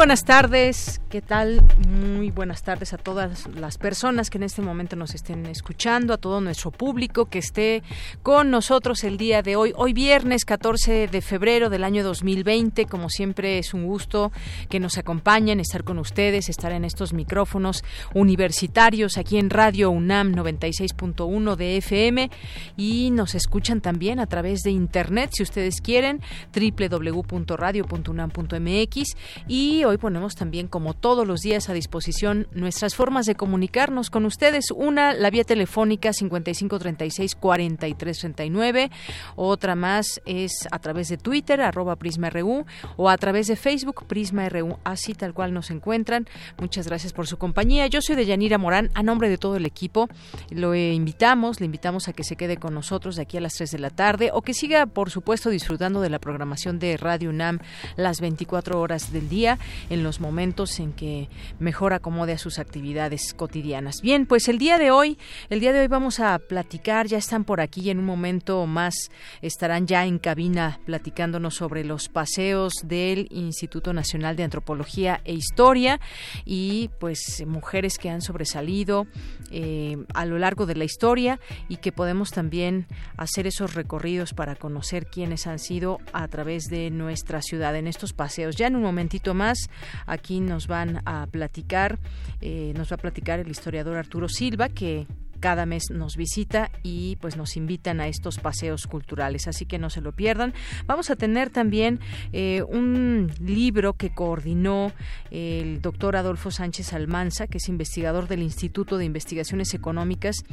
Buenas tardes, ¿qué tal? Muy buenas tardes a todas las personas que en este momento nos estén escuchando, a todo nuestro público que esté con nosotros el día de hoy. Hoy viernes 14 de febrero del año 2020, como siempre es un gusto que nos acompañen, estar con ustedes, estar en estos micrófonos universitarios aquí en Radio UNAM 96.1 de FM y nos escuchan también a través de internet si ustedes quieren www.radio.unam.mx y hoy ponemos también, como todos los días, a disposición nuestras formas de comunicarnos con ustedes. Una, la vía telefónica 5536-4339. Otra más es a través de Twitter, arroba PrismaRU, o a través de Facebook, PrismaRU. Así tal cual nos encuentran. Muchas gracias por su compañía. Yo soy Deyanira Morán, a nombre de todo el equipo. Lo invitamos, le invitamos a que se quede con nosotros de aquí a las 3 de la tarde o que siga, por supuesto, disfrutando de la programación de Radio UNAM las 24 horas del día en los momentos en que mejor acomode a sus actividades cotidianas. Bien, pues el día de hoy, el día de hoy vamos a platicar, ya están por aquí y en un momento más estarán ya en cabina platicándonos sobre los paseos del Instituto Nacional de Antropología e Historia y pues mujeres que han sobresalido eh, a lo largo de la historia y que podemos también hacer esos recorridos para conocer quiénes han sido a través de nuestra ciudad en estos paseos. Ya en un momentito más Aquí nos a platicar, eh, nos va a platicar el historiador Arturo Silva, que cada mes nos visita y pues nos invitan a estos paseos culturales, así que no se lo pierdan. Vamos a tener también eh, un libro que coordinó el doctor Adolfo Sánchez Almanza, que es investigador del Instituto de Investigaciones Económicas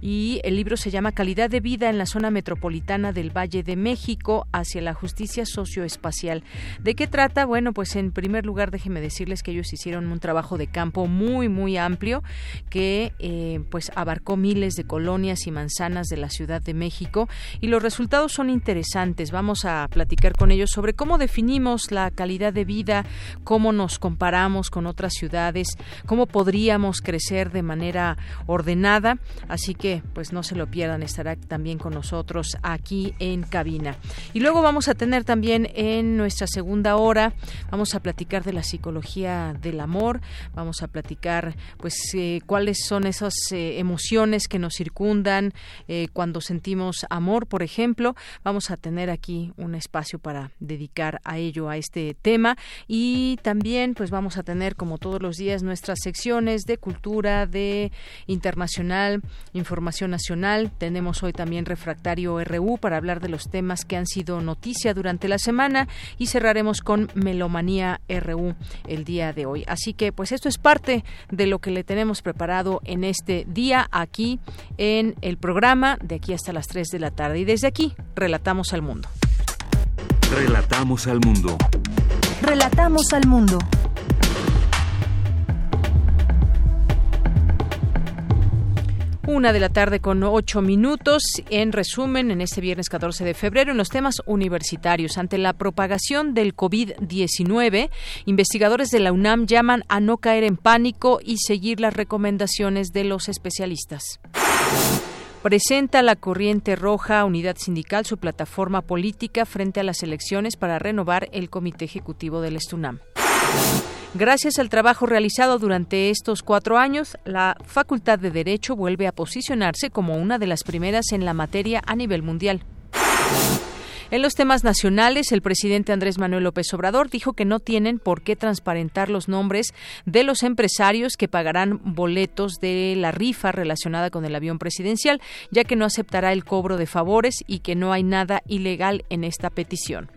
y el libro se llama Calidad de vida en la zona metropolitana del Valle de México hacia la justicia socioespacial. ¿De qué trata? Bueno, pues en primer lugar déjenme decirles que ellos hicieron un trabajo de campo muy muy amplio que eh, pues abarcó miles de colonias y manzanas de la Ciudad de México y los resultados son interesantes. Vamos a platicar con ellos sobre cómo definimos la calidad de vida, cómo nos comparamos con otras ciudades, cómo podríamos crecer de manera ordenada. Así que, pues no se lo pierdan, estará también con nosotros aquí en cabina. Y luego vamos a tener también en nuestra segunda hora, vamos a platicar de la psicología del amor, vamos a platicar, pues, eh, cuáles son esas eh, emociones que nos circundan, eh, cuando sentimos amor, por ejemplo. Vamos a tener aquí un espacio para dedicar a ello, a este tema. Y también, pues vamos a tener, como todos los días, nuestras secciones de cultura, de internacional, información nacional. Tenemos hoy también Refractario RU para hablar de los temas que han sido noticia durante la semana y cerraremos con Melomanía RU el día de hoy. Así que, pues esto es parte de lo que le tenemos preparado en este día aquí en el programa de aquí hasta las 3 de la tarde. Y desde aquí, relatamos al mundo. Relatamos al mundo. Relatamos al mundo. Una de la tarde con ocho minutos. En resumen, en este viernes 14 de febrero, en los temas universitarios, ante la propagación del COVID-19, investigadores de la UNAM llaman a no caer en pánico y seguir las recomendaciones de los especialistas. Presenta la Corriente Roja Unidad Sindical su plataforma política frente a las elecciones para renovar el Comité Ejecutivo del Estunam. Gracias al trabajo realizado durante estos cuatro años, la Facultad de Derecho vuelve a posicionarse como una de las primeras en la materia a nivel mundial. En los temas nacionales, el presidente Andrés Manuel López Obrador dijo que no tienen por qué transparentar los nombres de los empresarios que pagarán boletos de la rifa relacionada con el avión presidencial, ya que no aceptará el cobro de favores y que no hay nada ilegal en esta petición.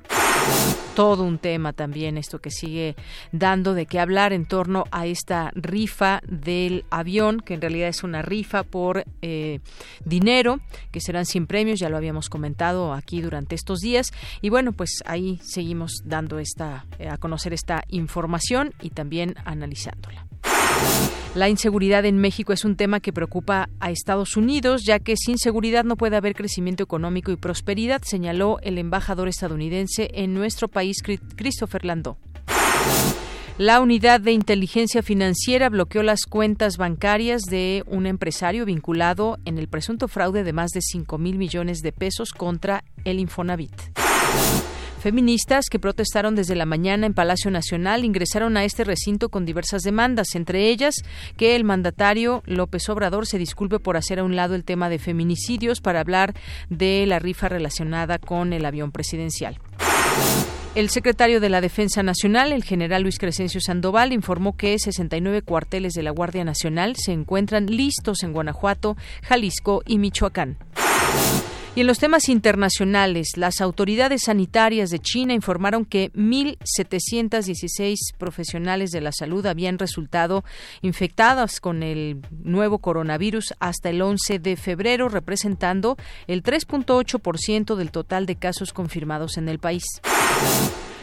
Todo un tema también esto que sigue dando de qué hablar en torno a esta rifa del avión, que en realidad es una rifa por eh, dinero, que serán sin premios, ya lo habíamos comentado aquí durante estos días. Y bueno, pues ahí seguimos dando esta, eh, a conocer esta información y también analizándola. La inseguridad en México es un tema que preocupa a Estados Unidos, ya que sin seguridad no puede haber crecimiento económico y prosperidad, señaló el embajador estadounidense en nuestro país, Christopher Landó. La unidad de inteligencia financiera bloqueó las cuentas bancarias de un empresario vinculado en el presunto fraude de más de 5 mil millones de pesos contra el Infonavit. Feministas que protestaron desde la mañana en Palacio Nacional ingresaron a este recinto con diversas demandas, entre ellas que el mandatario López Obrador se disculpe por hacer a un lado el tema de feminicidios para hablar de la rifa relacionada con el avión presidencial. El secretario de la Defensa Nacional, el general Luis Crescencio Sandoval, informó que 69 cuarteles de la Guardia Nacional se encuentran listos en Guanajuato, Jalisco y Michoacán. Y en los temas internacionales, las autoridades sanitarias de China informaron que 1.716 profesionales de la salud habían resultado infectadas con el nuevo coronavirus hasta el 11 de febrero, representando el 3.8% del total de casos confirmados en el país.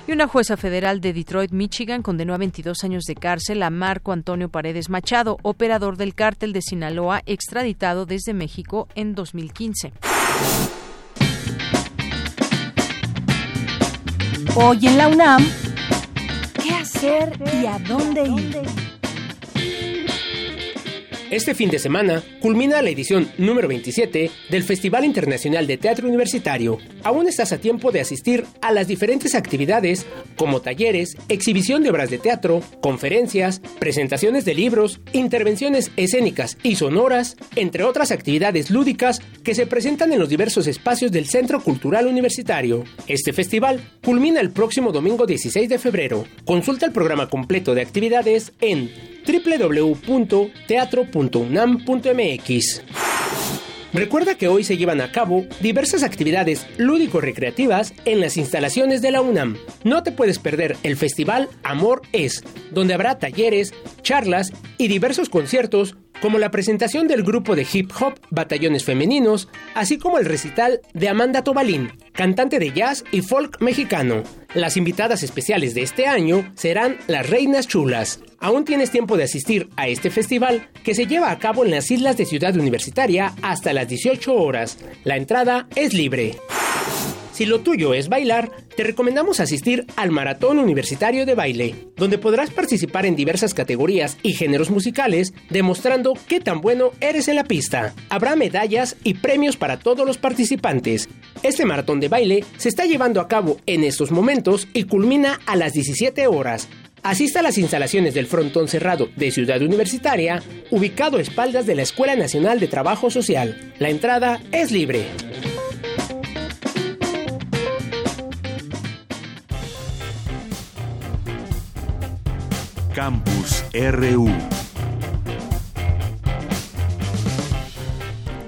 Y una jueza federal de Detroit, Michigan, condenó a 22 años de cárcel a Marco Antonio Paredes Machado, operador del cártel de Sinaloa, extraditado desde México en 2015. Hoy en la UNAM, ¿qué hacer y a dónde ir? Este fin de semana culmina la edición número 27 del Festival Internacional de Teatro Universitario. Aún estás a tiempo de asistir a las diferentes actividades como talleres, exhibición de obras de teatro, conferencias, presentaciones de libros, intervenciones escénicas y sonoras, entre otras actividades lúdicas que se presentan en los diversos espacios del Centro Cultural Universitario. Este festival culmina el próximo domingo 16 de febrero. Consulta el programa completo de actividades en www.teatro.unam.mx. Recuerda que hoy se llevan a cabo diversas actividades lúdico-recreativas en las instalaciones de la UNAM. No te puedes perder el festival Amor Es, donde habrá talleres, charlas y diversos conciertos como la presentación del grupo de hip hop Batallones Femeninos, así como el recital de Amanda Tobalín, cantante de jazz y folk mexicano. Las invitadas especiales de este año serán las Reinas Chulas. Aún tienes tiempo de asistir a este festival que se lleva a cabo en las islas de Ciudad Universitaria hasta las 18 horas. La entrada es libre. Si lo tuyo es bailar, te recomendamos asistir al Maratón Universitario de Baile, donde podrás participar en diversas categorías y géneros musicales, demostrando qué tan bueno eres en la pista. Habrá medallas y premios para todos los participantes. Este maratón de baile se está llevando a cabo en estos momentos y culmina a las 17 horas. Asista a las instalaciones del frontón cerrado de Ciudad Universitaria, ubicado a espaldas de la Escuela Nacional de Trabajo Social. La entrada es libre. Campus RU.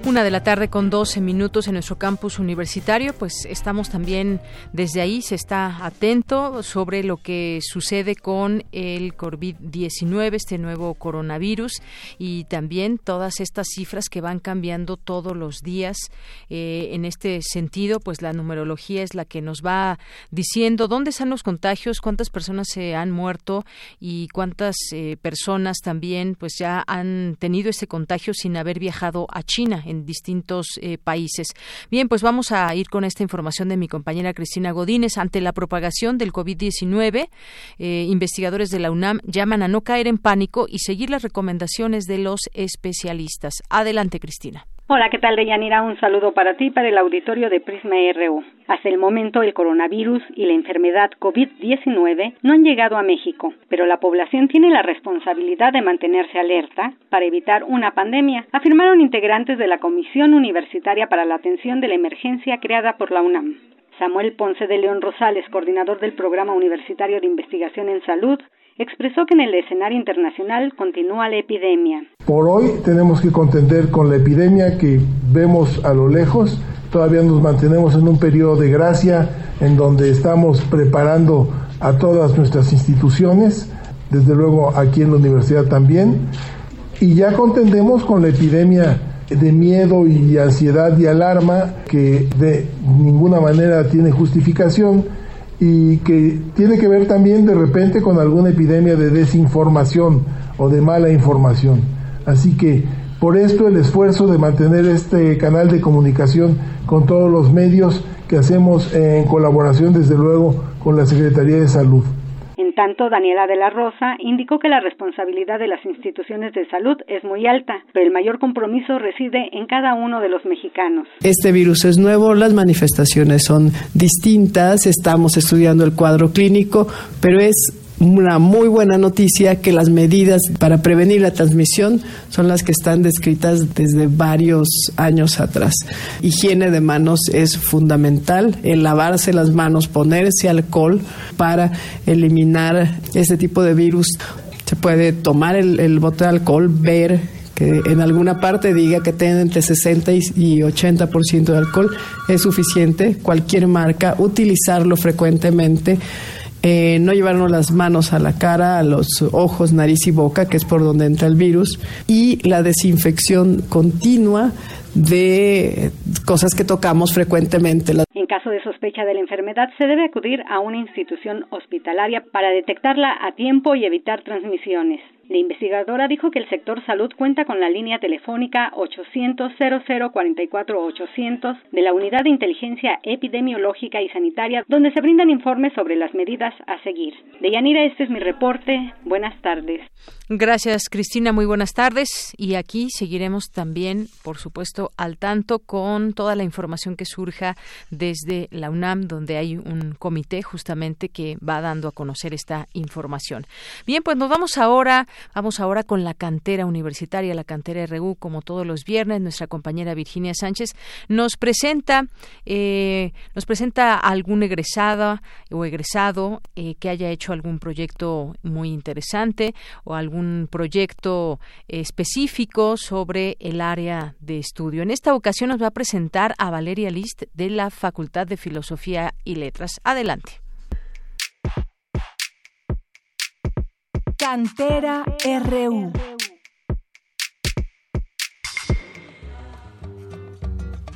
Una de la tarde con 12 minutos en nuestro campus universitario, pues estamos también desde ahí, se está atento sobre lo que sucede con el COVID-19, este nuevo coronavirus, y también todas estas cifras que van cambiando todos los días. Eh, en este sentido, pues la numerología es la que nos va diciendo dónde están los contagios, cuántas personas se han muerto y cuántas eh, personas también pues ya han tenido ese contagio sin haber viajado a China distintos eh, países. Bien, pues vamos a ir con esta información de mi compañera Cristina Godínez. Ante la propagación del COVID-19, eh, investigadores de la UNAM llaman a no caer en pánico y seguir las recomendaciones de los especialistas. Adelante, Cristina. Hola, ¿qué tal, Deyanira? Un saludo para ti para el auditorio de Prisma RU. Hasta el momento, el coronavirus y la enfermedad COVID-19 no han llegado a México, pero la población tiene la responsabilidad de mantenerse alerta para evitar una pandemia, afirmaron integrantes de la Comisión Universitaria para la Atención de la Emergencia creada por la UNAM. Samuel Ponce de León Rosales, coordinador del Programa Universitario de Investigación en Salud, expresó que en el escenario internacional continúa la epidemia. Por hoy tenemos que contender con la epidemia que vemos a lo lejos. Todavía nos mantenemos en un periodo de gracia en donde estamos preparando a todas nuestras instituciones, desde luego aquí en la universidad también, y ya contendemos con la epidemia de miedo y ansiedad y alarma que de ninguna manera tiene justificación y que tiene que ver también de repente con alguna epidemia de desinformación o de mala información. Así que por esto el esfuerzo de mantener este canal de comunicación con todos los medios que hacemos en colaboración desde luego con la Secretaría de Salud. En tanto, Daniela de la Rosa indicó que la responsabilidad de las instituciones de salud es muy alta, pero el mayor compromiso reside en cada uno de los mexicanos. Este virus es nuevo, las manifestaciones son distintas, estamos estudiando el cuadro clínico, pero es una muy buena noticia que las medidas para prevenir la transmisión son las que están descritas desde varios años atrás. Higiene de manos es fundamental, el lavarse las manos, ponerse alcohol para eliminar este tipo de virus. Se puede tomar el, bote de alcohol, ver que en alguna parte diga que tiene entre 60 y 80% de alcohol, es suficiente. Cualquier marca, utilizarlo frecuentemente eh, no llevarnos las manos a la cara, a los ojos, nariz y boca, que es por donde entra el virus, y la desinfección continua de cosas que tocamos frecuentemente. En caso de sospecha de la enfermedad, se debe acudir a una institución hospitalaria para detectarla a tiempo y evitar transmisiones. La investigadora dijo que el sector salud cuenta con la línea telefónica 800 0044 800 de la Unidad de Inteligencia Epidemiológica y Sanitaria, donde se brindan informes sobre las medidas a seguir. De Yanira, este es mi reporte. Buenas tardes. Gracias, Cristina. Muy buenas tardes. Y aquí seguiremos también, por supuesto, al tanto con toda la información que surja desde la UNAM, donde hay un comité justamente que va dando a conocer esta información. Bien, pues nos vamos ahora Vamos ahora con la cantera universitaria, la cantera RU, como todos los viernes. Nuestra compañera Virginia Sánchez nos presenta, eh, nos presenta algún egresada o egresado eh, que haya hecho algún proyecto muy interesante o algún proyecto específico sobre el área de estudio. En esta ocasión nos va a presentar a Valeria List de la Facultad de Filosofía y Letras. Adelante. Cantera RU.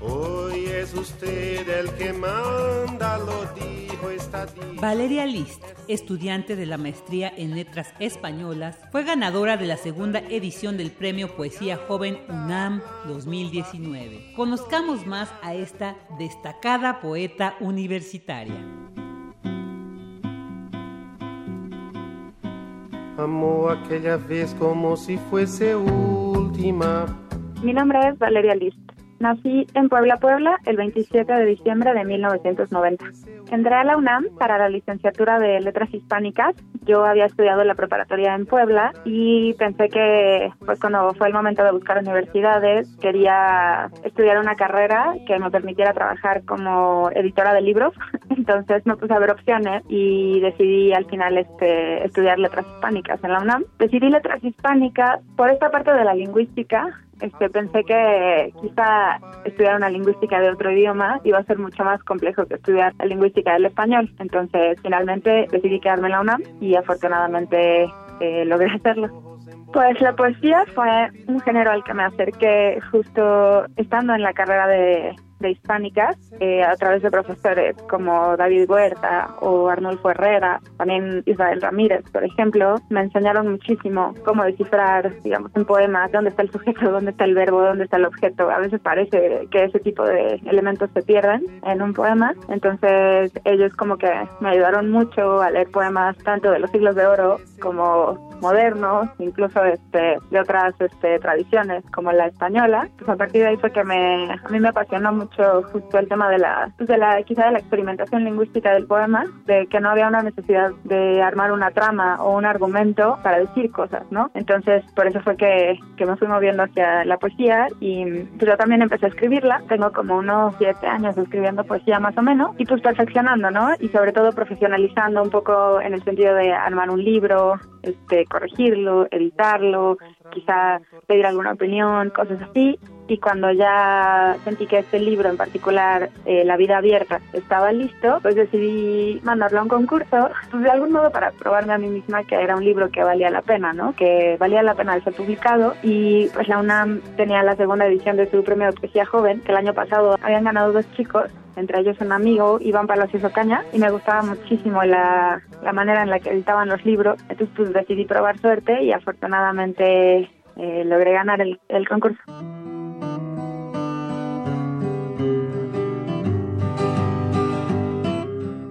Hoy es usted el que manda, lo dijo esta Valeria List, estudiante de la maestría en letras españolas, fue ganadora de la segunda edición del Premio Poesía Joven UNAM 2019. Conozcamos más a esta destacada poeta universitaria. Amó aquella vez como si fuese última. Mi nombre es Valeria List. Nací en Puebla, Puebla, el 27 de diciembre de 1990. Entré a la UNAM para la licenciatura de Letras Hispánicas. Yo había estudiado la preparatoria en Puebla y pensé que, pues cuando fue el momento de buscar universidades, quería estudiar una carrera que me permitiera trabajar como editora de libros. Entonces me puse a ver opciones y decidí al final este, estudiar Letras Hispánicas en la UNAM. Decidí Letras Hispánicas por esta parte de la lingüística este, pensé que quizá estudiar una lingüística de otro idioma iba a ser mucho más complejo que estudiar la lingüística del español. Entonces, finalmente decidí quedarme en la UNAM y afortunadamente eh, logré hacerlo. Pues la poesía fue un género al que me acerqué justo estando en la carrera de de hispánicas eh, a través de profesores como David Huerta o Arnulfo Herrera, también Israel Ramírez, por ejemplo, me enseñaron muchísimo cómo descifrar, digamos, un poema, dónde está el sujeto, dónde está el verbo, dónde está el objeto. A veces parece que ese tipo de elementos se pierden en un poema, entonces ellos como que me ayudaron mucho a leer poemas tanto de los siglos de oro como modernos, incluso este, de otras este, tradiciones como la española. Pues a partir de ahí fue que me, a mí me apasionó mucho justo el tema de la, pues de la, quizá de la experimentación lingüística del poema, de que no había una necesidad de armar una trama o un argumento para decir cosas, ¿no? Entonces, por eso fue que, que me fui moviendo hacia la poesía y pues yo también empecé a escribirla. Tengo como unos siete años escribiendo poesía más o menos y pues perfeccionando, ¿no? Y sobre todo profesionalizando un poco en el sentido de armar un libro, este, corregirlo, editarlo, quizá pedir alguna opinión, cosas así. Y cuando ya sentí que este libro en particular, eh, La vida abierta, estaba listo, pues decidí mandarlo a un concurso, pues de algún modo para probarme a mí misma que era un libro que valía la pena, ¿no? Que valía la pena de ser publicado. Y pues la UNAM tenía la segunda edición de su premio de poesía joven, que el año pasado habían ganado dos chicos entre ellos un amigo, Iván Palacios Ocaña, y me gustaba muchísimo la, la manera en la que editaban los libros. Entonces pues decidí probar suerte y afortunadamente eh, logré ganar el, el concurso.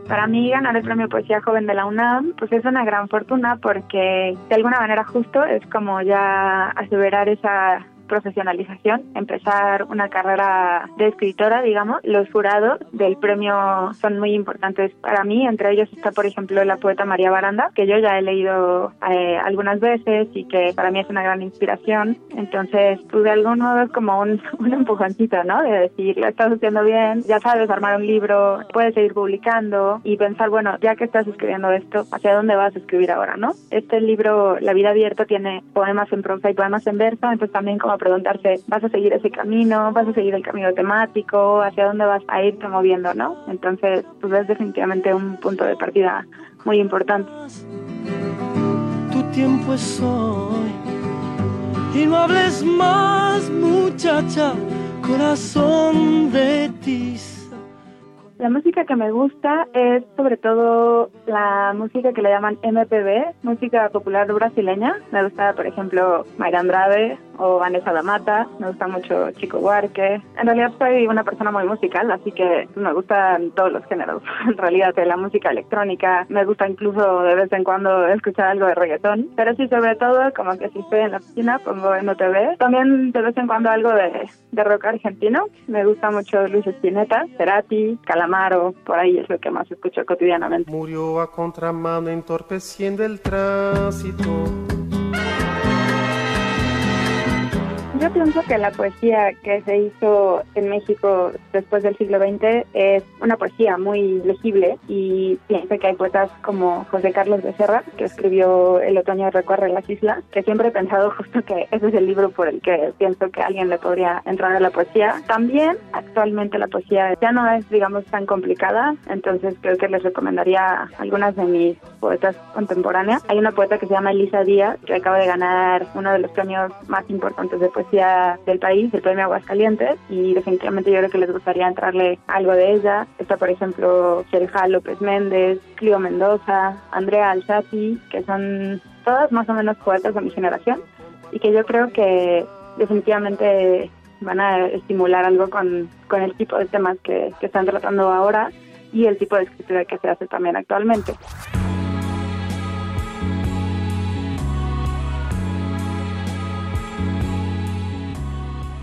Para mí ganar el premio Poesía Joven de la UNAM pues es una gran fortuna porque de alguna manera justo es como ya aseverar esa profesionalización, empezar una carrera de escritora, digamos. Los jurados del premio son muy importantes para mí, entre ellos está, por ejemplo, la poeta María Baranda, que yo ya he leído eh, algunas veces y que para mí es una gran inspiración. Entonces, pues de algún modo es como un, un empujoncito, ¿no? De decir, lo estás haciendo bien, ya sabes armar un libro, puedes seguir publicando y pensar, bueno, ya que estás escribiendo esto, ¿hacia dónde vas a escribir ahora, no? Este libro, La vida abierta, tiene poemas en prosa y poemas en verso, entonces también como preguntarse, ¿vas a seguir ese camino? ¿Vas a seguir el camino temático? ¿Hacia dónde vas a irte moviendo, no? Entonces, pues es definitivamente un punto de partida muy importante. Tu tiempo es hoy y no hables más, muchacha, corazón de tiza. La música que me gusta es sobre todo la música que le llaman MPB, música popular brasileña. Me gusta, por ejemplo, Mayra Andrade o Vanessa da Mata. Me gusta mucho Chico Huarque. En realidad soy una persona muy musical, así que me gustan todos los géneros. En realidad, de la música electrónica, me gusta incluso de vez en cuando escuchar algo de reggaetón. Pero sí, sobre todo, como que si estoy en la oficina, pongo MTV. También de vez en cuando algo de, de rock argentino. Me gusta mucho Luis Espineta, Cerati, Calamaro. Por ahí es lo que más escucho cotidianamente. Murió a contramano entorpeciendo el tránsito. Yo pienso que la poesía que se hizo en México después del siglo XX es una poesía muy legible y pienso que hay poetas como José Carlos Becerra, que escribió El otoño recorre las islas, que siempre he pensado justo que ese es el libro por el que pienso que alguien le podría entrar a la poesía. También actualmente la poesía ya no es, digamos, tan complicada, entonces creo que les recomendaría algunas de mis poetas contemporáneas. Hay una poeta que se llama Elisa Díaz, que acaba de ganar uno de los premios más importantes de poesía del país, el premio Aguascalientes, y definitivamente yo creo que les gustaría entrarle algo de ella. Está, por ejemplo, Sherja López Méndez, Clio Mendoza, Andrea Alzati, que son todas más o menos poetas de mi generación, y que yo creo que definitivamente van a estimular algo con, con el tipo de temas que, que están tratando ahora y el tipo de escritura que se hace también actualmente.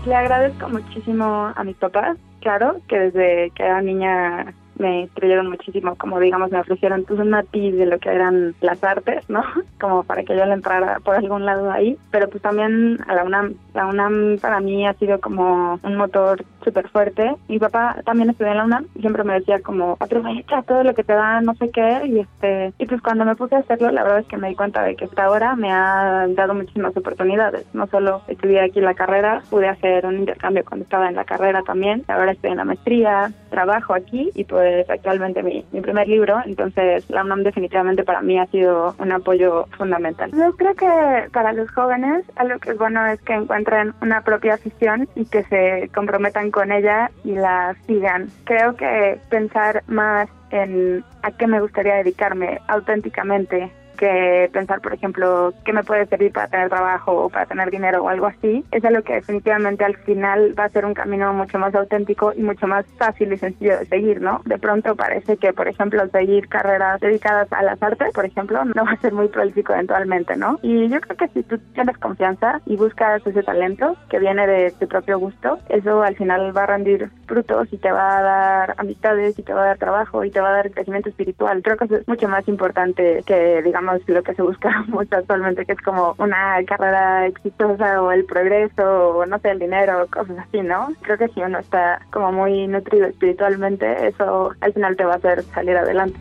Le agradezco muchísimo a mis papás, claro, que desde que era niña me instruyeron muchísimo, como digamos, me ofrecieron pues un matiz de lo que eran las artes, ¿no? Como para que yo le entrara por algún lado ahí, pero pues también a la UNAM, la UNAM para mí ha sido como un motor súper fuerte. Mi papá también estudió en la UNAM y siempre me decía como, aprovecha todo lo que te da, no sé qué, y este, y pues cuando me puse a hacerlo, la verdad es que me di cuenta de que hasta ahora me ha dado muchísimas oportunidades. No solo estudié aquí la carrera, pude hacer un intercambio cuando estaba en la carrera también, ahora estoy en la maestría, trabajo aquí y pues actualmente mi, mi primer libro, entonces la UNAM definitivamente para mí ha sido un apoyo fundamental. Yo creo que para los jóvenes algo que es bueno es que encuentren una propia afición y que se comprometan con ella y la sigan. Creo que pensar más en a qué me gustaría dedicarme auténticamente que pensar, por ejemplo, qué me puede servir para tener trabajo o para tener dinero o algo así, es algo que definitivamente al final va a ser un camino mucho más auténtico y mucho más fácil y sencillo de seguir, ¿no? De pronto parece que, por ejemplo, seguir carreras dedicadas a las artes, por ejemplo, no va a ser muy prolífico eventualmente, ¿no? Y yo creo que si tú tienes confianza y buscas ese talento que viene de tu propio gusto, eso al final va a rendir frutos y te va a dar amistades y te va a dar trabajo y te va a dar crecimiento espiritual. Creo que eso es mucho más importante que, digamos, lo que se busca mucho actualmente, que es como una carrera exitosa o el progreso o no sé, el dinero, cosas así, ¿no? Creo que si uno está como muy nutrido espiritualmente, eso al final te va a hacer salir adelante.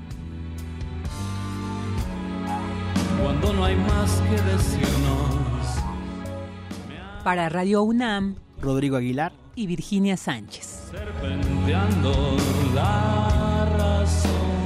Cuando cuando no hay más que decirnos. Para Radio UNAM, Rodrigo Aguilar y Virginia Sánchez. Serpenteando la razón.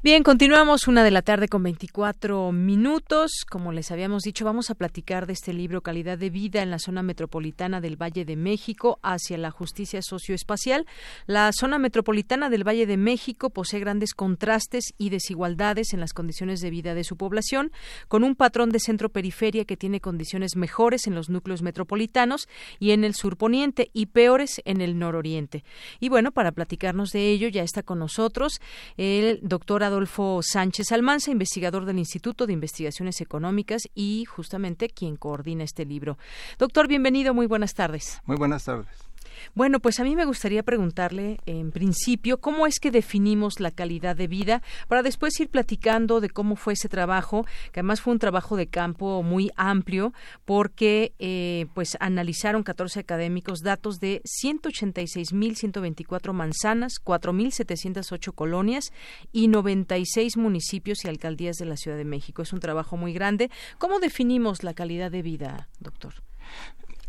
Bien, continuamos una de la tarde con 24 minutos. Como les habíamos dicho, vamos a platicar de este libro Calidad de Vida en la zona metropolitana del Valle de México hacia la justicia socioespacial. La zona metropolitana del Valle de México posee grandes contrastes y desigualdades en las condiciones de vida de su población, con un patrón de centro-periferia que tiene condiciones mejores en los núcleos metropolitanos y en el surponiente y peores en el nororiente. Y bueno, para platicarnos de ello ya está con nosotros el doctor Adolfo Sánchez Almanza, investigador del Instituto de Investigaciones Económicas y justamente quien coordina este libro. Doctor, bienvenido, muy buenas tardes. Muy buenas tardes. Bueno, pues a mí me gustaría preguntarle, en principio, cómo es que definimos la calidad de vida para después ir platicando de cómo fue ese trabajo, que además fue un trabajo de campo muy amplio, porque eh, pues analizaron 14 académicos datos de 186.124 manzanas, 4.708 colonias y 96 municipios y alcaldías de la Ciudad de México. Es un trabajo muy grande. ¿Cómo definimos la calidad de vida, doctor?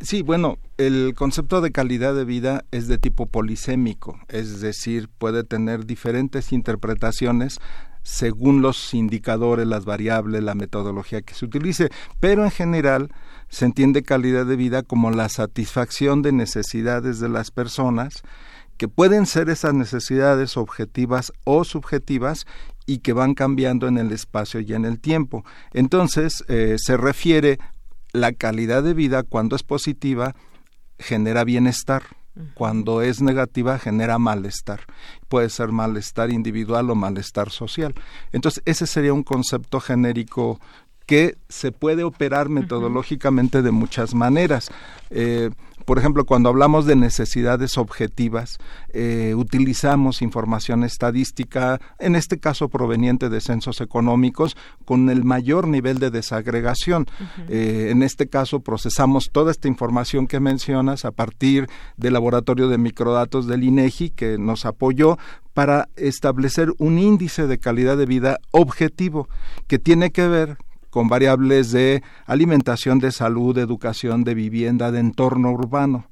Sí, bueno, el concepto de calidad de vida es de tipo polisémico, es decir, puede tener diferentes interpretaciones según los indicadores, las variables, la metodología que se utilice, pero en general se entiende calidad de vida como la satisfacción de necesidades de las personas, que pueden ser esas necesidades objetivas o subjetivas y que van cambiando en el espacio y en el tiempo. Entonces, eh, se refiere la calidad de vida cuando es positiva genera bienestar. Cuando es negativa genera malestar. Puede ser malestar individual o malestar social. Entonces, ese sería un concepto genérico que se puede operar metodológicamente de muchas maneras. Eh, por ejemplo, cuando hablamos de necesidades objetivas, eh, utilizamos información estadística, en este caso proveniente de censos económicos, con el mayor nivel de desagregación. Eh, en este caso, procesamos toda esta información que mencionas a partir del laboratorio de microdatos del INEGI que nos apoyó para establecer un índice de calidad de vida objetivo que tiene que ver con variables de alimentación, de salud, de educación, de vivienda, de entorno urbano.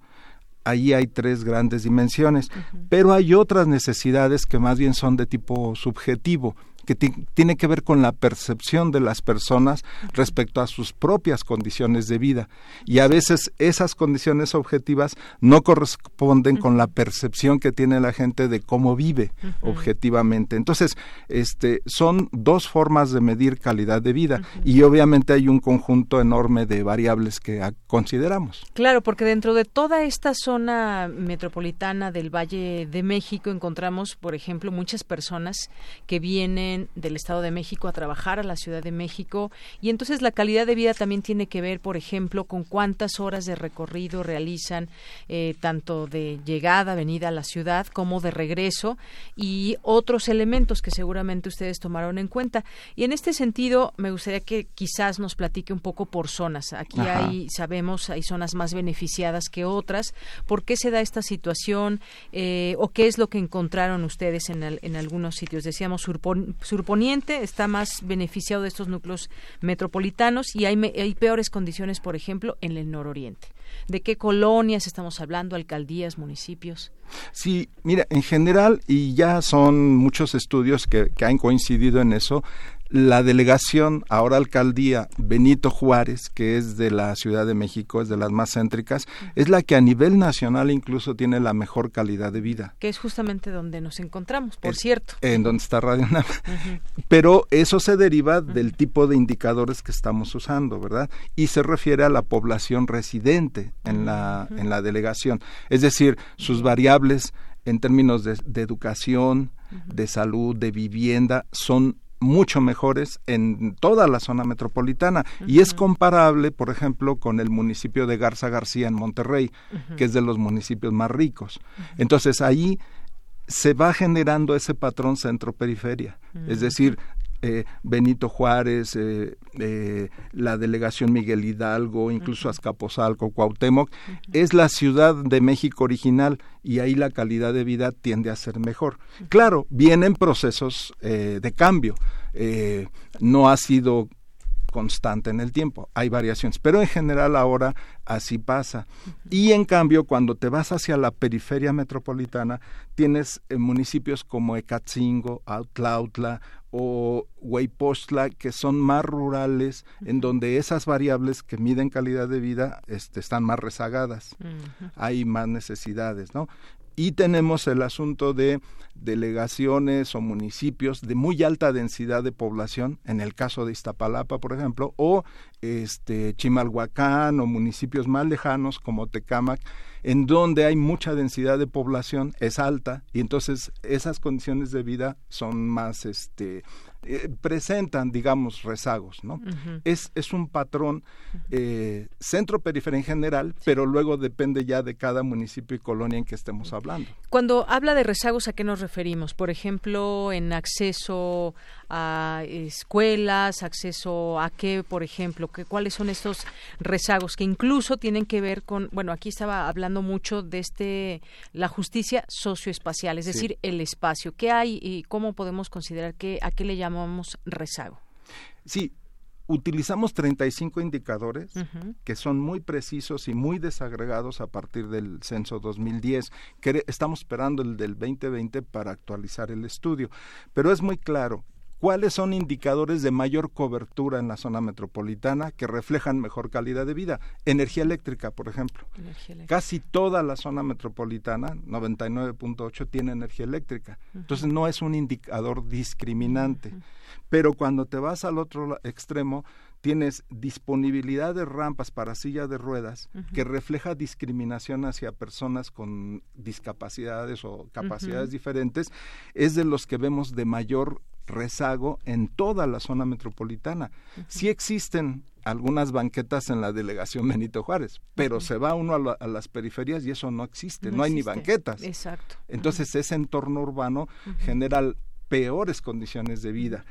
Ahí hay tres grandes dimensiones, pero hay otras necesidades que más bien son de tipo subjetivo que tiene que ver con la percepción de las personas respecto a sus propias condiciones de vida. Y a veces esas condiciones objetivas no corresponden con la percepción que tiene la gente de cómo vive objetivamente. Entonces, este, son dos formas de medir calidad de vida y obviamente hay un conjunto enorme de variables que consideramos. Claro, porque dentro de toda esta zona metropolitana del Valle de México encontramos, por ejemplo, muchas personas que vienen del Estado de México a trabajar a la Ciudad de México y entonces la calidad de vida también tiene que ver, por ejemplo, con cuántas horas de recorrido realizan eh, tanto de llegada, venida a la ciudad como de regreso y otros elementos que seguramente ustedes tomaron en cuenta. Y en este sentido, me gustaría que quizás nos platique un poco por zonas. Aquí hay, sabemos, hay zonas más beneficiadas que otras. ¿Por qué se da esta situación eh, o qué es lo que encontraron ustedes en, en algunos sitios? Decíamos surponiente está más beneficiado de estos núcleos metropolitanos y hay, hay peores condiciones, por ejemplo, en el nororiente. ¿De qué colonias estamos hablando? ¿Alcaldías, municipios? Sí, mira, en general, y ya son muchos estudios que, que han coincidido en eso, la delegación, ahora alcaldía Benito Juárez, que es de la Ciudad de México, es de las más céntricas, es la que a nivel nacional incluso tiene la mejor calidad de vida. Que es justamente donde nos encontramos, por cierto. En donde está Radio Pero eso se deriva del tipo de indicadores que estamos usando, ¿verdad? Y se refiere a la población residente en la, en la delegación. Es decir, sus variables en términos de, de educación, de salud, de vivienda, son mucho mejores en toda la zona metropolitana. Y es comparable, por ejemplo, con el municipio de Garza García en Monterrey, que es de los municipios más ricos. Entonces ahí se va generando ese patrón centro-periferia, es decir, eh, Benito Juárez, eh, eh, la delegación Miguel Hidalgo, incluso Azcapotzalco, Cuauhtémoc, es la ciudad de México original y ahí la calidad de vida tiende a ser mejor. Claro, vienen procesos de cambio. no ha sido constante en el tiempo, hay variaciones, pero en general ahora así pasa. Y en cambio, cuando te vas hacia la periferia metropolitana, tienes municipios como Ecatzingo, Autlautla o Huaypostla, que son más rurales, en donde esas variables que miden calidad de vida este, están más rezagadas. Hay más necesidades, ¿no? Y tenemos el asunto de delegaciones o municipios de muy alta densidad de población, en el caso de Iztapalapa, por ejemplo, o este Chimalhuacán o municipios más lejanos como Tecámac, en donde hay mucha densidad de población, es alta, y entonces esas condiciones de vida son más este eh, presentan, digamos, rezagos, ¿no? es, es un patrón eh, centro-periferia en general, pero luego depende ya de cada municipio y colonia en que estemos hablando. Cuando habla de rezagos, ¿a qué nos referimos? Por ejemplo, en acceso a escuelas, acceso a qué, por ejemplo, que, cuáles son estos rezagos que incluso tienen que ver con, bueno, aquí estaba hablando mucho de este la justicia socioespacial, es decir, el espacio. ¿Qué hay y cómo podemos considerar que a qué le llamamos rezago. Sí, utilizamos 35 indicadores que son muy precisos y muy desagregados a partir del censo 2010. Que estamos esperando el del 2020 para actualizar el estudio, pero es muy claro. ¿Cuáles son indicadores de mayor cobertura en la zona metropolitana que reflejan mejor calidad de vida? Energía eléctrica, por ejemplo. Casi toda la zona metropolitana, 99.8, tiene energía eléctrica. Entonces no es un indicador discriminante. Pero cuando te vas al otro extremo, tienes disponibilidad de rampas para silla de ruedas que refleja discriminación hacia personas con discapacidades o capacidades diferentes, es de los que vemos de mayor rezago en toda la zona metropolitana. Sí existen algunas banquetas en la delegación Benito Juárez, pero se va uno a, las periferias y eso no existe, no, hay ni banquetas. Exacto. Entonces ese entorno urbano genera peores condiciones de vida.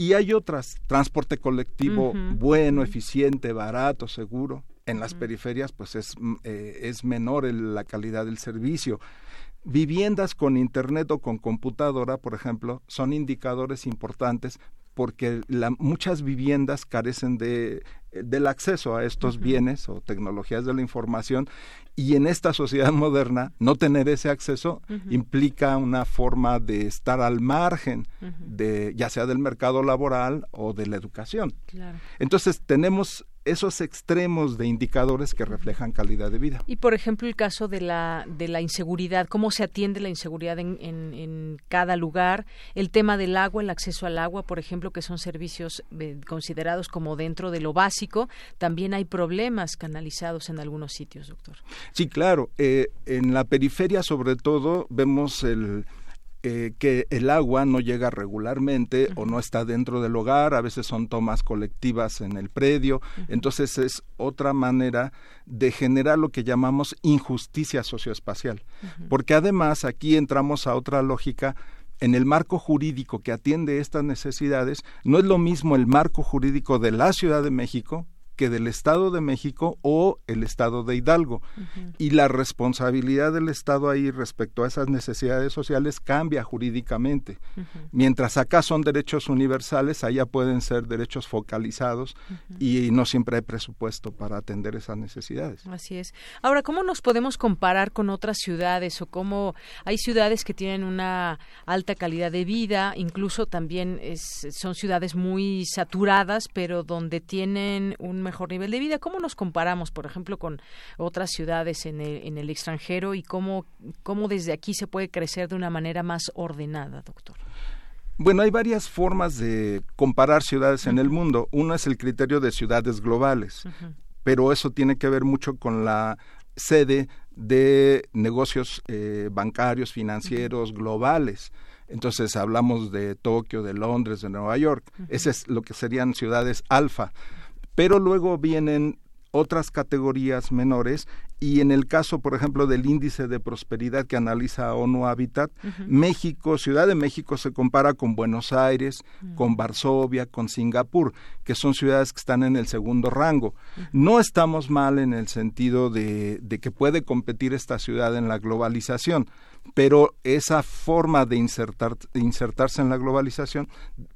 Y hay otras, transporte colectivo bueno, eficiente, barato, seguro. En las periferias pues es, mm, eh, es menor la calidad del servicio. Viviendas con internet o con computadora, por ejemplo, son indicadores importantes porque muchas viviendas carecen de, del acceso a estos bienes o tecnologías de la información y en esta sociedad moderna no tener ese acceso implica una forma de estar al margen de ya sea del mercado laboral o de la educación. Entonces tenemos esos extremos de indicadores que reflejan calidad de vida. Y por ejemplo el caso de la de la inseguridad, cómo se atiende la inseguridad en, en, cada lugar, el tema del agua, el acceso al agua, por ejemplo, que son servicios eh, considerados como dentro de lo básico, también hay problemas canalizados en algunos sitios, doctor. Sí, claro. Eh, en la periferia, sobre todo, vemos el eh, que el agua no llega regularmente o no está dentro del hogar, a veces son tomas colectivas en el predio, entonces es otra manera de generar lo que llamamos injusticia socioespacial, porque además aquí entramos a otra lógica. En el marco jurídico que atiende estas necesidades, no es lo mismo el marco jurídico de la Ciudad de México que del Estado de México o el Estado de Hidalgo. Y la responsabilidad del Estado ahí respecto a esas necesidades sociales cambia jurídicamente. Mientras acá son derechos universales, allá pueden ser derechos focalizados y no siempre hay presupuesto para atender esas necesidades. Así es. Ahora, ¿cómo nos podemos comparar con otras ciudades o cómo hay ciudades que tienen una alta calidad de vida, incluso también son ciudades muy saturadas, pero donde tienen un mejor nivel de vida. ¿Cómo nos comparamos, por ejemplo, con otras ciudades en el, en el extranjero y cómo, cómo desde aquí se puede crecer de una manera más ordenada, doctor? Bueno, hay varias formas de comparar ciudades en el mundo. Uno es el criterio de ciudades globales, pero eso tiene que ver mucho con la sede de negocios eh, bancarios, financieros, globales. Entonces hablamos de Tokio, de Londres, de Nueva York. Ese es lo que serían ciudades alfa. Pero luego vienen otras categorías menores y en el caso, por ejemplo, del índice de prosperidad que analiza ONU Habitat, México, Ciudad de México se compara con Buenos Aires, con Varsovia, con Singapur, que son ciudades que están en el segundo rango. No estamos mal en el sentido de, de que puede competir esta ciudad en la globalización, pero esa forma de, insertar, insertarse en la globalización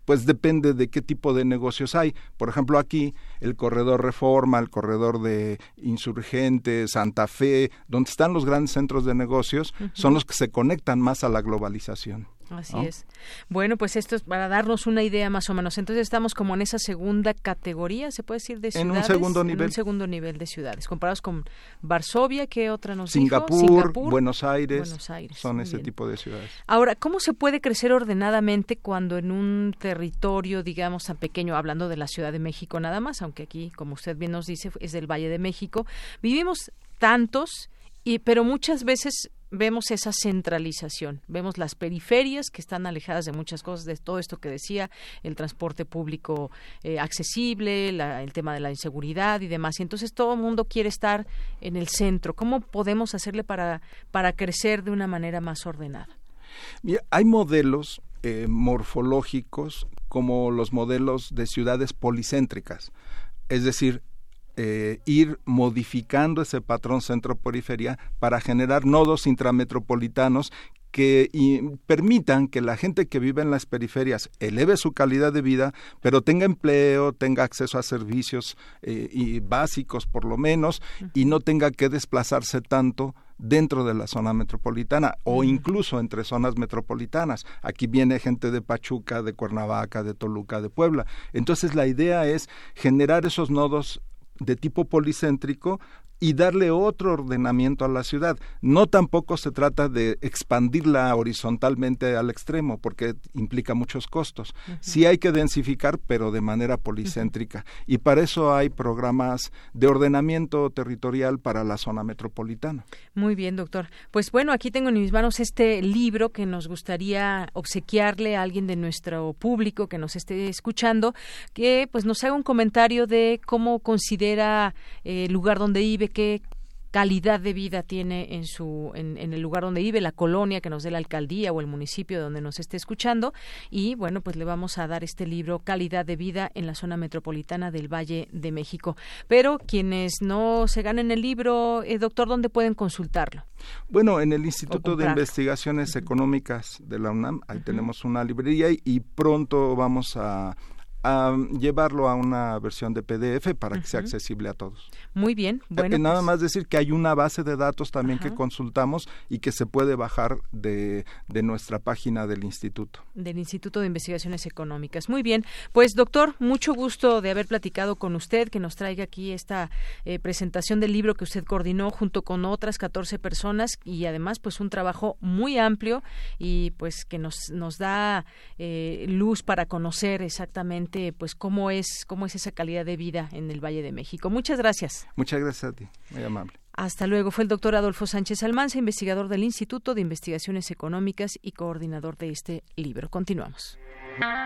pues depende de qué tipo de negocios hay. Por ejemplo, aquí el corredor Reforma, el corredor de Insurgentes, Santa Fe, donde están los grandes centros de negocios, son los que se conectan más a la globalización. Así es. Bueno, pues esto es para darnos una idea más o menos. Entonces estamos como en esa segunda categoría, se puede decir, de ciudades. En un segundo nivel. En un segundo nivel de ciudades. Comparados con Varsovia, ¿qué otra nos Singapur, dijo? Singapur, Buenos Aires. Buenos Aires. Son ese bien. tipo de ciudades. Ahora, ¿cómo se puede crecer ordenadamente cuando en un territorio, digamos, tan pequeño, hablando de la Ciudad de México nada más, aunque aquí, como usted bien nos dice, es del Valle de México, vivimos tantos, y, pero muchas veces vemos esa centralización, vemos las periferias que están alejadas de muchas cosas, de todo esto que decía, el transporte público eh, accesible, la- el tema de la inseguridad y demás. Y entonces todo el mundo quiere estar en el centro. ¿Cómo podemos hacerle para, para crecer de una manera más ordenada? Mira, hay modelos eh, morfológicos como los modelos de ciudades policéntricas, es decir, eh, ir modificando ese patrón centro-periferia para generar nodos intrametropolitanos que y, permitan que la gente que vive en las periferias eleve su calidad de vida, pero tenga empleo, tenga acceso a servicios eh, y básicos por lo menos, y no tenga que desplazarse tanto dentro de la zona metropolitana o incluso entre zonas metropolitanas. Aquí viene gente de Pachuca, de Cuernavaca, de Toluca, de Puebla. Entonces la idea es generar esos nodos de tipo policéntrico y darle otro ordenamiento a la ciudad. No tampoco se trata de expandirla horizontalmente al extremo, porque implica muchos costos. Sí hay que densificar, pero de manera policéntrica. Y para eso hay programas de ordenamiento territorial para la zona metropolitana. Muy bien, doctor. Pues bueno, aquí tengo en mis manos este libro que nos gustaría obsequiarle a alguien de nuestro público que nos esté escuchando, que pues nos haga un comentario de cómo considera eh, el lugar donde vive, qué calidad de vida tiene en su en, en el lugar donde vive la colonia que nos dé la alcaldía o el municipio donde nos esté escuchando. Y bueno pues le vamos a dar este libro calidad de vida en la zona metropolitana del Valle de México. Pero quienes no se ganen el libro eh, doctor dónde pueden consultarlo Bueno, en el Instituto de. Investigaciones Económicas de la UNAM, ahí tenemos una librería y pronto vamos a, a llevarlo a una versión de PDF para que sea accesible a todos. muy bien bueno Eh, Nada pues, más decir que hay una base de datos también que consultamos y que se puede bajar de, de nuestra página del instituto. del Instituto de Investigaciones Económicas. Muy bien, pues doctor, mucho gusto de haber platicado con usted, que nos traiga aquí esta eh, presentación del libro que usted coordinó junto con otras 14 personas y además pues un trabajo muy amplio y pues que nos, nos da eh, luz para conocer exactamente pues cómo es, cómo es esa calidad de vida en el Valle de México. Muchas gracias. Muchas gracias a ti, muy amable. Hasta luego. Fue el doctor Adolfo Sánchez Almanza, investigador del Instituto de Investigaciones Económicas y coordinador de este libro. Continuamos.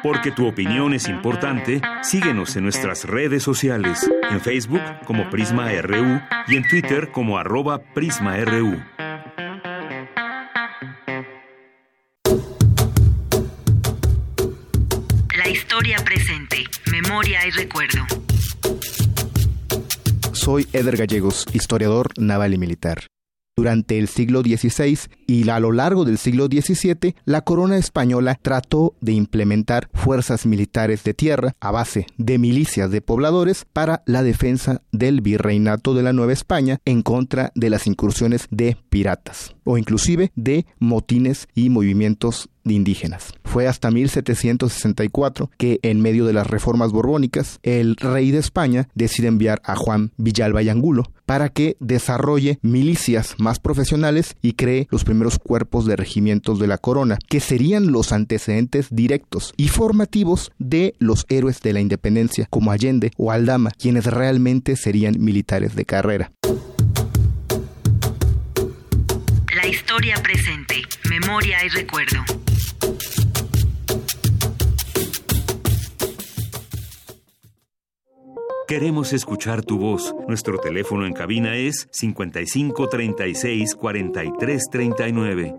Porque tu opinión es importante, síguenos en nuestras redes sociales, en Facebook como Prisma RU y en Twitter como arroba PrismaRU. Historia presente, memoria y recuerdo. Soy Eder Gallegos, historiador naval y militar. Durante el siglo XVI y a lo largo del siglo XVII, la corona española trató de implementar fuerzas militares de tierra a base de milicias de pobladores para la defensa del virreinato de la Nueva España en contra de las incursiones de piratas o inclusive de motines y movimientos de indígenas. Fue hasta 1764 que, en medio de las reformas borbónicas, el rey de España decide enviar a Juan Villalba y Angulo para que desarrolle milicias más profesionales y cree los primeros cuerpos de regimientos de la corona, que serían los antecedentes directos y formativos de los héroes de la independencia, como Allende o Aldama, quienes realmente serían militares de carrera. Historia presente, memoria y recuerdo. Queremos escuchar tu voz. Nuestro teléfono en cabina es 55 36 43 39.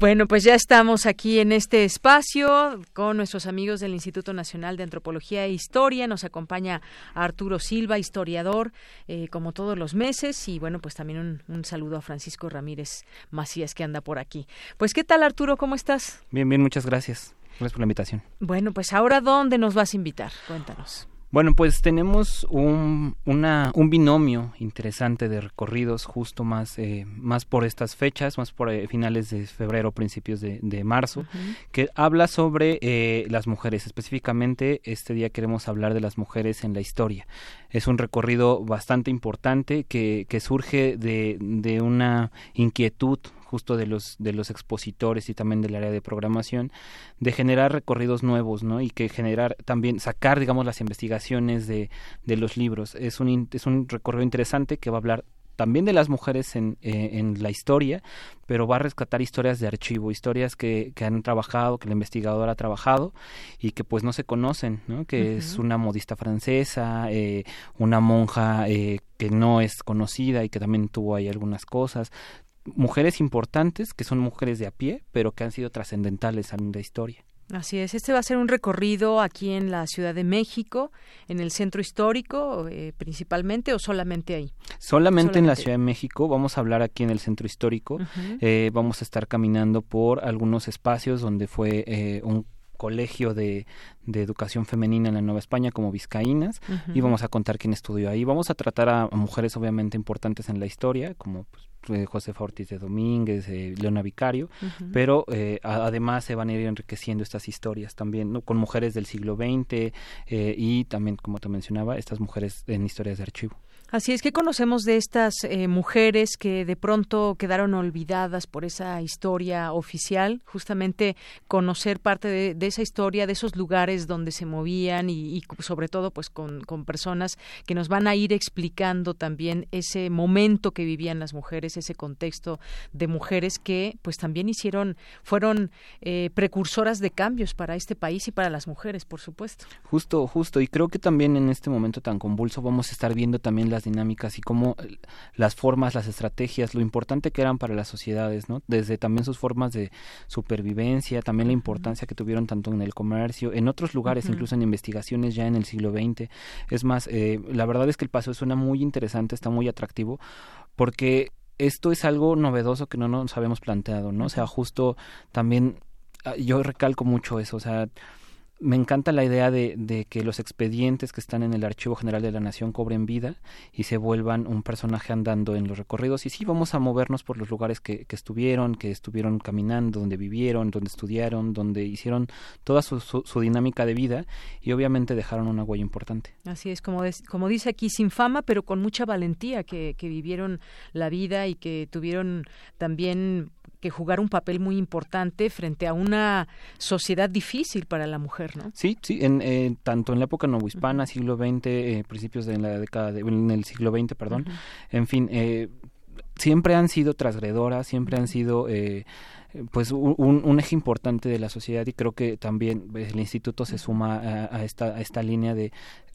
Bueno, pues ya estamos aquí en este espacio con nuestros amigos del Instituto Nacional de Antropología e Historia. Nos acompaña Arturo Silva, historiador, eh, como todos los meses. Y bueno, pues también un, un, saludo a Francisco Ramírez Macías que anda por aquí. Pues, ¿qué tal, Arturo? ¿Cómo estás? Bien, bien, muchas gracias. Gracias por la invitación. Bueno, pues ahora, ¿dónde nos vas a invitar? Cuéntanos. Bueno, pues tenemos un, una, un binomio interesante de recorridos justo más, eh, más por estas fechas, más por eh, finales de febrero, principios de, de marzo, uh -huh. que habla sobre eh, las mujeres. Específicamente, este día queremos hablar de las mujeres en la historia. Es un recorrido bastante importante que, que surge de, de una inquietud justo de los de los expositores y también del área de programación de generar recorridos nuevos no y que generar también sacar digamos las investigaciones de, de los libros es un es un recorrido interesante que va a hablar también de las mujeres en, eh, en la historia, pero va a rescatar historias de archivo, historias que, que, han trabajado, que el investigador ha trabajado y que pues no se conocen, ¿no? que uh -huh. es una modista francesa, eh, una monja eh, que no es conocida y que también tuvo ahí algunas cosas, mujeres importantes que son mujeres de a pie, pero que han sido trascendentales en la historia. Así es, este va a ser un recorrido aquí en la Ciudad de México, en el centro histórico eh, principalmente o solamente ahí. Solamente, solamente, en la Ciudad de México, vamos a hablar aquí en el centro histórico, uh -huh. eh, vamos a estar caminando por algunos espacios donde fue eh, un colegio de, de, educación femenina en la Nueva España como Vizcaínas uh -huh. y vamos a contar quién estudió ahí. Vamos a tratar a, a mujeres obviamente importantes en la historia, como pues, eh, Josefa Ortiz de Domínguez, eh, Leona Vicario, uh -huh. pero eh, a, además se van a ir enriqueciendo estas historias también, ¿no? con mujeres del siglo XX eh, y también, como te mencionaba, estas mujeres en historias de archivo. Así es que conocemos de estas eh, mujeres que de pronto quedaron olvidadas por esa historia oficial, justamente conocer parte de, esa historia, de esos lugares donde se movían y, sobre todo pues con, con, personas que nos van a ir explicando también ese momento que vivían las mujeres, ese contexto de mujeres que pues también hicieron, fueron eh, precursoras de cambios para este país y para las mujeres, por supuesto. Justo, justo, y creo que también en este momento tan convulso vamos a estar viendo también las dinámicas y cómo las formas, las estrategias, lo importante que eran para las sociedades, ¿no? Desde también sus formas de supervivencia, también la importancia que tuvieron tanto en el comercio, en otros lugares, uh -huh. incluso en investigaciones ya en el siglo XX. Es más, eh, la verdad es que el paseo suena muy interesante, está muy atractivo, porque esto es algo novedoso que no nos habíamos planteado, ¿no? O sea, justo también yo recalco mucho eso, o sea, me encanta la idea de, de, que los expedientes que están en el Archivo General de la Nación cobren vida y se vuelvan un personaje andando en los recorridos. Y sí, vamos a movernos por los lugares que, que estuvieron, que estuvieron caminando, donde vivieron, donde estudiaron, donde hicieron toda su, su, su dinámica de vida y obviamente dejaron una huella importante. Así es, como, como dice aquí, sin fama, pero con mucha valentía, que, que vivieron la vida y que tuvieron también que jugar un papel muy importante frente a una sociedad difícil para la mujer, ¿no? Sí, sí, en, eh, tanto en la época novohispana, siglo XX, eh, principios de la década, de, en el siglo XX, perdón, uh -huh. en fin, eh, siempre han sido transgredoras, siempre han sido pues un, un, eje importante de la sociedad y creo que también el instituto se suma a, a, esta, a esta línea de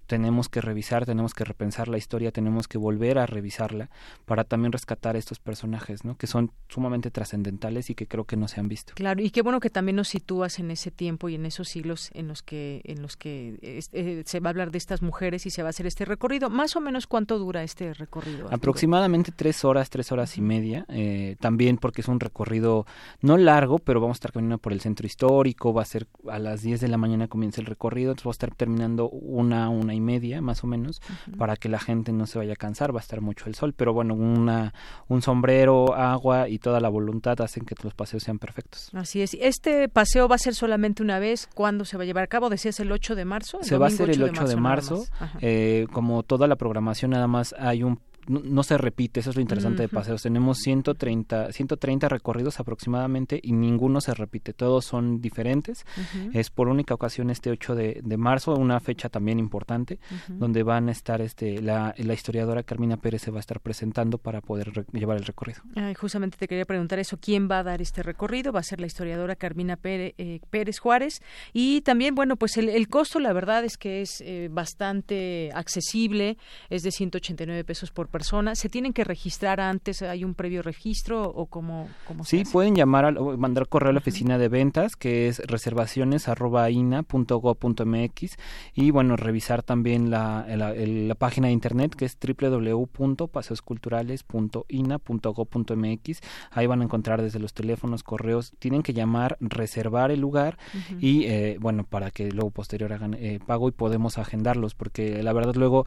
tenemos que revisar, tenemos que repensar la historia, tenemos que volver a revisarla para también rescatar a estos personajes, ¿no? Que son sumamente trascendentales y que creo que no se han visto. Claro, y qué bueno que también nos sitúas en ese tiempo y en esos siglos en los que en los que eh, se va a hablar de estas mujeres y se va a hacer este recorrido. Más o menos cuánto dura este recorrido. Aproximadamente tres horas, tres horas y media. Eh, también porque es un recorrido no largo, pero vamos a estar caminando por el centro histórico. Va a ser a las 10 de la mañana comienza el recorrido, entonces vamos a estar terminando una una y media más o menos uh -huh. para que la gente no se vaya a cansar va a estar mucho el sol. Pero bueno una un sombrero agua y toda la voluntad hacen que los paseos sean perfectos. Así es. Este paseo va a ser solamente una vez ¿cuándo se va a llevar a cabo decías el 8 de marzo se va a hacer el 8 de marzo, de marzo. Eh, como toda la programación nada más hay un no, se repite, eso es lo interesante de paseos. Tenemos 130, 130 recorridos aproximadamente y ninguno se repite, todos son diferentes. Es por única ocasión este 8 de, de marzo, una fecha también importante, donde van a estar este la, la, historiadora Carmina Pérez se va a estar presentando para poder llevar el recorrido. justamente te quería preguntar eso, ¿quién va a dar este recorrido? Va a ser la historiadora Carmina Pérez, eh, Pérez Juárez y también, bueno, pues el, el costo la verdad es que es eh, bastante accesible, es de 189 pesos por persona. ¿Se tienen que registrar antes? ¿Hay un previo registro o cómo, cómo Sí, pueden llamar o mandar correo a la oficina de ventas que es reservaciones@ina.go.mx y bueno, revisar también la, la, página de internet que es www.paseosculturales.ina.go.mx. Ahí van a encontrar desde los teléfonos, correos, tienen que llamar, reservar el lugar y eh, bueno, para que luego posterior hagan eh, pago y podemos agendarlos porque la verdad luego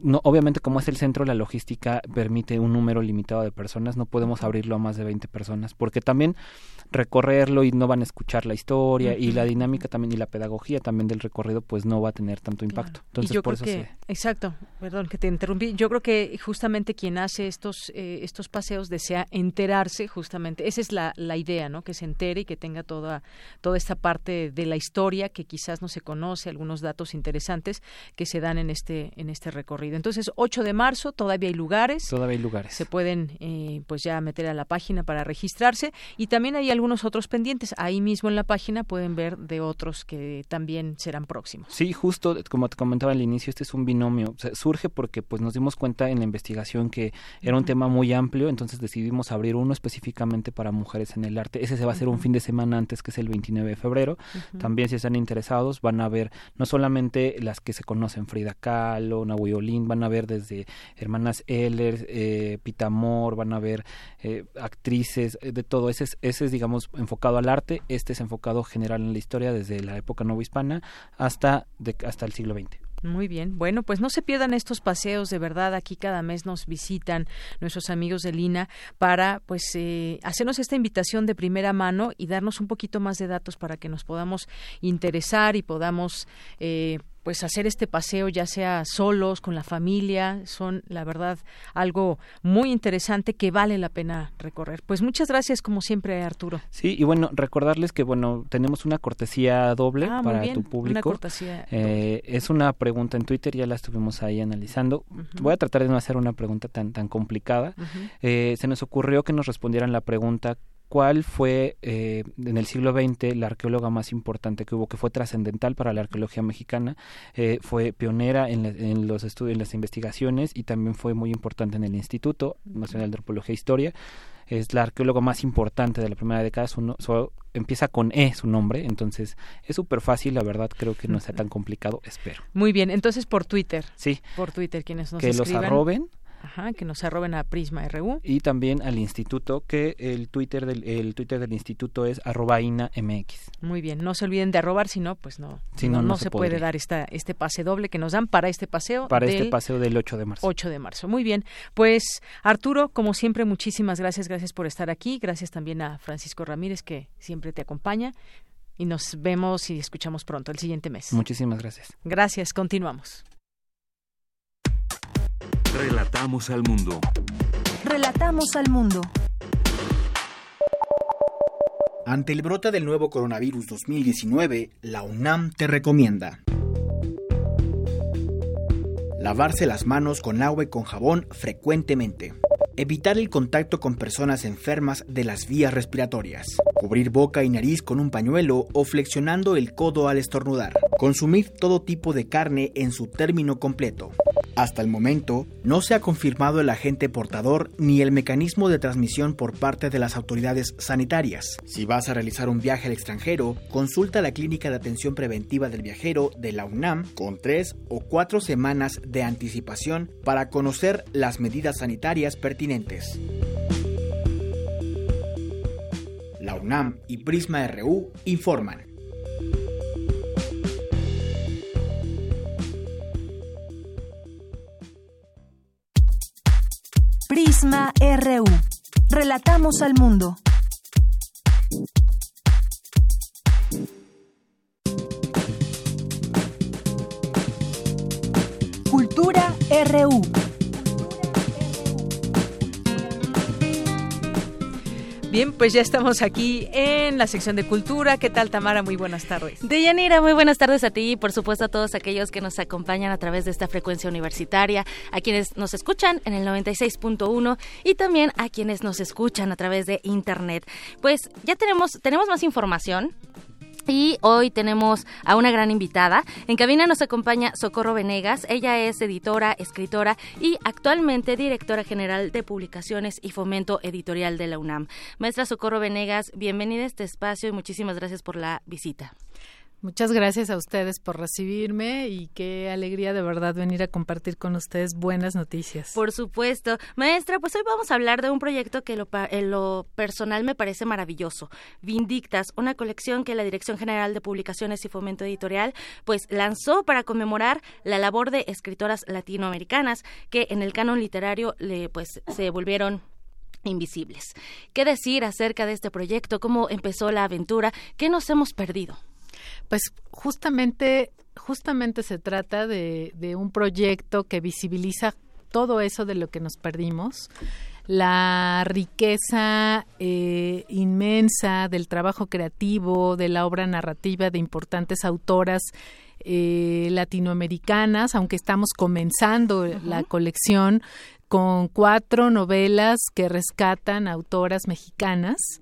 no obviamente como es el centro la logística permite un número limitado de personas no podemos abrirlo a más de 20 personas porque también recorrerlo y no van a escuchar la historia y la dinámica también y la pedagogía también del recorrido pues no va a tener tanto impacto. Entonces por eso que, exacto perdón que te interrumpí yo creo que justamente quien hace estos eh, estos paseos desea enterarse justamente esa es la, la idea no que se entere y que tenga toda toda esta parte de la historia que quizás no se conoce algunos datos interesantes que se dan en este en este recorrido. Entonces 8 de marzo todavía hay lugares todavía hay lugares se pueden eh, pues ya meter a la página para registrarse y también hay algunos otros pendientes. Ahí mismo en la página pueden ver de otros que también serán próximos. Sí, justo como te comentaba al inicio, este es un binomio. surge porque pues nos dimos cuenta en la investigación que era un tema muy amplio, entonces decidimos abrir uno específicamente para mujeres en el arte. Ese se va a hacer un fin de semana antes, que es el 29 de febrero. También si están interesados van a ver no solamente las que se conocen, Frida Kahlo, Nahui Olin, van a ver desde hermanas Eller, eh, Pitamor, van a ver eh, actrices, eh, de todo. Ese es, ese es digamos, enfocado al arte, este es enfocado general en la historia desde la época hispana hasta, hasta el siglo XX. Muy bien. Bueno, pues no se pierdan estos paseos, de verdad. Aquí cada mes nos visitan nuestros amigos de Lina para, pues, eh, hacernos esta invitación de primera mano y darnos un poquito más de datos para que nos podamos interesar y podamos, eh, pues hacer este paseo ya sea solos, con la familia, son la verdad algo muy interesante que vale la pena recorrer. Pues muchas gracias como siempre Arturo. Sí, y bueno, recordarles que bueno, tenemos una cortesía doble ah, para tu público. Una cortesía eh, es una pregunta en Twitter, ya la estuvimos ahí analizando. Voy a tratar de no hacer una pregunta tan tan complicada. eh, se nos ocurrió que nos respondieran la pregunta cuál fue eh, en el siglo XX la arqueóloga más importante que hubo, que fue trascendental para la arqueología mexicana, eh, fue pionera en, los estudios, en las investigaciones y también fue muy importante en el Instituto Nacional de Antropología e Historia. Es la arqueóloga más importante de la primera década, empieza con E su nombre, entonces es súper fácil, la verdad creo que no sea tan complicado, espero. Muy bien, entonces por Twitter. Sí. Por Twitter, quienes nos Que los arroben Ajá, que nos arroben a Prisma RU. Y también al instituto, que el Twitter del, el Twitter del instituto es arroba INAMX. Muy bien, no se olviden de arrobar, si no, pues no, no, se, puede dar esta, este pase doble que nos dan para este paseo. Para este paseo del 8 de marzo. 8 de marzo, muy bien. Pues Arturo, como siempre, muchísimas gracias, gracias por estar aquí, gracias también a Francisco Ramírez que siempre te acompaña y nos vemos y escuchamos pronto el siguiente mes. Muchísimas gracias. Gracias, continuamos. Relatamos al mundo. Relatamos al mundo. Ante el brote del nuevo coronavirus 2019, la UNAM te recomienda lavarse las manos con agua y con jabón frecuentemente, evitar el contacto con personas enfermas de las vías respiratorias, cubrir boca y nariz con un pañuelo o flexionando el codo al estornudar, consumir todo tipo de carne en su término completo, hasta el momento, no se ha confirmado el agente portador ni el mecanismo de transmisión por parte de las autoridades sanitarias. Si vas a realizar un viaje al extranjero, consulta la Clínica de Atención Preventiva del Viajero de la UNAM con tres o cuatro semanas de anticipación para conocer las medidas sanitarias pertinentes. La UNAM y Prisma RU informan. Prisma RU. Relatamos al mundo. Cultura RU. Bien, pues ya estamos aquí en la sección de cultura. ¿Qué tal, Tamara? Muy buenas tardes. Deyanira, muy buenas tardes a ti y por supuesto a todos aquellos que nos acompañan a través de esta frecuencia universitaria, a quienes nos escuchan en el 96.1 y también a quienes nos escuchan a través de internet. Pues ya tenemos tenemos más información y hoy tenemos a una gran invitada. En cabina nos acompaña Socorro Venegas. Ella es editora, escritora y actualmente directora general de publicaciones y fomento editorial de la UNAM. Maestra Socorro Venegas, bienvenida a este espacio y muchísimas gracias por la visita. Muchas gracias a ustedes por recibirme y qué alegría de verdad venir a compartir con ustedes buenas noticias. Por supuesto. Maestra, pues hoy vamos a hablar de un proyecto que en lo personal me parece maravilloso. Vindictas, una colección que la Dirección General de Publicaciones y Fomento Editorial pues lanzó para conmemorar la labor de escritoras latinoamericanas que en el canon literario le, pues se volvieron invisibles. ¿Qué decir acerca de este proyecto? ¿Cómo empezó la aventura? ¿Qué nos hemos perdido? Pues justamente, justamente se trata de, un proyecto que visibiliza todo eso de lo que nos perdimos. La riqueza eh, inmensa del trabajo creativo, de la obra narrativa de importantes autoras eh, latinoamericanas, aunque estamos comenzando la colección con cuatro novelas que rescatan autoras mexicanas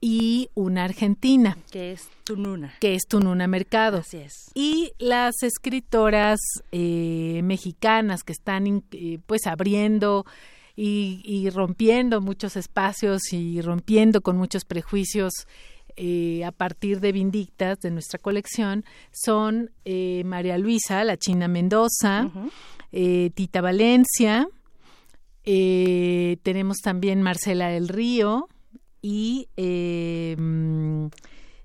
y una argentina. Que es Tununa. Que es Tununa Mercado. Así es. Y las escritoras eh, mexicanas que están eh, pues abriendo y, rompiendo muchos espacios y rompiendo con muchos prejuicios eh, a partir de Vindictas de nuestra colección son María Luisa, la China Mendoza, Tita Valencia, tenemos también Marcela del Río, y eh,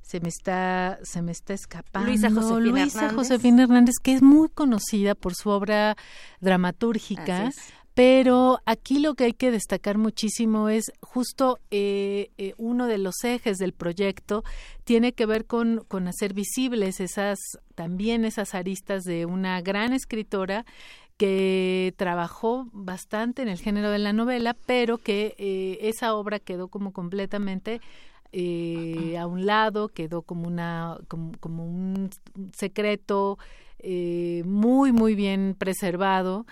se me está se me está escapando Luisa Josefina Hernández. Josefina Hernández que es muy conocida por su obra dramatúrgica pero aquí lo que hay que destacar muchísimo es justo eh, eh, uno de los ejes del proyecto tiene que ver con, con hacer visibles esas también esas aristas de una gran escritora que trabajó bastante en el género de la novela, pero que eh, esa obra quedó como completamente eh, a un lado, quedó como una como, un secreto eh, muy muy bien preservado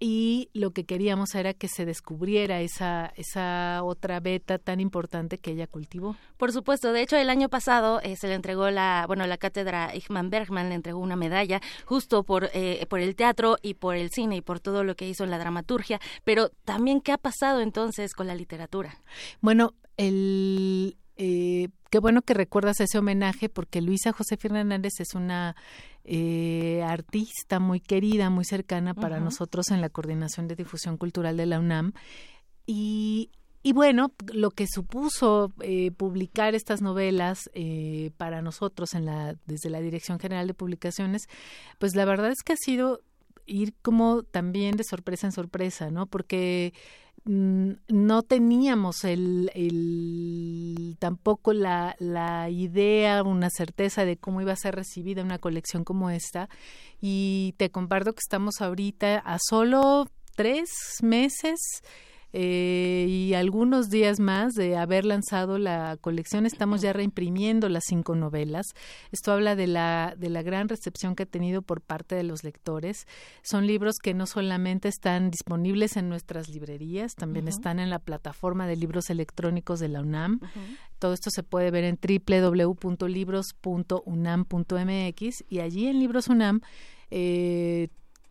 y lo que queríamos era que se descubriera esa, esa otra beta tan importante que ella cultivó. Por supuesto, de hecho el año pasado eh, se le entregó la, bueno, la cátedra Igman Bergman le entregó una medalla justo por, eh, por el teatro y por el cine y por todo lo que hizo en la dramaturgia, pero también qué ha pasado entonces con la literatura. Bueno, el, eh, qué bueno que recuerdas ese homenaje porque Luisa José Fernández es una eh, artista muy querida, muy cercana para nosotros en la Coordinación de Difusión Cultural de la UNAM. Y, y bueno, lo que supuso eh, publicar estas novelas eh, para nosotros en la, desde la Dirección General de Publicaciones, pues la verdad es que ha sido ir como también de sorpresa en sorpresa, ¿no? Porque Mm, no teníamos el, el tampoco la, la, idea, una certeza de cómo iba a ser recibida una colección como esta. Y te comparto que estamos ahorita a solo tres meses eh, y algunos días más de haber lanzado la colección estamos ya reimprimiendo las cinco novelas. Esto habla de la, de la gran recepción que ha tenido por parte de los lectores. Son libros que no solamente están disponibles en nuestras librerías, también están en la plataforma de libros electrónicos de la UNAM. Todo esto se puede ver en www.libros.unam.mx y allí en Libros UNAM eh,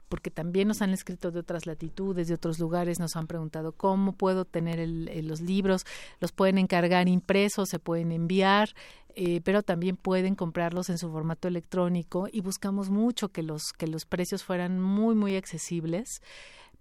porque también nos han escrito de otras latitudes, de otros lugares, nos han preguntado cómo puedo tener los libros, los pueden encargar impresos, se pueden enviar, eh, pero también pueden comprarlos en su formato electrónico y buscamos mucho que los, que los precios fueran muy, muy accesibles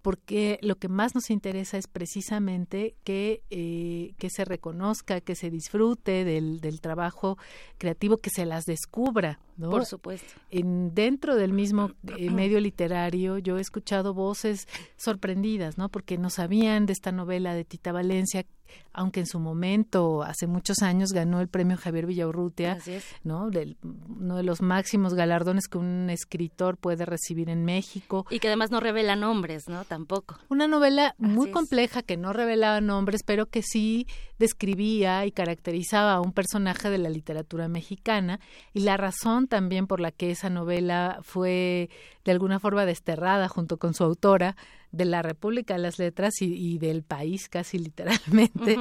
porque lo que más nos interesa es precisamente que, eh, que se reconozca, que se disfrute del, del trabajo creativo, que se las descubra ¿no? Por supuesto. En, dentro del mismo eh, medio literario yo he escuchado voces sorprendidas, ¿no? Porque no sabían de esta novela de Tita Valencia, aunque en su momento, hace muchos años, ganó el premio Javier Villaurrutia, ¿no? Del, uno de los máximos galardones que un escritor puede recibir en México. Y que además no revela nombres, ¿no? Tampoco. Una novela muy compleja que no revelaba nombres, pero que sí describía y caracterizaba a un personaje de la literatura mexicana y la razón también por la que esa novela fue de alguna forma desterrada junto con su autora de la República de las Letras y, del país casi literalmente,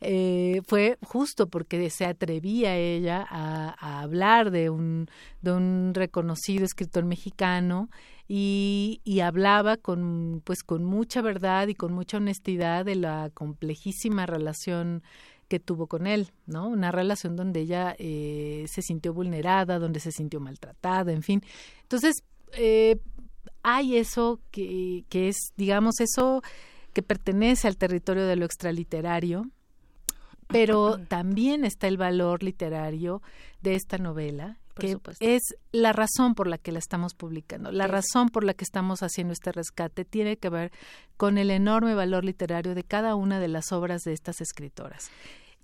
eh, fue justo porque se atrevía ella a, hablar de un, de un reconocido escritor mexicano y, y, hablaba con, pues, con mucha verdad y con mucha honestidad de la complejísima relación que tuvo con él, ¿no? Una relación donde ella eh, se sintió vulnerada, donde se sintió maltratada, en fin. Entonces, eh, hay eso que, que es, digamos, eso que pertenece al territorio de lo extraliterario, pero también está el valor literario de esta novela, que es la razón por la que la estamos publicando, la razón por la que estamos haciendo este rescate tiene que ver con el enorme valor literario de cada una de las obras de estas escritoras.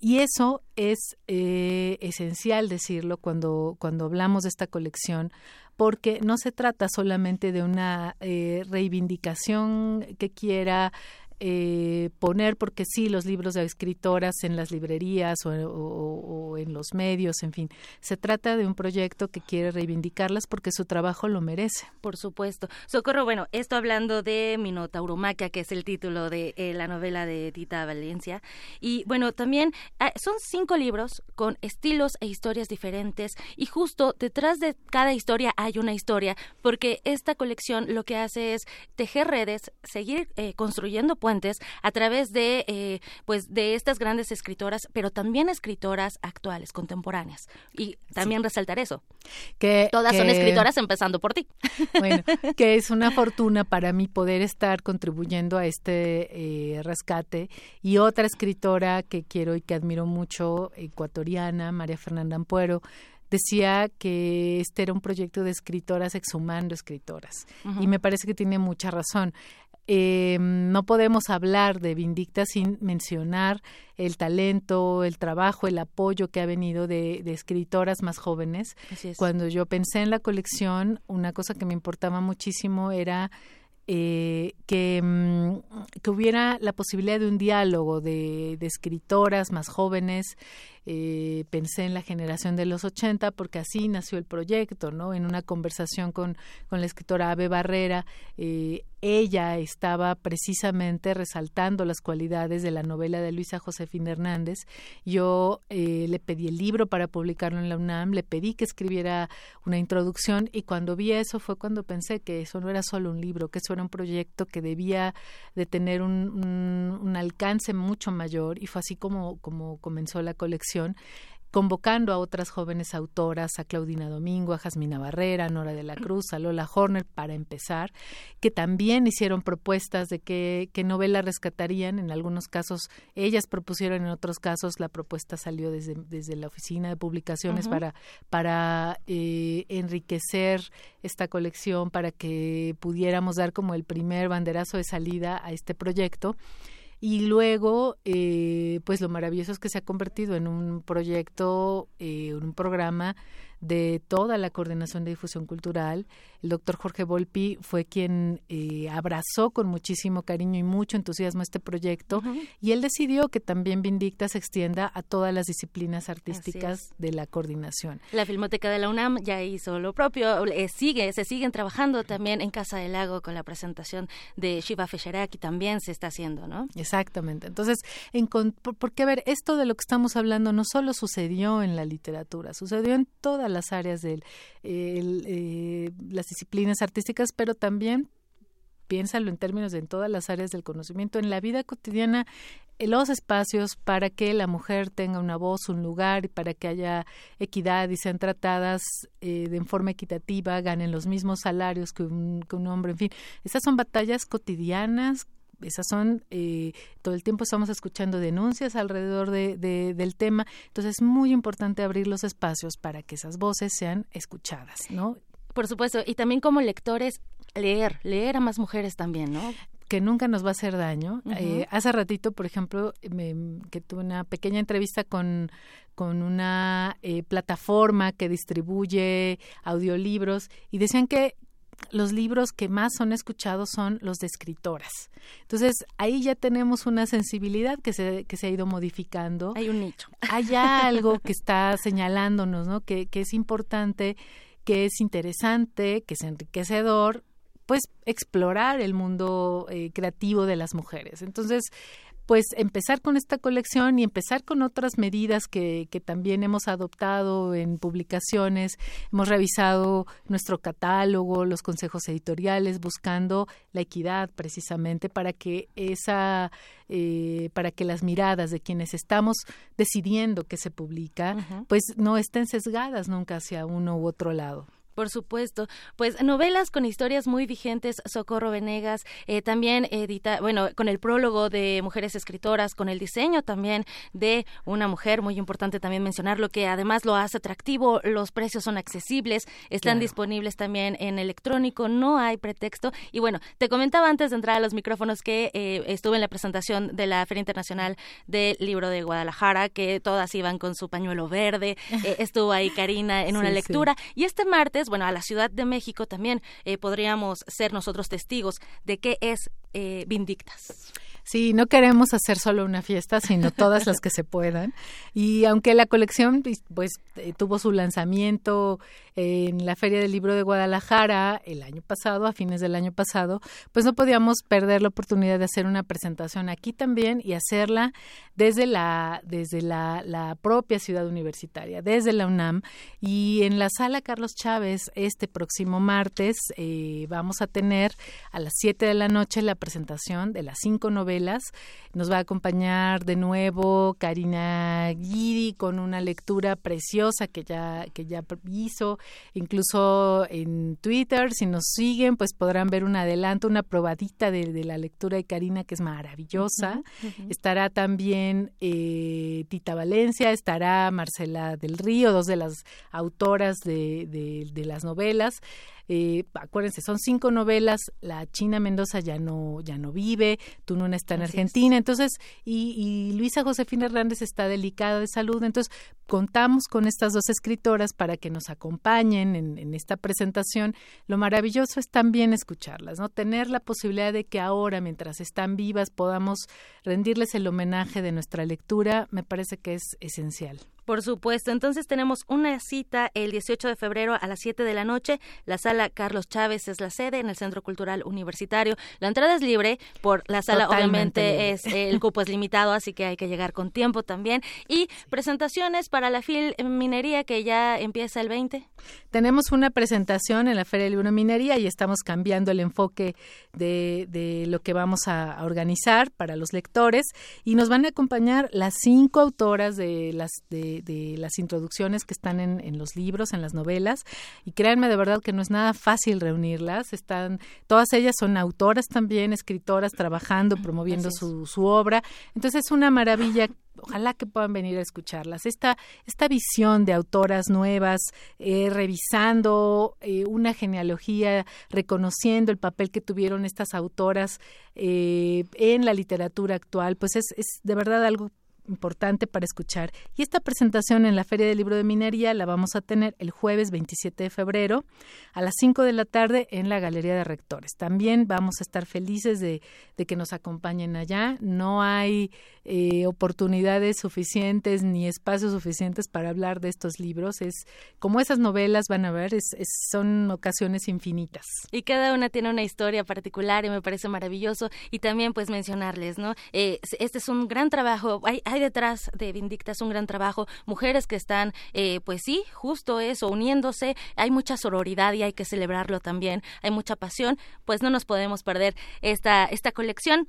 Y eso es eh, esencial decirlo cuando, cuando hablamos de esta colección, porque no se trata solamente de una eh, reivindicación que quiera eh, poner, porque sí, los libros de escritoras en las librerías o, en los medios, en fin. Se trata de un proyecto que quiere reivindicarlas porque su trabajo lo merece. Por supuesto. Socorro, bueno, esto hablando de Minotauromaquia, que es el título de eh, la novela de Tita Valencia. Y bueno, también ah, son cinco libros con estilos e historias diferentes y justo detrás de cada historia hay una historia, porque esta colección lo que hace es tejer redes, seguir eh, construyendo puentes a través de eh, pues de estas grandes escritoras, pero también escritoras actuales, contemporáneas. Y también resaltar eso. Que todas son escritoras empezando por ti. Bueno, que es una fortuna para mí poder estar contribuyendo a este eh, rescate y otra escritora que quiero y que admiro mucho, ecuatoriana, María Fernanda Ampuero, decía que este era un proyecto de escritoras exhumando escritoras. Y me parece que tiene mucha razón. Eh, no podemos hablar de Vindicta sin mencionar el talento, el trabajo, el apoyo que ha venido de, escritoras más jóvenes. Cuando yo pensé en la colección, una cosa que me importaba muchísimo era eh, que, mm, que, hubiera la posibilidad de un diálogo de, de escritoras más jóvenes eh, pensé en la generación de los 80 porque así nació el proyecto, ¿no? En una conversación con, con la escritora Ave Barrera, eh, ella estaba precisamente resaltando las cualidades de la novela de Luisa Josefina Hernández. Yo eh, le pedí el libro para publicarlo en la UNAM, le pedí que escribiera una introducción y cuando vi eso fue cuando pensé que eso no era solo un libro, que eso era un proyecto que debía de tener un, un alcance mucho mayor y fue así como, como comenzó la colección convocando a otras jóvenes autoras, a Claudina Domingo, a Jasmina Barrera, a Nora de la Cruz, a Lola Horner, para empezar, que también hicieron propuestas de qué, novela rescatarían. En algunos casos ellas propusieron, en otros casos la propuesta salió desde, desde la oficina de publicaciones para, para eh, enriquecer esta colección, para que pudiéramos dar como el primer banderazo de salida a este proyecto y luego eh, pues lo maravilloso es que se ha convertido en un proyecto eh, un programa de toda la coordinación de difusión cultural. El doctor Jorge Volpi fue quien eh, abrazó con muchísimo cariño y mucho entusiasmo este proyecto y él decidió que también Vindicta se extienda a todas las disciplinas artísticas de la coordinación. La Filmoteca de la UNAM ya hizo lo propio, eh, sigue, se siguen trabajando también en Casa del Lago con la presentación de Shiva Fesherak y también se está haciendo, ¿no? Exactamente. Entonces, en, porque a ver, esto de lo que estamos hablando no solo sucedió en la literatura, sucedió en toda las áreas de eh, las disciplinas artísticas, pero también piénsalo en términos de en todas las áreas del conocimiento, en la vida cotidiana, los espacios para que la mujer tenga una voz, un lugar, y para que haya equidad y sean tratadas eh, de forma equitativa, ganen los mismos salarios que un, que un hombre, en fin, estas son batallas cotidianas esas son, eh, todo el tiempo estamos escuchando denuncias alrededor de, del tema, entonces es muy importante abrir los espacios para que esas voces sean escuchadas, ¿no? Por supuesto, y también como lectores, leer, leer a más mujeres también, ¿no? que nunca nos va a hacer daño. Eh, hace ratito, por ejemplo, que tuve una pequeña entrevista con, con una eh, plataforma que distribuye audiolibros y decían que los libros que más son escuchados son los de escritoras. Entonces, ahí ya tenemos una sensibilidad que se, que se ha ido modificando. Hay un nicho. Hay algo que está señalándonos, ¿no? Que, que es importante, que es interesante, que es enriquecedor, pues explorar el mundo eh, creativo de las mujeres. Entonces, pues empezar con esta colección y empezar con otras medidas que, que también hemos adoptado en publicaciones. Hemos revisado nuestro catálogo, los consejos editoriales, buscando la equidad precisamente para que esa, eh, para que las miradas de quienes estamos decidiendo que se publica, pues no estén sesgadas nunca hacia uno u otro lado. Por supuesto. Pues novelas con historias muy vigentes, Socorro Venegas, eh, también edita, bueno, con el prólogo de Mujeres Escritoras, con el diseño también de una mujer, muy importante también mencionarlo, que además lo hace atractivo, los precios son accesibles, están disponibles también en electrónico, no hay pretexto. Y bueno, te comentaba antes de entrar a los micrófonos que eh, estuve en la presentación de la Feria Internacional del Libro de Guadalajara, que todas iban con su pañuelo verde, eh, estuvo ahí Karina en una lectura, y este martes bueno, a la Ciudad de México también eh, podríamos ser nosotros testigos de qué es eh, Vindictas. Sí, no queremos hacer solo una fiesta, sino todas las que se puedan. Y aunque la colección pues, pues eh, tuvo su lanzamiento en la Feria del Libro de Guadalajara el año pasado, a fines del año pasado, pues no podíamos perder la oportunidad de hacer una presentación aquí también y hacerla desde la desde la, la propia ciudad universitaria, desde la UNAM y en la sala Carlos Chávez este próximo martes eh, vamos a tener a las 7 de la noche la presentación de las cinco novelas. Nos va a acompañar de nuevo Karina Guidi con una lectura preciosa que ya que ya hizo Incluso en Twitter, si nos siguen, pues podrán ver un adelanto, una probadita de, la lectura de Karina, que es maravillosa. Estará también eh, Tita Valencia, estará Marcela del Río, dos de las autoras de, de las novelas. Eh, acuérdense, son cinco novelas, la China Mendoza ya no, ya no vive, Tununa está en Argentina, entonces, y, Luisa Josefina Hernández está delicada de salud, entonces contamos con estas dos escritoras para que nos acompañen en, en, esta presentación. Lo maravilloso es también escucharlas, ¿no? Tener la posibilidad de que ahora, mientras están vivas, podamos rendirles el homenaje de nuestra lectura, me parece que es esencial. Por supuesto. Entonces tenemos una cita el 18 de febrero a las 7 de la noche. La sala Carlos Chávez es la sede en el Centro Cultural Universitario. La entrada es libre. Por la sala, obviamente, es el cupo es limitado, así que hay que llegar con tiempo también. Y presentaciones para la FIL Minería que ya empieza el 20. Tenemos una presentación en la Feria del Libro Minería y estamos cambiando el enfoque de, de lo que vamos a, organizar para los lectores. Y nos van a acompañar las cinco autoras de las de de, las introducciones que están en, los libros, en las novelas, y créanme de verdad que no es nada fácil reunirlas. Están, todas ellas son autoras también, escritoras, trabajando, promoviendo su, su obra. Entonces es una maravilla ojalá que puedan venir a escucharlas. Esta, esta visión de autoras nuevas, eh, revisando eh, una genealogía, reconociendo el papel que tuvieron estas autoras eh, en la literatura actual, pues es, es de verdad algo importante para escuchar. Y esta presentación en la Feria del Libro de Minería la vamos a tener el jueves 27 de febrero a las 5 de la tarde en la Galería de Rectores. También vamos a estar felices de, que nos acompañen allá. No hay eh, oportunidades suficientes ni espacios suficientes para hablar de estos libros. Es como esas novelas van a ver, es, son ocasiones infinitas. Y cada una tiene una historia particular y me parece maravilloso. Y también pues mencionarles, ¿no? Eh, este es un gran trabajo. hay hay detrás de Vindictas un gran trabajo, mujeres que están, eh, pues sí, justo eso, uniéndose, hay mucha sororidad y hay que celebrarlo también, hay mucha pasión, pues no nos podemos perder esta, esta colección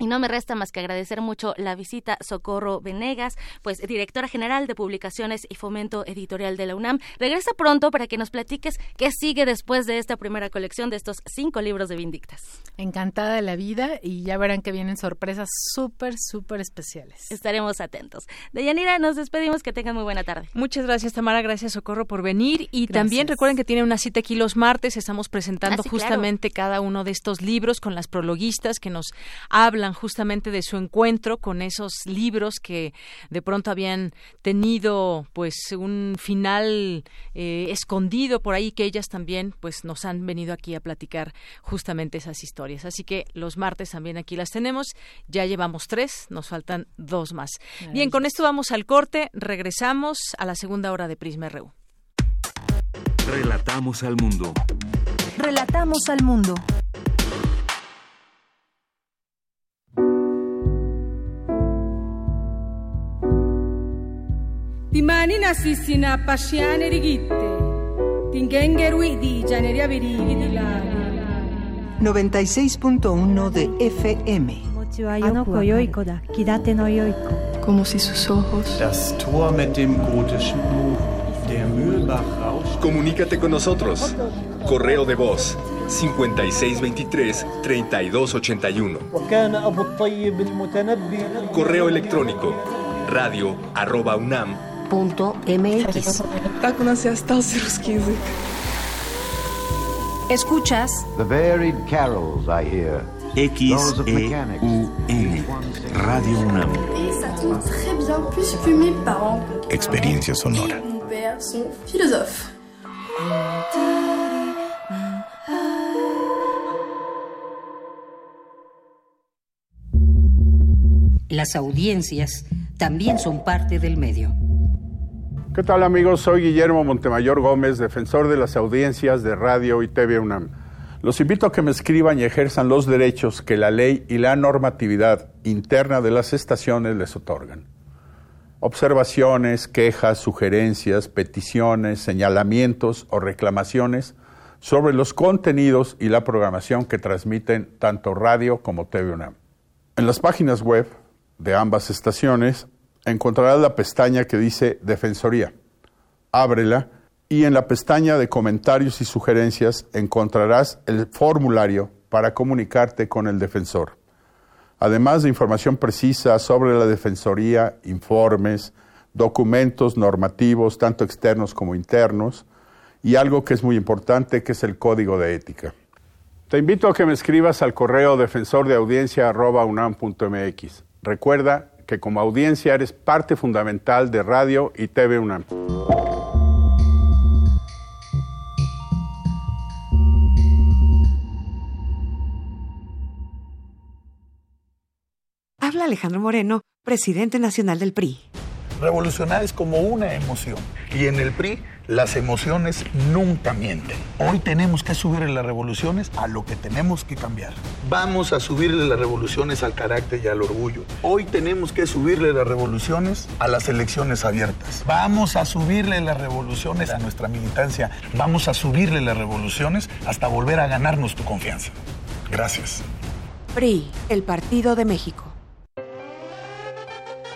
Y no me resta más que agradecer mucho la visita Socorro Venegas, pues directora general de Publicaciones y Fomento Editorial de la UNAM. Regresa pronto para que nos platiques qué sigue después de esta primera colección de estos cinco libros de Vindictas. Encantada de la vida y ya verán que vienen sorpresas súper, súper especiales. Estaremos atentos. Deyanira, nos despedimos. Que tengan muy buena tarde. Muchas gracias, Tamara. Gracias, Socorro, por venir. Y también recuerden que tiene una cita aquí los martes. Estamos presentando Ah, sí, justamente cada uno de estos libros con las prologuistas que nos hablan justamente de su encuentro con esos libros que de pronto habían tenido pues un final eh, escondido por ahí que ellas también pues nos han venido aquí a platicar justamente esas historias. Así que los martes también aquí las tenemos. Ya llevamos tres, nos faltan dos más. Bien, con esto vamos al corte. Regresamos a la segunda hora de Prisma RU. Relatamos al mundo. Relatamos al mundo. Pasciane righitte, 96.1 de FM. Como si sus ojos. Comunícate con nosotros. Correo de voz 5623-3281. Correo electrónico radio arroba unam www.radiounam.mx. Escuchas The varied carols I hear. X -E -U -N, Radio UNAM. Experiencia sonora. Las audiencias también son parte del medio. ¿Qué tal amigos? Soy Guillermo Montemayor Gómez, defensor de las audiencias de Radio y TV UNAM. Los invito a que me escriban y ejerzan los derechos que la ley y la normatividad interna de las estaciones les otorgan. Observaciones, quejas, sugerencias, peticiones, señalamientos o reclamaciones sobre los contenidos y la programación que transmiten tanto radio como TV UNAM. En las páginas web de ambas estaciones encontrarás la pestaña que dice Defensoría. Ábrela y en la pestaña de comentarios y sugerencias encontrarás el formulario para comunicarte con el defensor. Además de información precisa sobre la Defensoría, informes, documentos normativos, tanto externos como internos, y algo que es muy importante, que es el código de ética. Te invito a que me escribas al correo defensordeaudiencia.unam.mx. Recuerda que como audiencia eres parte fundamental de Radio y TV UNAM. Habla Alejandro Moreno, presidente nacional del PRI. Revolucionar es como una emoción. Y en el PRI las emociones nunca mienten. Hoy tenemos que subirle las revoluciones a lo que tenemos que cambiar. Vamos a subirle las revoluciones al carácter y al orgullo. Hoy tenemos que subirle las revoluciones a las elecciones abiertas. Vamos a subirle las revoluciones a nuestra militancia. Vamos a subirle las revoluciones hasta volver a ganarnos tu confianza. Gracias. PRI, el Partido de México.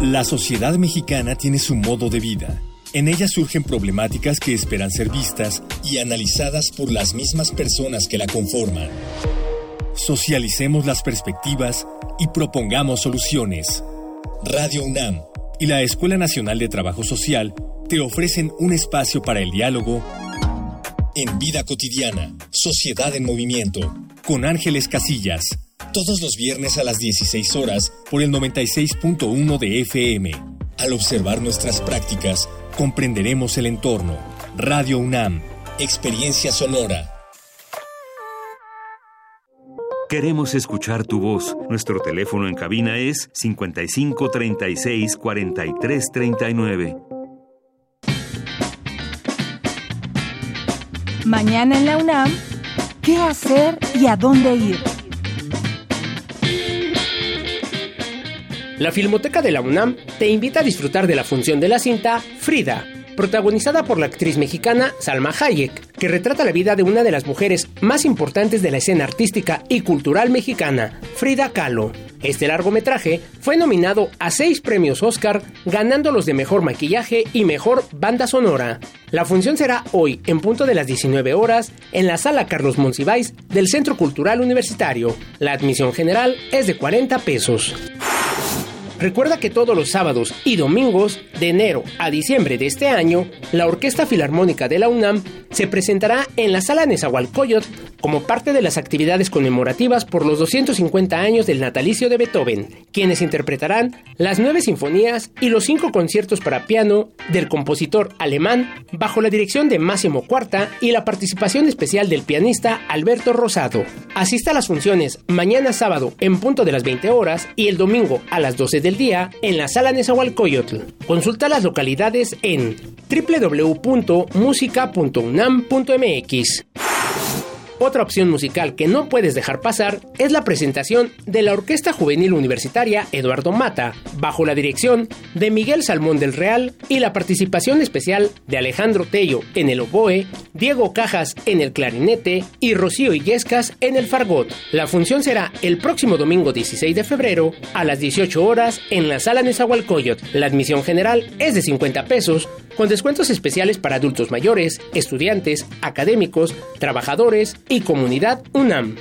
La sociedad mexicana tiene su modo de vida. En ella surgen problemáticas que esperan ser vistas y analizadas por las mismas personas que la conforman. Socialicemos las perspectivas y propongamos soluciones. Radio UNAM y la Escuela Nacional de Trabajo Social te ofrecen un espacio para el diálogo en Vida Cotidiana, Sociedad en Movimiento, con Ángeles Casillas, todos los viernes a las 16 horas por el 96.1 de FM. Al observar nuestras prácticas, comprenderemos el entorno. Radio UNAM, Experiencia Sonora. Queremos escuchar tu voz. Nuestro teléfono en cabina es 55 36 43 39. Mañana en la UNAM, ¿qué hacer y a dónde ir? La Filmoteca de la UNAM te invita a disfrutar de la función de la cinta Frida protagonizada por la actriz mexicana Salma Hayek, que retrata la vida de una de las mujeres más importantes de la escena artística y cultural mexicana, Frida Kahlo. Este largometraje fue nominado a seis premios Oscar, ganando los de mejor maquillaje y mejor banda sonora. La función será hoy, en punto de las 19 horas, en la sala Carlos Monsiváis del Centro Cultural Universitario. La admisión general es de 40 pesos. Recuerda que todos los sábados y domingos, de enero a diciembre de este año, la Orquesta Filarmónica de la UNAM se presentará en la Sala Nezahualcóyotl como parte de las actividades conmemorativas por los 250 años del natalicio de Beethoven, quienes interpretarán las nueve sinfonías y los cinco conciertos para piano del compositor alemán bajo la dirección de Máximo Cuarta y la participación especial del pianista Alberto Rosado. Asista a las funciones mañana sábado en punto de las 20 horas y el domingo a las 12 del día en la sala Nezahualcóyotl. Consulta las localidades en www.musica.unam.mx. Otra opción musical que no puedes dejar pasar es la presentación de la Orquesta Juvenil Universitaria Eduardo Mata, bajo la dirección de Miguel Salmón del Real y la participación especial de Alejandro Tello en el oboe, Diego Cajas en el clarinete y Rocío Illescas en el fargot. La función será el próximo domingo 16 de febrero a las 18 horas en la sala Nezahualcóyotl. La admisión general es de 50 pesos, con descuentos especiales para adultos mayores, estudiantes, académicos, trabajadores y comunidad UNAM.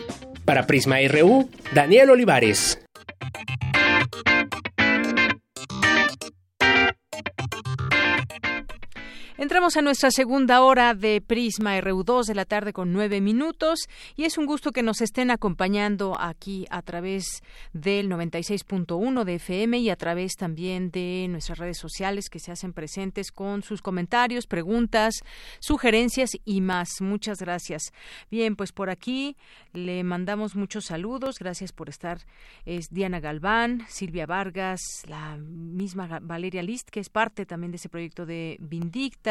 Para Prisma RU, Daniel Olivares. Entramos a nuestra segunda hora de Prisma RU2 de la tarde con nueve minutos y es un gusto que nos estén acompañando aquí a través del 96.1 de FM y a través también de nuestras redes sociales que se hacen presentes con sus comentarios, preguntas, sugerencias y más. Muchas gracias. Bien, pues por aquí le mandamos muchos saludos. Gracias por estar. Es Diana Galván, Silvia Vargas, la misma Valeria List, que es parte también de ese proyecto de Vindicta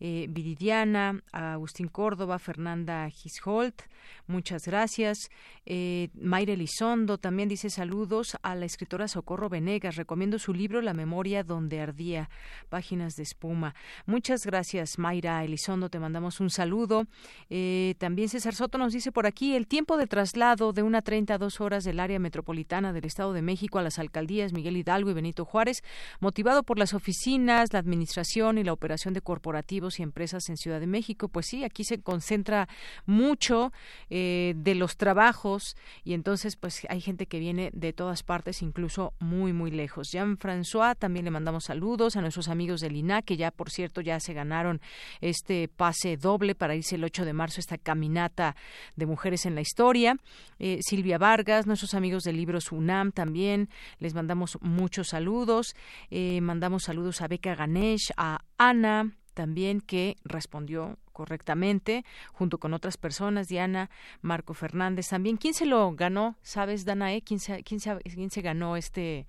eh, Viridiana, Agustín Córdoba, Fernanda Gisholt, muchas gracias. Eh, Mayra Elizondo también dice saludos a la escritora Socorro Venegas. Recomiendo su libro La memoria donde ardía, páginas de espuma. Muchas gracias, Mayra Elizondo. Te mandamos un saludo. Eh, también César Soto nos dice por aquí el tiempo de traslado de una 32 horas del área metropolitana del Estado de México a las alcaldías Miguel Hidalgo y Benito Juárez, motivado por las oficinas, la administración y la operación de corporativos y empresas en Ciudad de México. Pues sí, aquí se concentra mucho eh, de los trabajos y entonces pues hay gente que viene de todas partes, incluso muy, muy lejos. Jean-François, también le mandamos saludos a nuestros amigos del INAC, que ya, por cierto, ya se ganaron este pase doble para irse el 8 de marzo, esta caminata de mujeres en la historia. Eh, Silvia Vargas, nuestros amigos del libro UNAM también, les mandamos muchos saludos. Eh, mandamos saludos a Beca Ganesh, a Ana, también que respondió correctamente junto con otras personas, Diana, Marco Fernández también. ¿Quién se lo ganó? ¿Sabes, Danae? ¿Quién se, quién quién se ganó este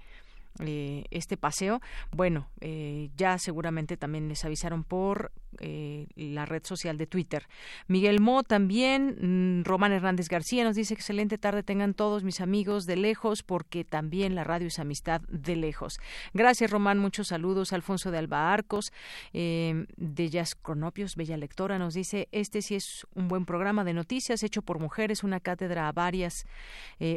eh, este paseo. Bueno, eh, ya seguramente también les avisaron por eh, la red social de Twitter. Miguel Mo también, mm, Román Hernández García nos dice excelente tarde tengan todos mis amigos de lejos porque también la radio es amistad de lejos. Gracias Román, muchos saludos. Alfonso de Alba Arcos, de Jazz Cronopios, bella lectora, nos dice este sí es un buen programa de noticias hecho por mujeres, una cátedra a varias,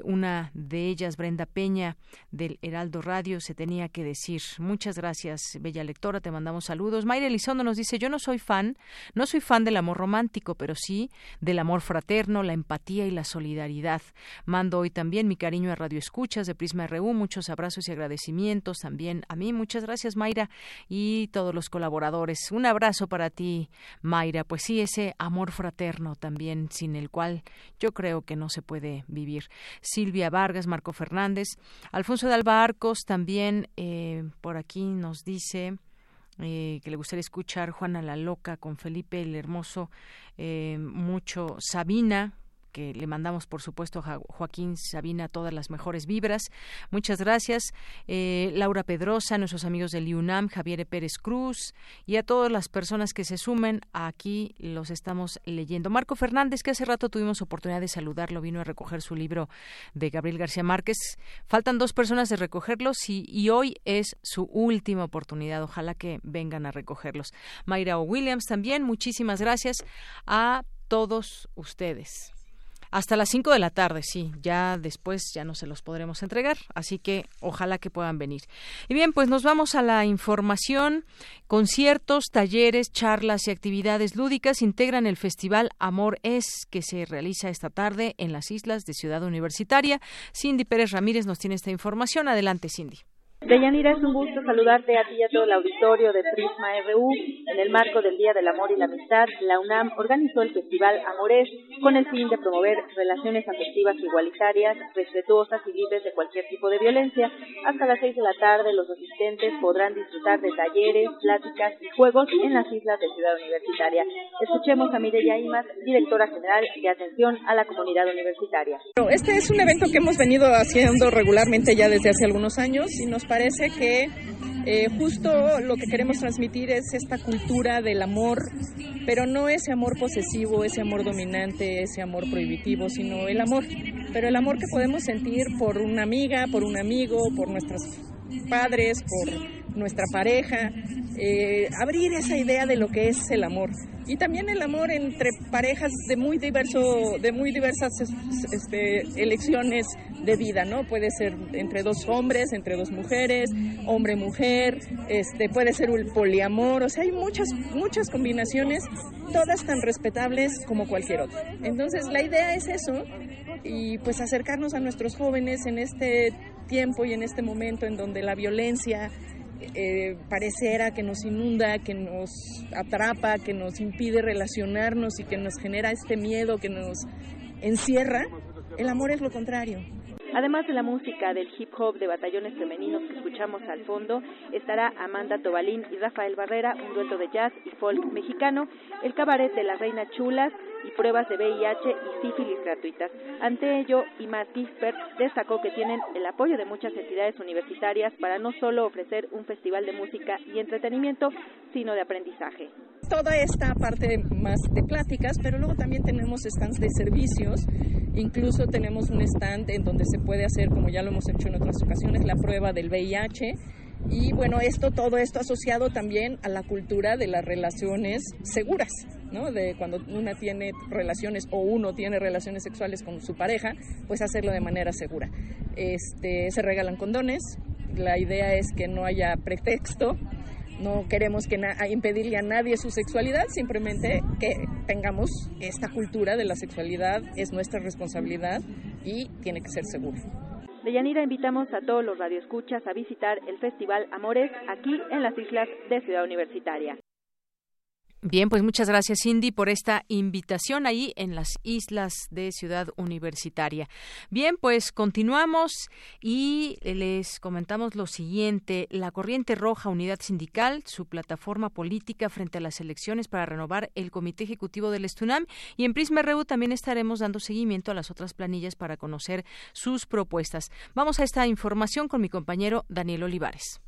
una de ellas Brenda Peña del Heraldo Radio se tenía que decir. Muchas gracias, bella lectora, te mandamos saludos. Mayra Elizondo nos dice, yo no soy fan, no soy fan del amor romántico, pero sí del amor fraterno, la empatía y la solidaridad. Mando hoy también mi cariño a Radio Escuchas de Prisma RU, muchos abrazos y agradecimientos también a mí. Muchas gracias, Mayra, y todos los colaboradores. Un abrazo para ti, Mayra. Pues sí, ese amor fraterno también, sin el cual yo creo que no se puede vivir. Silvia Vargas, Marco Fernández, Alfonso de Alba Arcos, también eh, por aquí nos dice eh, que le gustaría escuchar Juana la Loca con Felipe el Hermoso, eh, mucho Sabina, que le mandamos, por supuesto, a Joaquín Sabina todas las mejores vibras. Muchas gracias. Eh, Laura Pedrosa, nuestros amigos del IUNAM, Javier Pérez Cruz y a todas las personas que se sumen aquí los estamos leyendo. Marco Fernández, que hace rato tuvimos oportunidad de saludarlo, vino a recoger su libro de Gabriel García Márquez. Faltan dos personas de recogerlos y, hoy es su última oportunidad. Ojalá que vengan a recogerlos. Mayra O. Williams también, muchísimas gracias a todos ustedes. Hasta las 5 de la tarde, sí. Ya después ya no se los podremos entregar, así que ojalá que puedan venir. Y bien, pues nos vamos a la información. Conciertos, talleres, charlas y actividades lúdicas integran el Festival Amor Es, que se realiza esta tarde en las islas de Ciudad Universitaria. Cindy Pérez Ramírez nos tiene esta información. Adelante, Cindy. Deyanira, es un gusto saludarte a ti y a todo el auditorio de Prisma RU. En el marco del Día del Amor y la Amistad, la UNAM organizó el Festival Amores con el fin de promover relaciones afectivas igualitarias, respetuosas y libres de cualquier tipo de violencia. Hasta las seis de la tarde, los asistentes podrán disfrutar de talleres, pláticas y juegos en las islas de Ciudad Universitaria. Escuchemos a Mireya Imas, directora general de Atención a la Comunidad Universitaria. Este es un evento que hemos venido haciendo regularmente ya desde hace algunos años y nos que eh, justo lo que queremos transmitir es esta cultura del amor, pero no ese amor posesivo, ese amor dominante, ese amor prohibitivo, sino el amor, pero el amor que podemos sentir por una amiga, por un amigo, por nuestros padres, por nuestra pareja, eh, abrir esa idea de lo que es el amor. Y también el amor entre parejas de muy diverso de muy diversas este, elecciones de vida no puede ser entre dos hombres entre dos mujeres hombre mujer este puede ser un poliamor o sea hay muchas muchas combinaciones todas tan respetables como cualquier otra. Entonces la idea es eso y pues acercarnos a nuestros jóvenes en este tiempo y en este momento en donde la violencia eh, pareciera que nos inunda, que nos atrapa, que nos impide relacionarnos y que nos genera este miedo que nos encierra, el amor es lo contrario. Además de la música del hip hop de batallones femeninos que escuchamos al fondo, estará Amanda Tobalín y Rafael Barrera, un dueto de jazz y folk mexicano, el cabaret de la Reina Chulas y pruebas de VIH y sífilis gratuitas. Ante ello, Imar Gisbert destacó que tienen el apoyo de muchas entidades universitarias para no solo ofrecer un festival de música y entretenimiento, sino de aprendizaje. Toda esta parte más de pláticas, pero luego también tenemos stands de servicios, incluso tenemos un stand en donde se puede hacer, como ya lo hemos hecho en otras ocasiones, la prueba del VIH. Y bueno, esto, todo esto asociado también a la cultura de las relaciones seguras, ¿no? De cuando una tiene relaciones o uno tiene relaciones sexuales con su pareja, pues hacerlo de manera segura. Este, se regalan condones, la idea es que no haya pretexto, no queremos que impedirle a nadie su sexualidad, simplemente que tengamos esta cultura de la sexualidad, es nuestra responsabilidad y tiene que ser seguro. De Yanira invitamos a todos los radioescuchas a visitar el Festival Amores aquí en las islas de Ciudad Universitaria. Bien, pues muchas gracias Cindy por esta invitación ahí en las islas de Ciudad Universitaria. Bien, pues continuamos y les comentamos lo siguiente. La Corriente Roja Unidad Sindical, su plataforma política frente a las elecciones para renovar el Comité Ejecutivo del Estunam y en Prisma RU también estaremos dando seguimiento a las otras planillas para conocer sus propuestas. Vamos a esta información con mi compañero Daniel Olivares.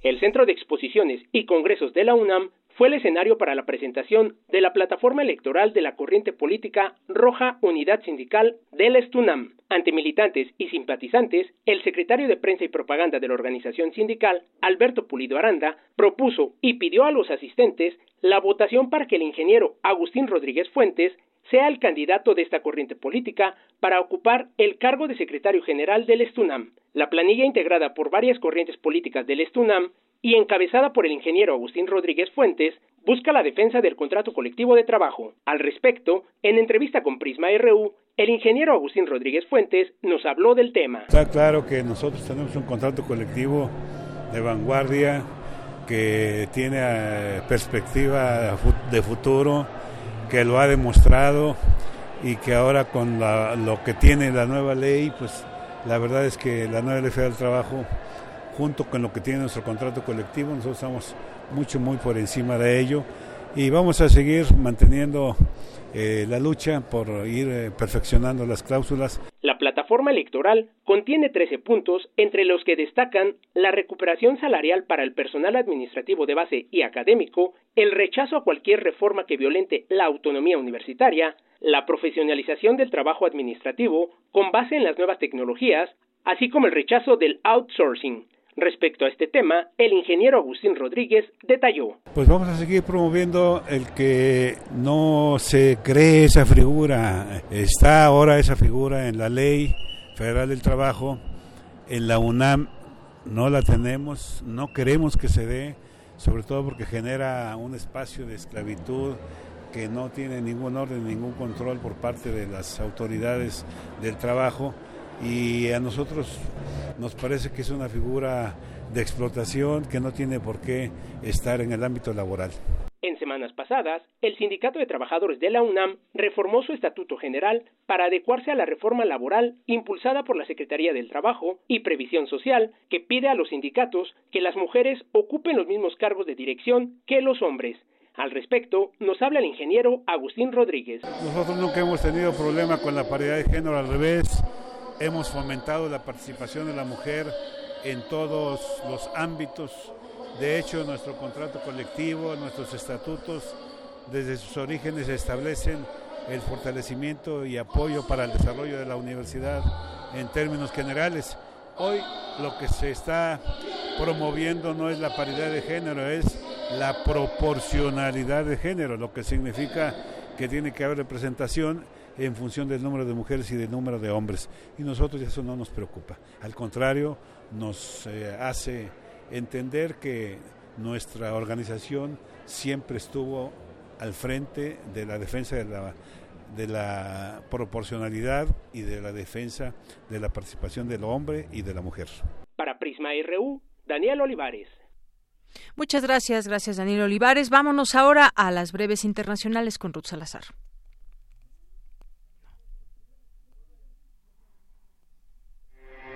El Centro de Exposiciones y Congresos de la UNAM fue el escenario para la presentación de la plataforma electoral de la corriente política Roja Unidad Sindical del Estunam. Ante militantes y simpatizantes, el secretario de Prensa y Propaganda de la organización sindical, Alberto Pulido Aranda, propuso y pidió a los asistentes la votación para que el ingeniero Agustín Rodríguez Fuentes sea el candidato de esta corriente política para ocupar el cargo de secretario general del Estunam. La planilla integrada por varias corrientes políticas del Estunam y encabezada por el ingeniero Agustín Rodríguez Fuentes, busca la defensa del contrato colectivo de trabajo. Al respecto, en entrevista con Prisma RU, el ingeniero Agustín Rodríguez Fuentes nos habló del tema. Está claro que nosotros tenemos un contrato colectivo de vanguardia que tiene eh, perspectiva de futuro, que lo ha demostrado y que ahora con lo que tiene la nueva ley, pues la verdad es que la nueva ley federal del trabajo junto con lo que tiene nuestro contrato colectivo, nosotros estamos mucho, muy por encima de ello y vamos a seguir manteniendo eh, la lucha por ir eh, perfeccionando las cláusulas. La plataforma electoral contiene 13 puntos, entre los que destacan la recuperación salarial para el personal administrativo de base y académico, el rechazo a cualquier reforma que violente la autonomía universitaria, la profesionalización del trabajo administrativo con base en las nuevas tecnologías, así como el rechazo del outsourcing. Respecto a este tema, el ingeniero Agustín Rodríguez detalló. Pues vamos a seguir promoviendo el que no se cree esa figura. Está ahora esa figura en la ley federal del trabajo. En la UNAM no la tenemos, no queremos que se dé, sobre todo porque genera un espacio de esclavitud que no tiene ningún orden, ningún control por parte de las autoridades del trabajo y a nosotros nos parece que es una figura de explotación que no tiene por qué estar en el ámbito laboral. En semanas pasadas, el Sindicato de Trabajadores de la UNAM reformó su estatuto general para adecuarse a la reforma laboral impulsada por la Secretaría del Trabajo y Previsión Social, que pide a los sindicatos que las mujeres ocupen los mismos cargos de dirección que los hombres. Al respecto, nos habla el ingeniero Agustín Rodríguez. Nosotros nunca hemos tenido problema con la paridad de género, al revés Hemos fomentado la participación de la mujer en todos los ámbitos. De hecho, nuestro contrato colectivo, nuestros estatutos, desde sus orígenes establecen el fortalecimiento y apoyo para el desarrollo de la universidad en términos generales. Hoy lo que se está promoviendo no es la paridad de género, es la proporcionalidad de género, lo que significa que tiene que haber representación en función del número de mujeres y del número de hombres. Y nosotros eso no nos preocupa. Al contrario, nos eh, hace entender que nuestra organización siempre estuvo al frente de la defensa de la, de la proporcionalidad y de la defensa de la participación del hombre y de la mujer. Para Prisma RU, Daniel Olivares. Muchas gracias, gracias Daniel Olivares. Vámonos ahora a las breves internacionales con Ruth Salazar.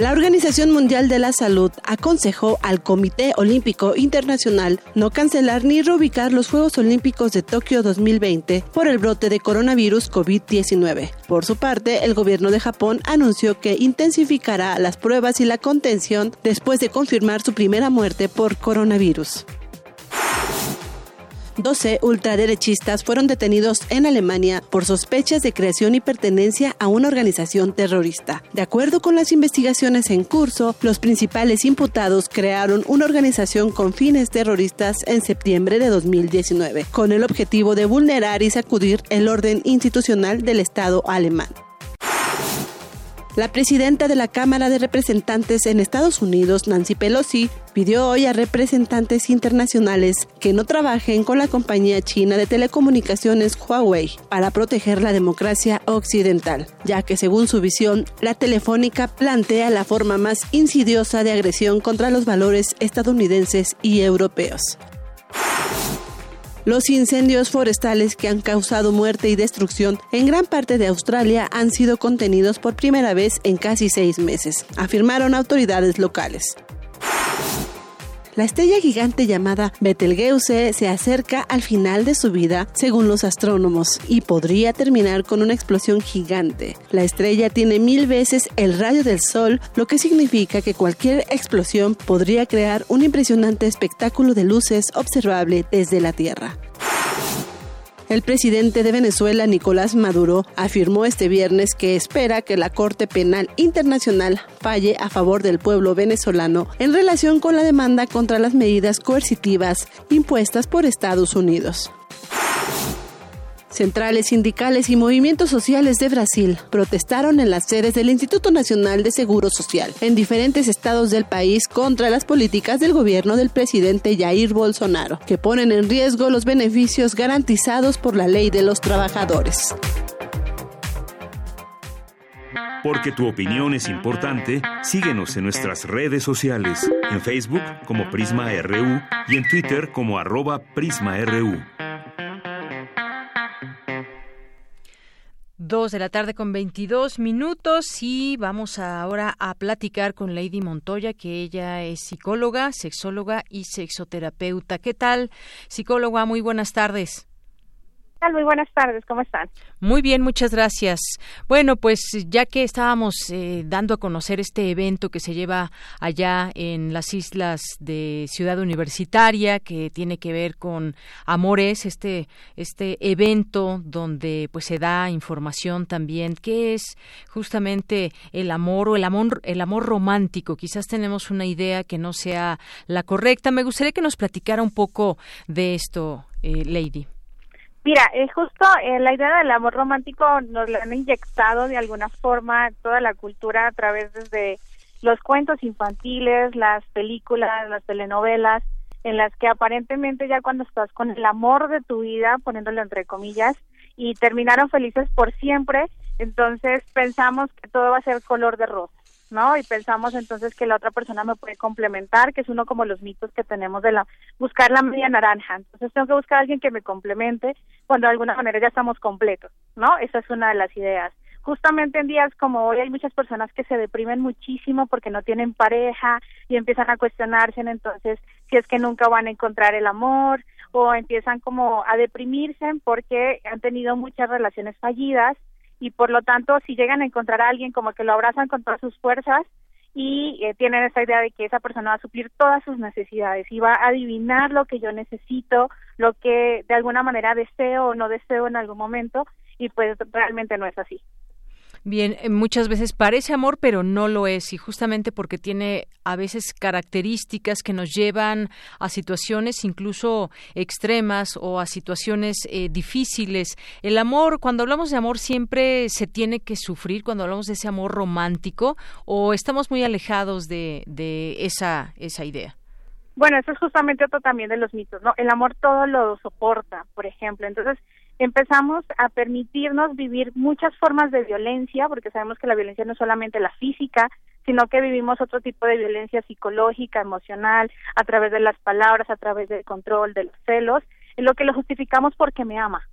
La Organización Mundial de la Salud aconsejó al Comité Olímpico Internacional no cancelar ni reubicar los Juegos Olímpicos de Tokio 2020 por el brote de coronavirus COVID-19. Por su parte, el gobierno de Japón anunció que intensificará las pruebas y la contención después de confirmar su primera muerte por coronavirus. 12 ultraderechistas fueron detenidos en Alemania por sospechas de creación y pertenencia a una organización terrorista. De acuerdo con las investigaciones en curso, los principales imputados crearon una organización con fines terroristas en septiembre de 2019, con el objetivo de vulnerar y sacudir el orden institucional del Estado alemán. La presidenta de la Cámara de Representantes en Estados Unidos, Nancy Pelosi, pidió hoy a representantes internacionales que no trabajen con la compañía china de telecomunicaciones Huawei para proteger la democracia occidental, ya que según su visión, la telefónica plantea la forma más insidiosa de agresión contra los valores estadounidenses y europeos. Los incendios forestales que han causado muerte y destrucción en gran parte de Australia han sido contenidos por primera vez en casi seis meses, afirmaron autoridades locales. La estrella gigante llamada Betelgeuse se acerca al final de su vida, según los astrónomos, y podría terminar con una explosión gigante. La estrella tiene mil veces el radio del Sol, lo que significa que cualquier explosión podría crear un impresionante espectáculo de luces observable desde la Tierra. El presidente de Venezuela, Nicolás Maduro, afirmó este viernes que espera que la Corte Penal Internacional falle a favor del pueblo venezolano en relación con la demanda contra las medidas coercitivas impuestas por Estados Unidos. Centrales sindicales y movimientos sociales de Brasil protestaron en las sedes del Instituto Nacional de Seguro Social en diferentes estados del país contra las políticas del gobierno del presidente Jair Bolsonaro, que ponen en riesgo los beneficios garantizados por la ley de los trabajadores. Porque tu opinión es importante, síguenos en nuestras redes sociales, en Facebook como Prisma RU y en Twitter como arroba PrismaRU. Dos de la tarde con 22 minutos y vamos ahora a platicar con Lady Montoya, que ella es psicóloga, sexóloga y sexoterapeuta. ¿Qué tal, psicóloga? Muy buenas tardes. Muy buenas tardes, ¿cómo están? Muy bien, muchas gracias. Bueno, pues ya que estábamos eh, dando a conocer este evento que se lleva allá en las islas de Ciudad Universitaria, que tiene que ver con Amores, este, este evento donde pues se da información también, que es justamente el amor o el amor, el amor romántico. Quizás tenemos una idea que no sea la correcta. Me gustaría que nos platicara un poco de esto, eh, Lady. Mira, eh, justo eh, la idea del amor romántico nos la han inyectado de alguna forma toda la cultura a través desde los cuentos infantiles, las películas, las telenovelas, en las que aparentemente ya cuando estás con el amor de tu vida, poniéndolo entre comillas, y terminaron felices por siempre, entonces pensamos que todo va a ser color de rosa. ¿No? Y pensamos entonces que la otra persona me puede complementar, que es uno como los mitos que tenemos de la buscar la media naranja. Entonces tengo que buscar a alguien que me complemente cuando de alguna manera ya estamos completos, ¿no? Esa es una de las ideas. Justamente en días como hoy hay muchas personas que se deprimen muchísimo porque no tienen pareja y empiezan a cuestionarse entonces si es que nunca van a encontrar el amor o empiezan como a deprimirse porque han tenido muchas relaciones fallidas y por lo tanto si llegan a encontrar a alguien como que lo abrazan con todas sus fuerzas y eh, tienen esa idea de que esa persona va a suplir todas sus necesidades y va a adivinar lo que yo necesito, lo que de alguna manera deseo o no deseo en algún momento y pues realmente no es así. Bien, eh, muchas veces parece amor, pero no lo es, y justamente porque tiene a veces características que nos llevan a situaciones incluso extremas o a situaciones eh, difíciles. El amor, cuando hablamos de amor, siempre se tiene que sufrir, cuando hablamos de ese amor romántico, o estamos muy alejados de, de esa, esa idea. Bueno, eso es justamente otro también de los mitos, ¿no? El amor todo lo soporta, por ejemplo. Entonces, empezamos a permitirnos vivir muchas formas de violencia, porque sabemos que la violencia no es solamente la física, sino que vivimos otro tipo de violencia psicológica, emocional, a través de las palabras, a través del control, de los celos, en lo que lo justificamos porque me ama.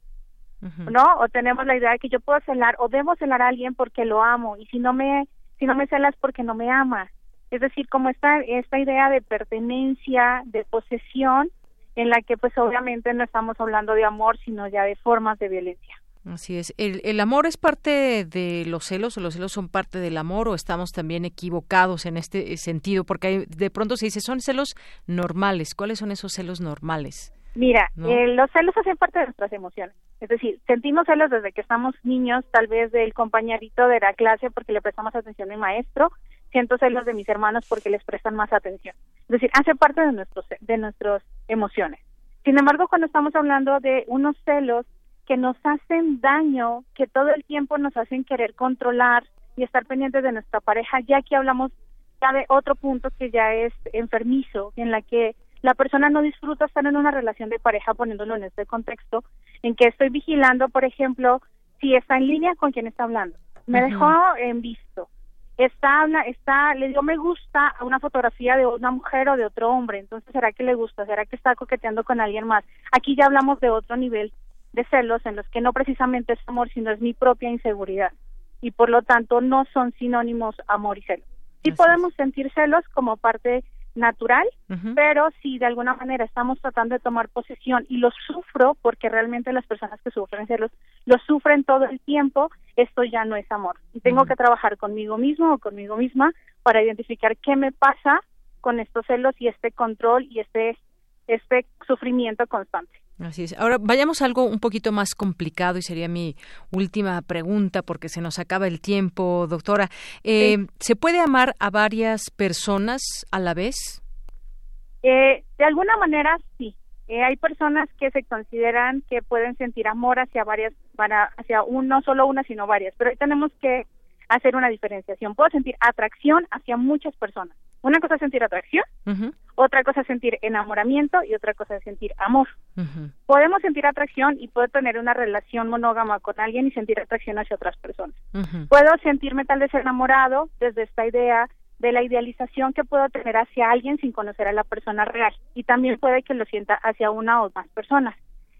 ¿No? O tenemos la idea de que yo puedo celar o debo celar a alguien porque lo amo y si no me si no me celas porque no me ama. Es decir, como esta esta idea de pertenencia, de posesión en la que pues obviamente no estamos hablando de amor, sino ya de formas de violencia. Así es. ¿El, ¿El, amor es parte de los celos o los celos son parte del amor o estamos también equivocados en este sentido? Porque de pronto se dice, son celos normales. ¿Cuáles son esos celos normales? Mira, eh, los celos hacen parte de nuestras emociones. Es decir, sentimos celos desde que estamos niños, tal vez del compañerito de la clase porque le prestamos atención al maestro, siento celos de mis hermanos porque les prestan más atención. Es decir, hace parte de nuestros de nuestras emociones. Sin embargo, cuando estamos hablando de unos celos que nos hacen daño, que todo el tiempo nos hacen querer controlar y estar pendientes de nuestra pareja, ya aquí hablamos ya de otro punto que ya es enfermizo, en la que la persona no disfruta estar en una relación de pareja, poniéndolo en este contexto, en que estoy vigilando, por ejemplo, si está en línea con quien está hablando. Me dejó en visto. Está, está, le dio me gusta a una fotografía de una mujer o de otro hombre. Entonces, ¿será que le gusta? ¿Será que está coqueteando con alguien más? Aquí ya hablamos de otro nivel de celos en los que no precisamente es amor, sino es mi propia inseguridad. Y por lo tanto, no son sinónimos amor y celos. Sí podemos sentir celos como parte natural, pero si de alguna manera estamos tratando de tomar posesión y lo sufro, porque realmente las personas que sufren celos lo sufren todo el tiempo, esto ya no es amor. Y tengo que trabajar conmigo mismo o conmigo misma para identificar qué me pasa con estos celos y este control y este, este sufrimiento constante. Así es. Ahora vayamos a algo un poquito más complicado y sería mi última pregunta porque se nos acaba el tiempo, doctora. Eh, ¿Se puede amar a varias personas a la vez? Eh, de alguna manera sí. Eh, hay personas que se consideran que pueden sentir amor hacia varias, para, hacia un, no solo una, sino varias. Pero tenemos que hacer una diferenciación. Puedo sentir atracción hacia muchas personas. Una cosa es sentir atracción, Otra cosa es sentir enamoramiento y otra cosa es sentir amor. Podemos sentir atracción y puedo tener una relación monógama con alguien y sentir atracción hacia otras personas. Puedo sentirme tal vez enamorado desde esta idea de la idealización que puedo tener hacia alguien sin conocer a la persona real y también puede que lo sienta hacia una o más personas.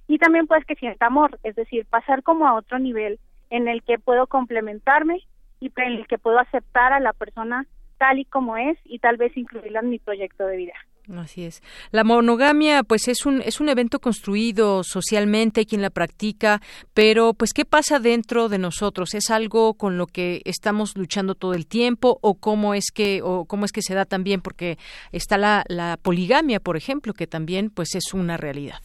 Y también puede que sienta amor, es decir, pasar como a otro nivel en el que puedo complementarme y en el que puedo aceptar a la persona tal y como es y tal vez incluirla en mi proyecto de vida. Así es. La monogamia, pues es un es un evento construido socialmente, quien la practica, pero pues qué pasa dentro de nosotros, es algo con lo que estamos luchando todo el tiempo o cómo es que o cómo es que se da también, porque está la, la poligamia, por ejemplo, que también pues es una realidad.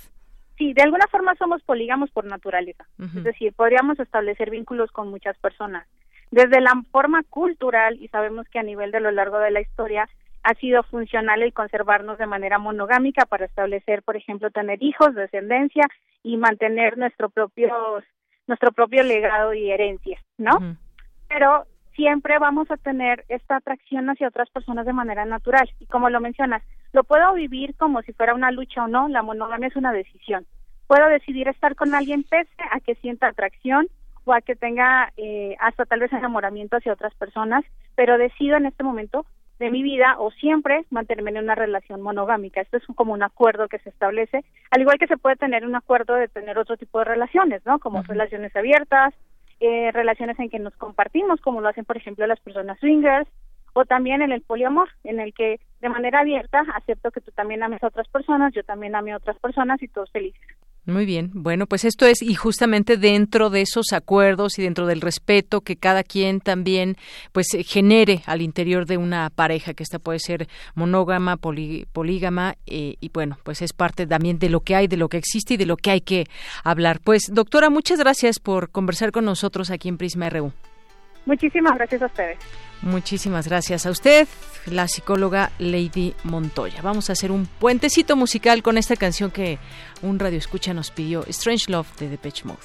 Sí, de alguna forma somos polígamos por naturaleza, es decir, podríamos establecer vínculos con muchas personas desde la forma cultural, y sabemos que a nivel de lo largo de la historia ha sido funcional el conservarnos de manera monogámica para establecer, por ejemplo, tener hijos, descendencia y mantener nuestro propio nuestro propio legado y herencia, ¿no? Pero siempre vamos a tener esta atracción hacia otras personas de manera natural y como lo mencionas, lo puedo vivir como si fuera una lucha o no, la monogamia es una decisión. Puedo decidir estar con alguien pese a que sienta atracción o a que tenga eh, hasta tal vez enamoramiento hacia otras personas, pero decido en este momento de mi vida o siempre mantenerme en una relación monogámica. Esto es como un acuerdo que se establece, al igual que se puede tener un acuerdo de tener otro tipo de relaciones, ¿no? Como relaciones abiertas, eh, relaciones en que nos compartimos, como lo hacen, por ejemplo, las personas swingers, o también en el poliamor, en el que de manera abierta acepto que tú también ames a otras personas, yo también ame a otras personas y todos felices. Muy bien. Bueno, pues esto es, y justamente dentro de esos acuerdos y dentro del respeto que cada quien también, pues, eh, genere al interior de una pareja, que esta puede ser monógama, polígama, eh, y bueno, pues es parte también de lo que hay, de lo que existe y de lo que hay que hablar. Pues, doctora, muchas gracias por conversar con nosotros aquí en Prisma RU. Muchísimas gracias a ustedes. Muchísimas gracias a usted, la psicóloga Lady Montoya. Vamos a hacer un puentecito musical con esta canción que un radio escucha nos pidió, Strange Love de Depeche Mode.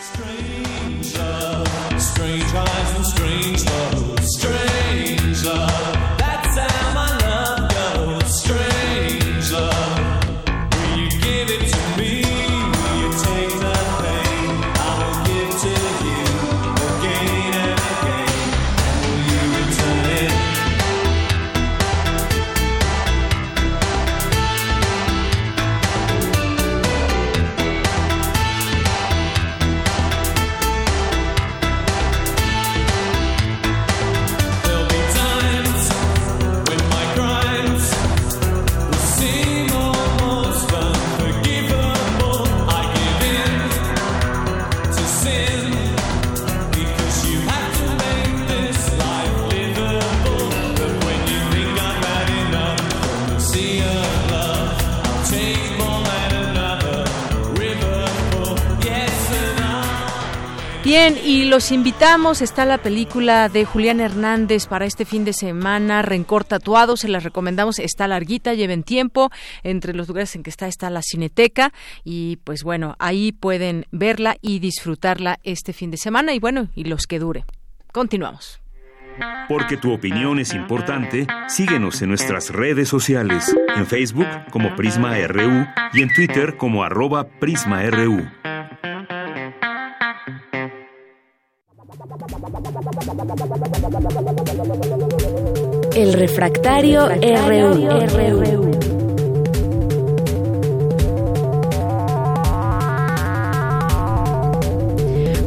Strange love, strange eyes strange love, strange love. Bien, y los invitamos, está la película de Julián Hernández para este fin de semana, Rencor Tatuado, se las recomendamos, está larguita, lleven tiempo, entre los lugares en que está está la Cineteca y pues bueno, ahí pueden verla y disfrutarla este fin de semana y bueno, y los que dure. Continuamos. Porque tu opinión es importante, síguenos en nuestras redes sociales, en Facebook como Prisma RU y en Twitter como arroba PrismaRU. El refractario, RU.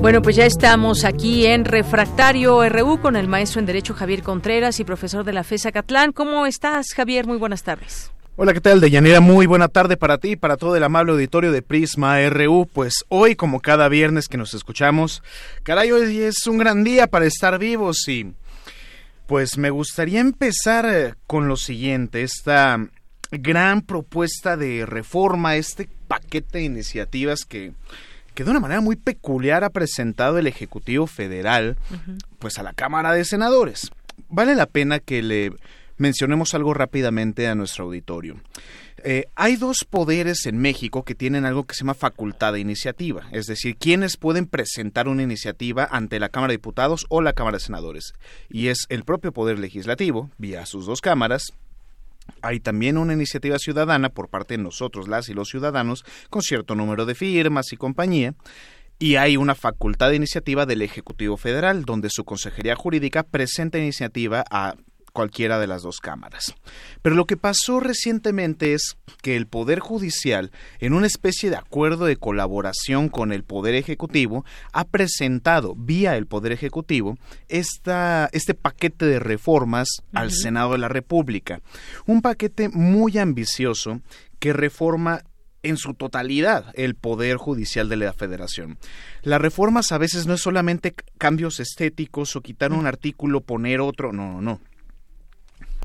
Bueno, pues ya estamos aquí en Refractario RU con el maestro en Derecho Javier Contreras y profesor de la FESA Catlán. ¿Cómo estás, Javier? Muy buenas tardes. Hola, ¿qué tal, Deyanira? Muy buena tarde para ti y para todo el amable auditorio de Prisma RU. Pues hoy, como cada viernes que nos escuchamos, caray, hoy es un gran día para estar vivos y pues me gustaría empezar eh, con lo siguiente, esta gran propuesta de reforma, este paquete de iniciativas que, que de una manera muy peculiar ha presentado el Ejecutivo Federal, pues a la Cámara de Senadores. Vale la pena que le mencionemos algo rápidamente a nuestro auditorio. Eh, hay dos poderes en México que tienen algo que se llama facultad de iniciativa, es decir, quienes pueden presentar una iniciativa ante la Cámara de Diputados o la Cámara de Senadores. Y es el propio Poder Legislativo, vía sus dos cámaras, hay también una iniciativa ciudadana por parte de nosotros, las y los ciudadanos, con cierto número de firmas y compañía, y hay una facultad de iniciativa del Ejecutivo Federal, donde su Consejería Jurídica presenta iniciativa a cualquiera de las dos cámaras. Pero lo que pasó recientemente es que el Poder Judicial, en una especie de acuerdo de colaboración con el Poder Ejecutivo, ha presentado vía el Poder Ejecutivo esta, este paquete de reformas al Senado de la República. Un paquete muy ambicioso que reforma en su totalidad el poder judicial de la federación. Las reformas a veces no es solamente cambios estéticos o quitar un artículo, poner otro, no, no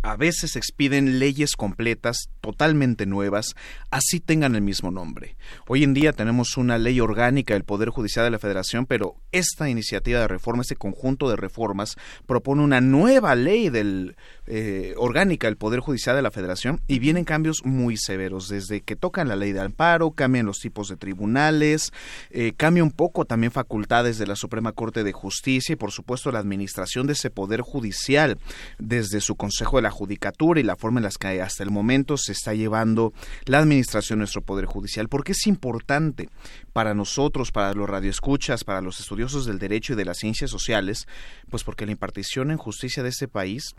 a veces expiden leyes completas, totalmente nuevas, así tengan el mismo nombre. Hoy en día tenemos una ley orgánica del Poder Judicial de la Federación, pero esta iniciativa de reforma, este conjunto de reformas, propone una nueva ley del, eh, orgánica del Poder Judicial de la Federación y vienen cambios muy severos, desde que tocan la ley de amparo, cambian los tipos de tribunales, eh, cambia un poco también facultades de la Suprema Corte de Justicia y por supuesto la administración de ese Poder Judicial desde su Consejo de la Judicatura y la forma en la que hasta el momento se está llevando la administración de nuestro Poder Judicial. porque es importante para nosotros, para los radioescuchas, para los estudiosos del derecho y de las ciencias sociales? Pues porque la impartición en justicia de este país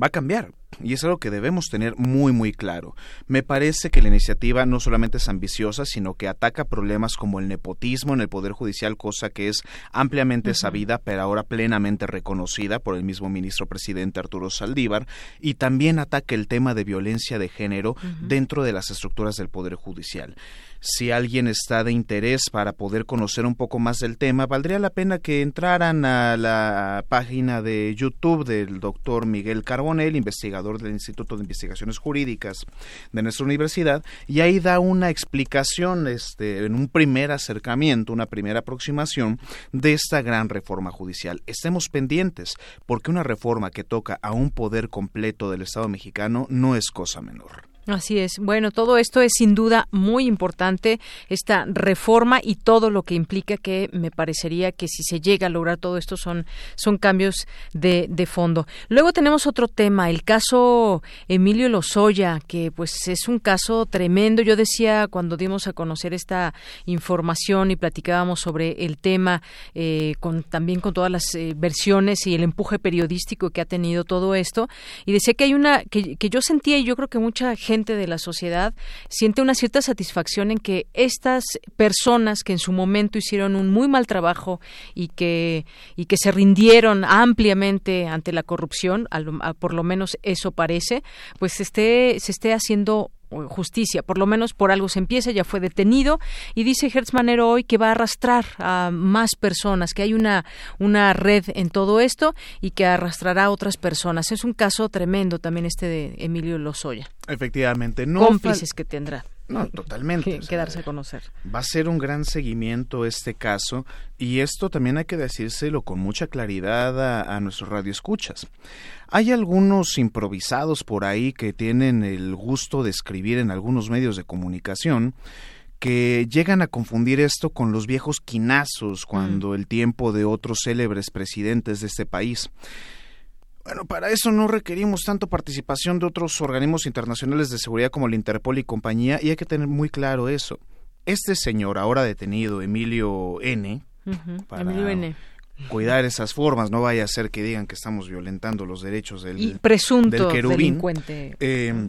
va a cambiar. Y es algo que debemos tener muy muy claro. Me parece que la iniciativa no solamente es ambiciosa, sino que ataca problemas como el nepotismo en el Poder Judicial, cosa que es ampliamente sabida, pero ahora plenamente reconocida por el mismo ministro presidente Arturo Saldívar, y también ataca el tema de violencia de género dentro de las estructuras del Poder Judicial si alguien está de interés para poder conocer un poco más del tema, valdría la pena que entraran a la página de YouTube del doctor Miguel Carbonell, investigador del Instituto de Investigaciones Jurídicas de nuestra universidad, y ahí da una explicación este, en un primer acercamiento, una primera aproximación de esta gran reforma judicial. Estemos pendientes, porque una reforma que toca a un poder completo del Estado mexicano no es cosa menor. Así es. Bueno, todo esto es sin duda muy importante, esta reforma y todo lo que implica que me parecería que si se llega a lograr todo esto son, son cambios de, de fondo. Luego tenemos otro tema, el caso Emilio Lozoya, que pues es un caso tremendo. Yo decía cuando dimos a conocer esta información y platicábamos sobre el tema, eh, con, también con todas las eh, versiones y el empuje periodístico que ha tenido todo esto, y decía que hay una, que, que yo sentía y yo creo que mucha gente de la sociedad siente una cierta satisfacción en que estas personas que en su momento hicieron un muy mal trabajo y que y que se rindieron ampliamente ante la corrupción, por lo menos eso parece, pues esté se esté haciendo justicia, por lo menos por algo se empieza, ya fue detenido y dice Hertz Manero hoy que va a arrastrar a más personas, que hay una, una red en todo esto y que arrastrará a otras personas. Es un caso tremendo también este de Emilio Lozoya. Efectivamente, no cómplices que tendrá. No, totalmente. quedarse a conocer. Va a ser un gran seguimiento este caso y esto también hay que decírselo con mucha claridad a, a nuestros radioescuchas. Hay algunos improvisados por ahí que tienen el gusto de escribir en algunos medios de comunicación que llegan a confundir esto con los viejos quinazos cuando mm. el tiempo de otros célebres presidentes de este país. Bueno, para eso no requerimos tanto participación de otros organismos internacionales de seguridad como el Interpol y compañía, y hay que tener muy claro eso. Este señor, ahora detenido, Emilio N., para Emilio N. cuidar esas formas, no vaya a ser que digan que estamos violentando los derechos del, presunto del delincuente. Eh,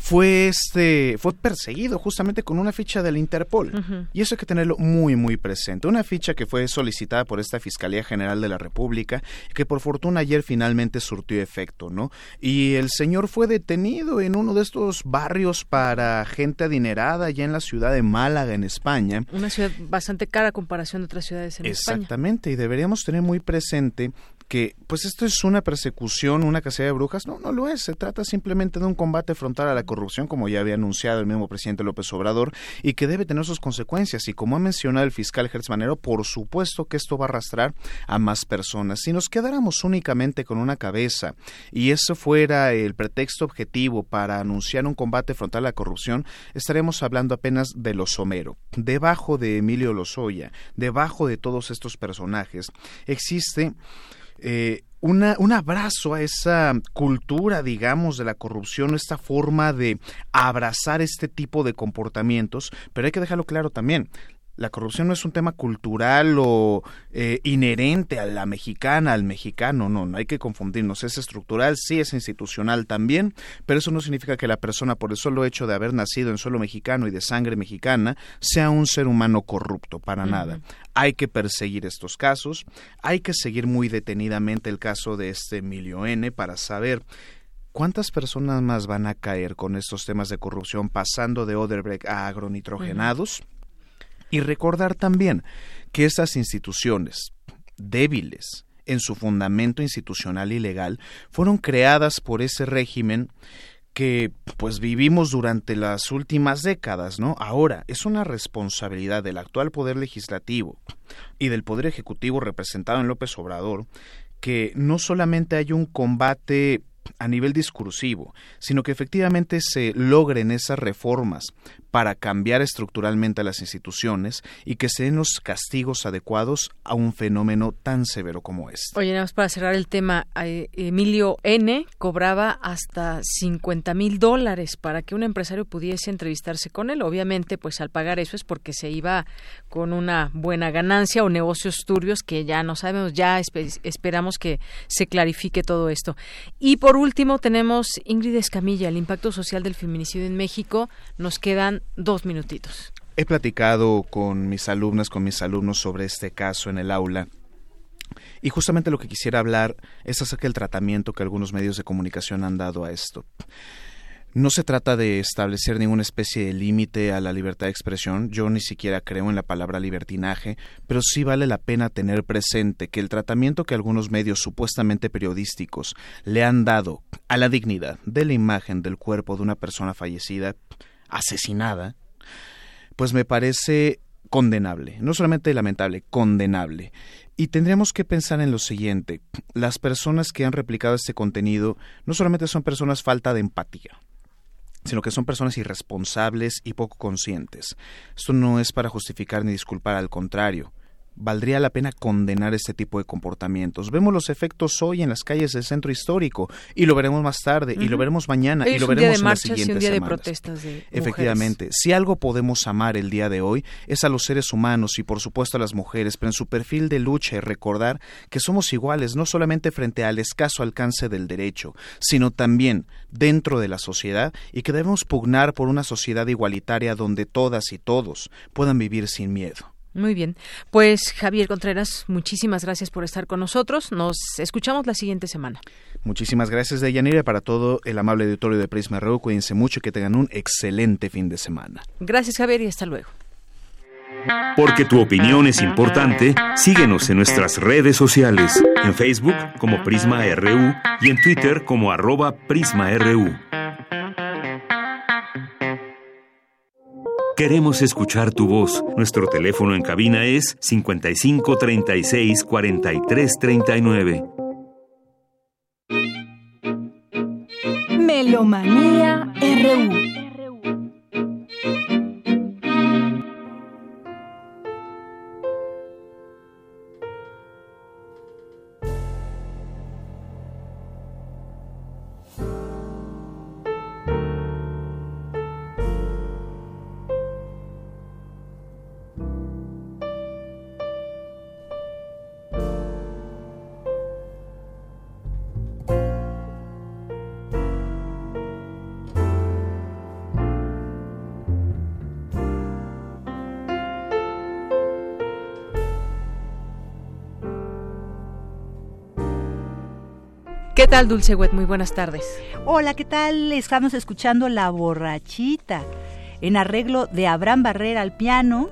fue este fue perseguido justamente con una ficha del Interpol. Y eso hay que tenerlo muy muy presente. Una ficha que fue solicitada por esta Fiscalía General de la República que por fortuna ayer finalmente surtió efecto no y el señor fue detenido en uno de estos barrios para gente adinerada ya en la ciudad de Málaga en España. Una ciudad bastante cara a comparación de otras ciudades en España. Exactamente y deberíamos tener muy presente que pues esto es una persecución, una cacería de brujas, no, no lo es, se trata simplemente de un combate frontal a la corrupción, como ya había anunciado el mismo presidente López Obrador, y que debe tener sus consecuencias. Y como ha mencionado el fiscal Gertz Manero, por supuesto que esto va a arrastrar a más personas. Si nos quedáramos únicamente con una cabeza y eso fuera el pretexto objetivo para anunciar un combate frontal a la corrupción, estaremos hablando apenas de los Homero. Debajo de Emilio Lozoya, debajo de todos estos personajes, existe eh, una, un abrazo a esa cultura, digamos, de la corrupción, esta forma de abrazar este tipo de comportamientos, pero hay que dejarlo claro también la corrupción no es un tema cultural o eh, inherente a la mexicana, al mexicano, no, no hay que confundirnos, es estructural, sí es institucional también, pero eso no significa que la persona por el solo hecho de haber nacido en suelo mexicano y de sangre mexicana sea un ser humano corrupto, para nada. Hay que perseguir estos casos, hay que seguir muy detenidamente el caso de este Emilio N para saber ¿Cuántas personas más van a caer con estos temas de corrupción pasando de Oderbrecht a agronitrogenados? Y recordar también que estas instituciones débiles en su fundamento institucional y legal fueron creadas por ese régimen que pues vivimos durante las últimas décadas, ¿no? Ahora es una responsabilidad del actual poder legislativo y del poder ejecutivo representado en López Obrador que no solamente hay un combate a nivel discursivo, sino que efectivamente se logren esas reformas para cambiar estructuralmente a las instituciones y que se den los castigos adecuados a un fenómeno tan severo como este. Oye, nada más para cerrar el tema, eh, Emilio N. cobraba hasta 50 mil dólares para que un empresario pudiese entrevistarse con él. Obviamente, pues al pagar eso es porque se iba con una buena ganancia o negocios turbios que ya no sabemos, ya esperamos que se clarifique todo esto. Y por último tenemos Ingrid Escamilla, el impacto social del feminicidio en México. Nos quedan dos minutitos. He platicado con mis alumnas, con mis alumnos sobre este caso en el aula. Y justamente lo que quisiera hablar es acerca del tratamiento que algunos medios de comunicación han dado a esto. No se trata de establecer ninguna especie de límite a la libertad de expresión, yo ni siquiera creo en la palabra libertinaje, pero sí vale la pena tener presente que el tratamiento que algunos medios supuestamente periodísticos le han dado a la dignidad de la imagen del cuerpo de una persona fallecida asesinada, pues me parece condenable, no solamente lamentable, condenable. Y tendríamos que pensar en lo siguiente, las personas que han replicado este contenido no solamente son personas falta de empatía, sino que son personas irresponsables y poco conscientes. Esto no es para justificar ni disculpar, al contrario, valdría la pena condenar este tipo de comportamientos. Vemos los efectos hoy en las calles del centro histórico y lo veremos más tarde y lo veremos mañana y lo veremos en las siguientes un día de protestas de Efectivamente, si algo podemos amar el día de hoy es a los seres humanos y por supuesto a las mujeres, pero en su perfil de lucha y recordar que somos iguales no solamente frente al escaso alcance del derecho, sino también dentro de la sociedad y que debemos pugnar por una sociedad igualitaria donde todas y todos puedan vivir sin miedo. Muy bien. Pues Javier Contreras, muchísimas gracias por estar con nosotros. Nos escuchamos la siguiente semana. Muchísimas gracias, Deyanira, para todo el amable auditorio de Prisma RU. Cuídense mucho y que tengan un excelente fin de semana. Gracias, Javier, y hasta luego. Porque tu opinión es importante, síguenos en nuestras redes sociales, en Facebook como Prisma RU y en Twitter como arroba PrismaRU. Queremos escuchar tu voz. Nuestro teléfono en cabina es 55 36 43 39. Melomanía RU. ¿Qué tal, Dulce Wet? Muy buenas tardes. Hola, ¿qué tal? Estamos escuchando La Borrachita, en arreglo de Abraham Barrera al piano,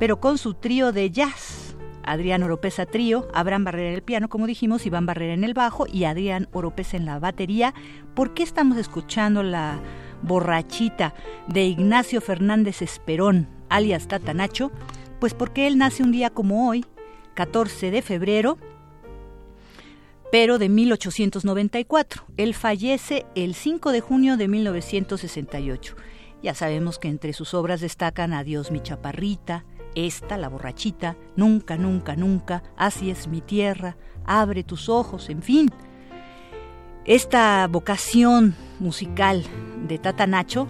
pero con su trío de jazz. Adrián Oropesa trío, Abraham Barrera en el piano, como dijimos, Iván Barrera en el bajo y Adrián Oropesa en la batería. ¿Por qué estamos escuchando La Borrachita de Ignacio Fernández Esperón, alias Tatanacho? Pues porque él nace un día como hoy, 14 de febrero, pero de 1894. Él fallece el 5 de junio de 1968. Ya sabemos que entre sus obras destacan Adiós mi chaparrita, esta, la borrachita, nunca, nunca, nunca, así es mi tierra, abre tus ojos, en fin. Esta vocación musical de Tata Nacho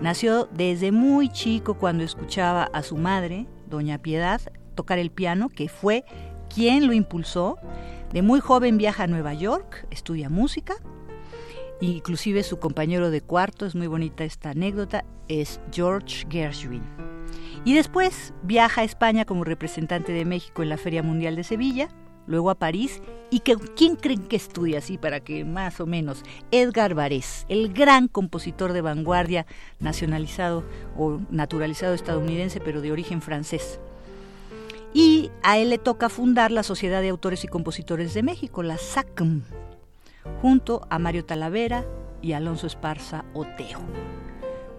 nació desde muy chico cuando escuchaba a su madre, doña Piedad, tocar el piano, que fue quien lo impulsó. De muy joven viaja a Nueva York, estudia música, inclusive su compañero de cuarto, es muy bonita esta anécdota, es George Gershwin. Y después viaja a España como representante de México en la Feria Mundial de Sevilla, luego a París. ¿Y que, quién creen que estudia así para que más o menos? Edgar Varés, el gran compositor de vanguardia nacionalizado o naturalizado estadounidense, pero de origen francés. Y a él le toca fundar la Sociedad de Autores y Compositores de México, la SACM, junto a Mario Talavera y Alonso Esparza Oteo.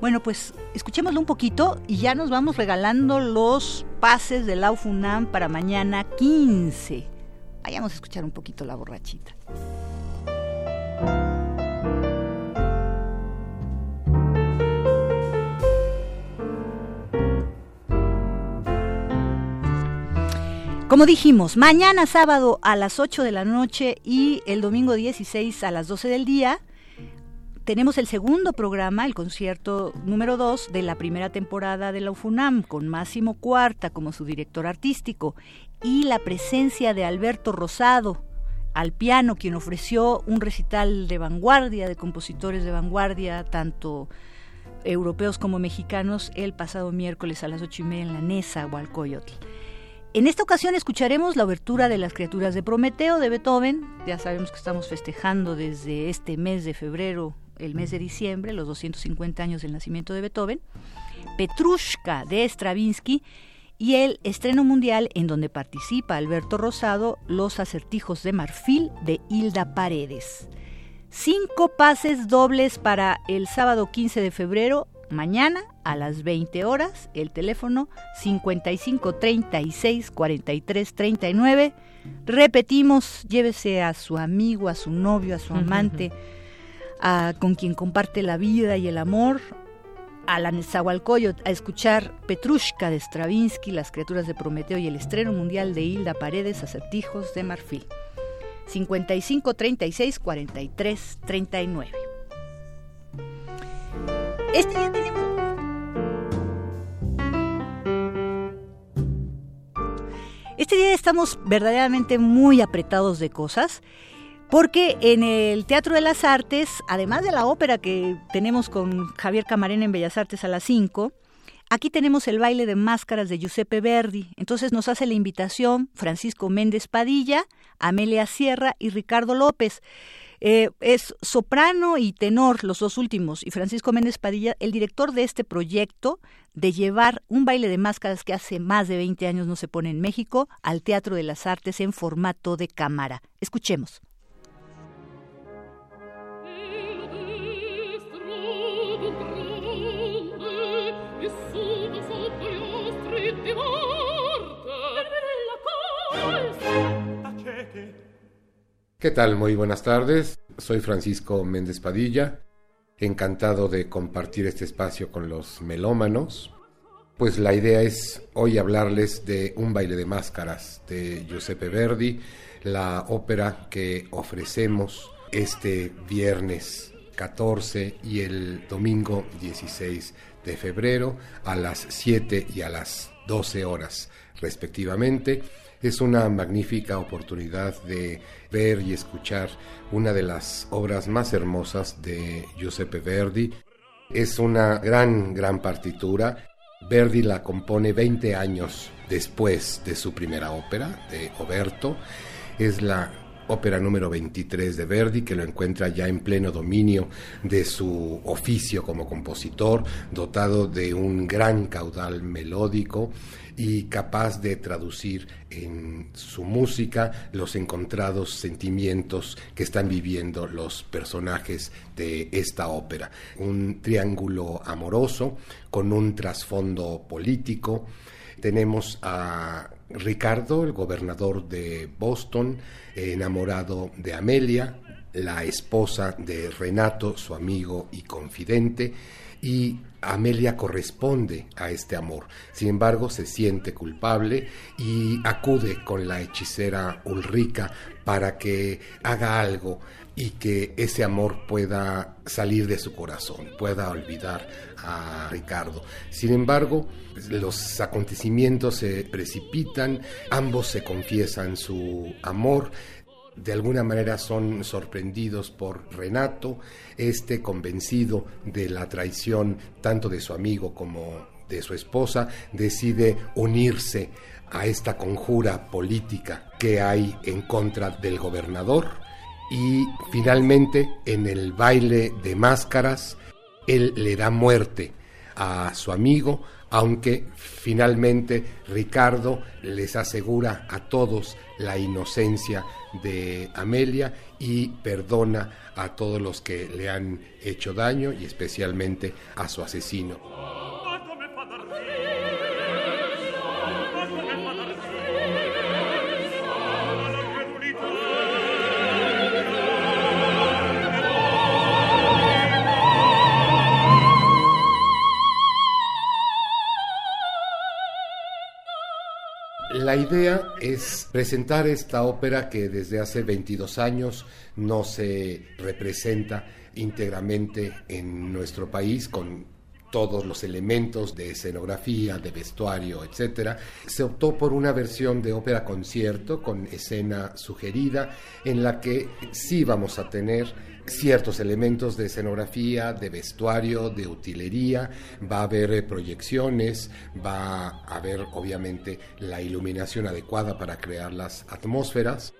Bueno, pues escuchémoslo un poquito y ya nos vamos regalando los pases de la UFUNAM para mañana 15. Vayamos a escuchar un poquito la borrachita. Como dijimos, mañana sábado a las 8 de la noche y el domingo 16 a las 12 del día tenemos el segundo programa, el concierto número 2 de la primera temporada de la UFUNAM, con Máximo Cuarta como su director artístico y la presencia de Alberto Rosado al piano, quien ofreció un recital de vanguardia, de compositores de vanguardia, tanto europeos como mexicanos, el pasado miércoles a las ocho y media en la Nesa, Hualcoyotl. En esta ocasión escucharemos la obertura de Las criaturas de Prometeo de Beethoven. Ya sabemos que estamos festejando desde este mes de febrero, el mes de diciembre, los 250 años del nacimiento de Beethoven. Petrushka de Stravinsky y el estreno mundial en donde participa Alberto Rosado, Los acertijos de marfil de Hilda Paredes. Cinco pases dobles para el sábado 15 de febrero mañana a las 20 horas, el teléfono 55 36 43 39. Repetimos, llévese a su amigo, a su novio, a su amante, a, con quien comparte la vida y el amor, a la Nezahualcóyotl a escuchar Petrushka de Stravinsky, Las criaturas de Prometeo y el estreno mundial de Hilda Paredes, Acertijos de Marfil. 55 36 43 39. Este día tenemos... Este día estamos verdaderamente muy apretados de cosas porque en el Teatro de las Artes, además de la ópera que tenemos con Javier Camarena en Bellas Artes a las 5, aquí tenemos el baile de máscaras de Giuseppe Verdi. Entonces nos hace la invitación Francisco Méndez Padilla, Amelia Sierra y Ricardo López. Eh, es soprano y tenor, los dos últimos, y Francisco Méndez Padilla, el director de este proyecto de llevar un baile de máscaras que hace más de 20 años no se pone en México al Teatro de las Artes en formato de cámara. Escuchemos. ¿Qué tal? Muy buenas tardes. Soy Francisco Méndez Padilla. Encantado de compartir este espacio con los melómanos. Pues la idea es hoy hablarles de Un baile de máscaras de Giuseppe Verdi, la ópera que ofrecemos este viernes 14 y el domingo 16 de febrero a las 7 y a las 12 horas respectivamente es una magnífica oportunidad de ver y escuchar una de las obras más hermosas de Giuseppe Verdi. Es una gran, gran partitura. Verdi la compone 20 años después de su primera ópera, de Oberto. Es la ópera número 23 de Verdi, que lo encuentra ya en pleno dominio de su oficio como compositor, dotado de un gran caudal melódico y capaz de traducir en su música los encontrados sentimientos que están viviendo los personajes de esta ópera. Un triángulo amoroso con un trasfondo político. Tenemos a Ricardo, el gobernador de Boston, enamorado de Amelia, la esposa de Renato, su amigo y confidente, y Amelia corresponde a este amor. Sin embargo, se siente culpable y acude con la hechicera Ulrica para que haga algo y que ese amor pueda salir de su corazón, pueda olvidar a Ricardo. Sin embargo, los acontecimientos se precipitan, ambos se confiesan su amor, de alguna manera son sorprendidos por Renato, este convencido de la traición tanto de su amigo como de su esposa, decide unirse a esta conjura política que hay en contra del gobernador y finalmente en el baile de máscaras él le da muerte a su amigo, aunque finalmente Ricardo les asegura a todos la inocencia de Amelia y perdona a todos los que le han hecho daño y especialmente a su asesino. La idea es presentar esta ópera que desde hace 22 años no se representa íntegramente en nuestro país con todos los elementos de escenografía, de vestuario, etc. Se optó por una versión de ópera concierto con escena sugerida en la que sí vamos a tener ciertos elementos de escenografía, de vestuario, de utilería, va a haber eh, proyecciones, va a haber obviamente la iluminación adecuada para crear las atmósferas.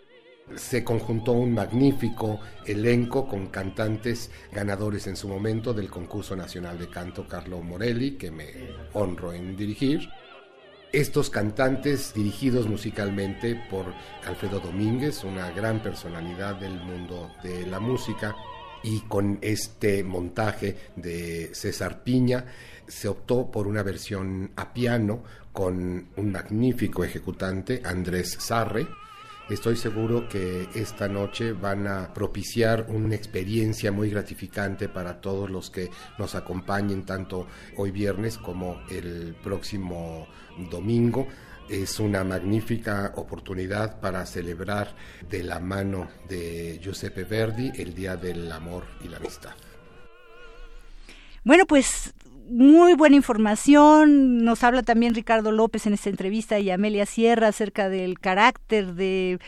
Se conjuntó un magnífico elenco con cantantes ganadores en su momento del concurso nacional de canto Carlo Morelli, que me honro en dirigir. Estos cantantes dirigidos musicalmente por Alfredo Domínguez, una gran personalidad del mundo de la música, y con este montaje de César Piña se optó por una versión a piano con un magnífico ejecutante, Andrés Sarre, Estoy seguro que esta noche van a propiciar una experiencia muy gratificante para todos los que nos acompañen tanto hoy viernes como el próximo domingo. Es una magnífica oportunidad para celebrar de la mano de Giuseppe Verdi el Día del Amor y la Amistad. Bueno, pues muy buena información. Nos habla también Ricardo López en esta entrevista y Amelia Sierra acerca del carácter de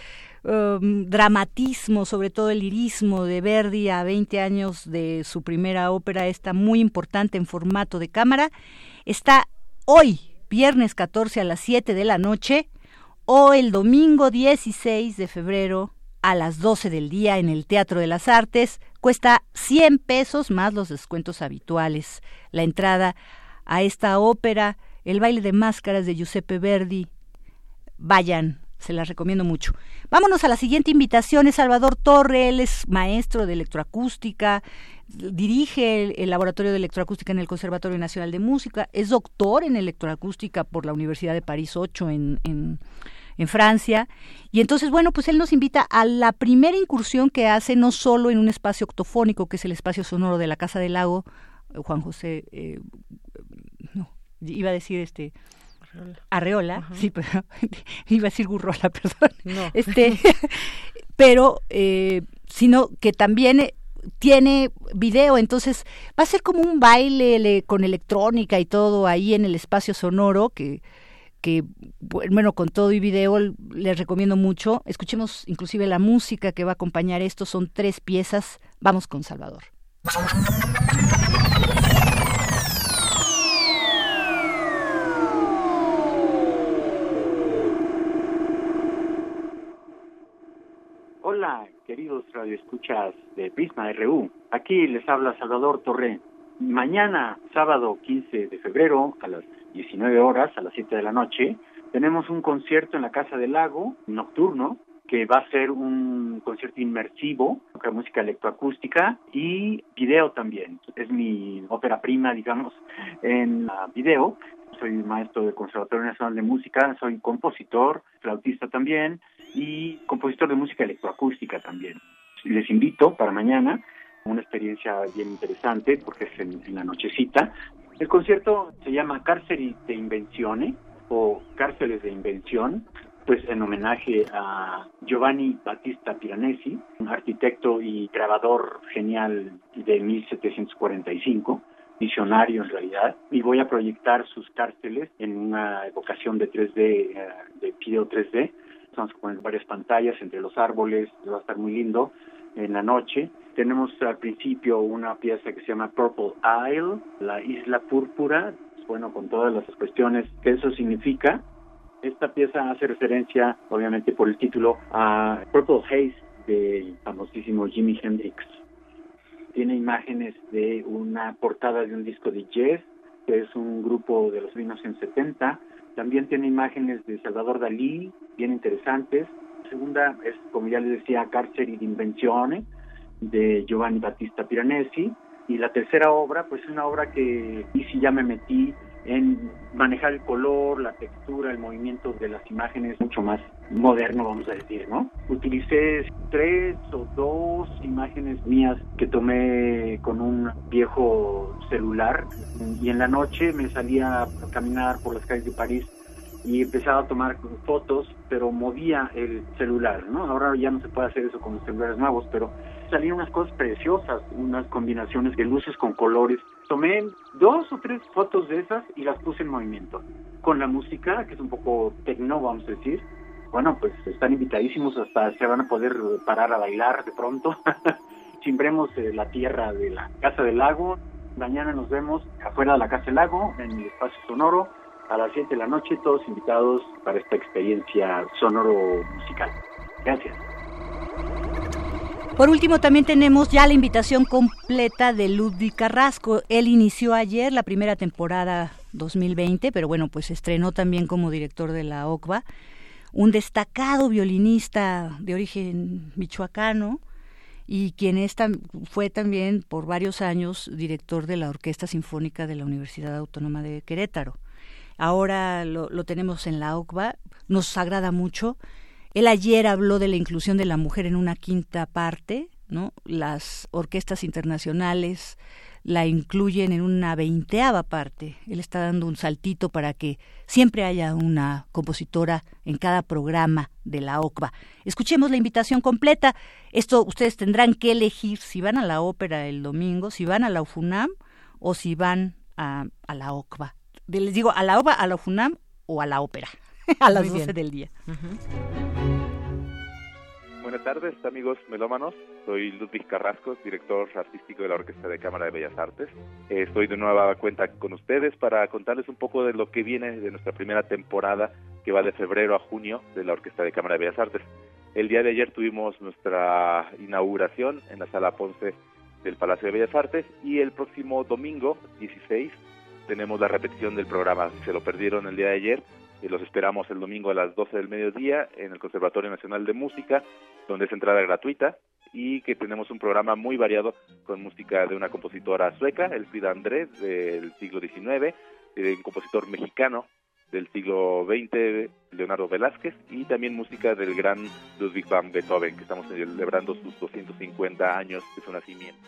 um, dramatismo, sobre todo el lirismo de Verdi a 20 años de su primera ópera, esta muy importante en formato de cámara. Está hoy, viernes 14 a las 7 de la noche, o el domingo 16 de febrero a las 12 del día en el Teatro de las Artes. Cuesta 100 pesos más los descuentos habituales. La entrada a esta ópera, el baile de máscaras de Giuseppe Verdi. Vayan, se las recomiendo mucho. Vámonos a la siguiente invitación. Es Salvador Torre, él es maestro de electroacústica, dirige el, laboratorio de electroacústica en el Conservatorio Nacional de Música, es doctor en electroacústica por la Universidad de París 8 en en Francia. Y entonces, bueno, pues él nos invita a la primera incursión que hace, no solo en un espacio octofónico, que es el espacio sonoro de la Casa del Lago, Juan José, eh, no, iba a decir este... Arreola, sí, pero iba a decir Gurrola, perdón. Este, pero, eh, sino que también eh, tiene video, entonces va a ser como un baile con electrónica y todo ahí en el espacio sonoro que que, bueno, con todo y video les recomiendo mucho. Escuchemos inclusive la música que va a acompañar esto. Son tres piezas. Vamos con Salvador. Hola, queridos radioescuchas de Prisma RU. Aquí les habla Salvador Torre. Mañana, sábado 15 de febrero, a las 19 horas, a las 7 de la noche, tenemos un concierto en la Casa del Lago, nocturno, que va a ser un concierto inmersivo, música electroacústica y video también. Es mi ópera prima, digamos, en video. Soy maestro del Conservatorio Nacional de Música, soy compositor, flautista también y compositor de música electroacústica también. Les invito para mañana una experiencia bien interesante porque es en, la nochecita. El concierto se llama Cárceles de Invenzione o Cárceles de Invención, pues en homenaje a Giovanni Battista Piranesi, un arquitecto y grabador genial de 1745 visionario en realidad, y voy a proyectar sus cárceles en una evocación de 3D, eh, de video 3D. Vamos a poner varias pantallas entre los árboles, va a estar muy lindo en la noche. Tenemos al principio una pieza que se llama Purple Isle, la isla púrpura, bueno, con todas las cuestiones que eso significa. Esta pieza hace referencia, obviamente por el título, a Purple Haze del famosísimo Jimi Hendrix tiene imágenes de una portada de un disco de Jazz, que es un grupo de los en 70. También tiene imágenes de Salvador Dalí, bien interesantes. La segunda es, como ya les decía, Carceri di Invenzione, de Giovanni Battista Piranesi. Y la tercera obra, pues es una obra que y ya me metí en manejar el color, la textura, el movimiento de las imágenes mucho más moderno, vamos a decir, ¿no? Utilicé tres o dos imágenes mías que tomé con un viejo celular y en la noche me salía a caminar por las calles de París y empezaba a tomar fotos, pero movía el celular, ¿no? Ahora ya no se puede hacer eso con los celulares nuevos, pero salían unas cosas preciosas, unas combinaciones de luces con colores. Tomé dos o tres fotos de esas y las puse en movimiento. Con la música, que es un poco tecno, vamos a decir, bueno, pues están invitadísimos, hasta se van a poder parar a bailar de pronto. Chimbremos eh, la tierra de la Casa del Lago. Mañana nos vemos afuera de la Casa del Lago, en el espacio sonoro, a las 7 de la noche, todos invitados para esta experiencia sonoro musical. Gracias. Por último, también tenemos ya la invitación completa de Ludwig Carrasco. Él inició ayer la primera temporada 2020, pero bueno, pues estrenó también como director de la OCBA un destacado violinista de origen michoacano y quien fue también por varios años director de la Orquesta Sinfónica de la Universidad Autónoma de Querétaro. Ahora lo, lo tenemos en la OCBA, nos agrada mucho. Él ayer habló de la inclusión de la mujer en una quinta parte, ¿no? Las orquestas internacionales la incluyen en una veinteava parte. Él está dando un saltito para que siempre haya una compositora en cada programa de la OCBA. Escuchemos la invitación completa. Esto ustedes tendrán que elegir si van a la ópera el domingo, si van a la UFUNAM o si van a, la OCBA. Les digo, a la OCBA, a la UFUNAM o a la ópera, a las doce del día. Buenas tardes, amigos melómanos. Soy Ludwig Carrasco, director artístico de la Orquesta de Cámara de Bellas Artes. estoy de nueva cuenta con ustedes para contarles un poco de lo que viene de nuestra primera temporada, que va de febrero a junio, de la Orquesta de Cámara de Bellas Artes. El día de ayer tuvimos nuestra inauguración en la Sala Ponce del Palacio de Bellas Artes y el próximo domingo, 16, tenemos la repetición del programa. Si se lo perdieron el día de ayer, los esperamos el domingo a las 12 del mediodía en el Conservatorio Nacional de Música, donde es entrada gratuita y que tenemos un programa muy variado con música de una compositora sueca, Elfrida Andrés, del siglo XIX, de un compositor mexicano del siglo XX, Leonardo Velázquez, y también música del gran Ludwig van Beethoven, que estamos celebrando sus 250 años de su nacimiento.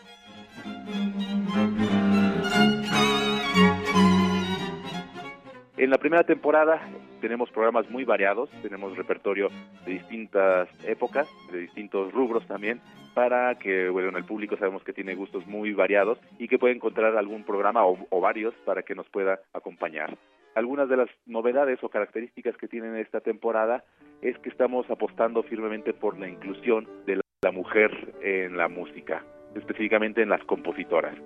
En la primera temporada tenemos programas muy variados, tenemos repertorio de distintas épocas, de distintos rubros también, para que bueno, el público sabemos que tiene gustos muy variados y que puede encontrar algún programa o, o varios para que nos pueda acompañar. Algunas de las novedades o características que tiene esta temporada es que estamos apostando firmemente por la inclusión de la mujer en la música, específicamente en las compositoras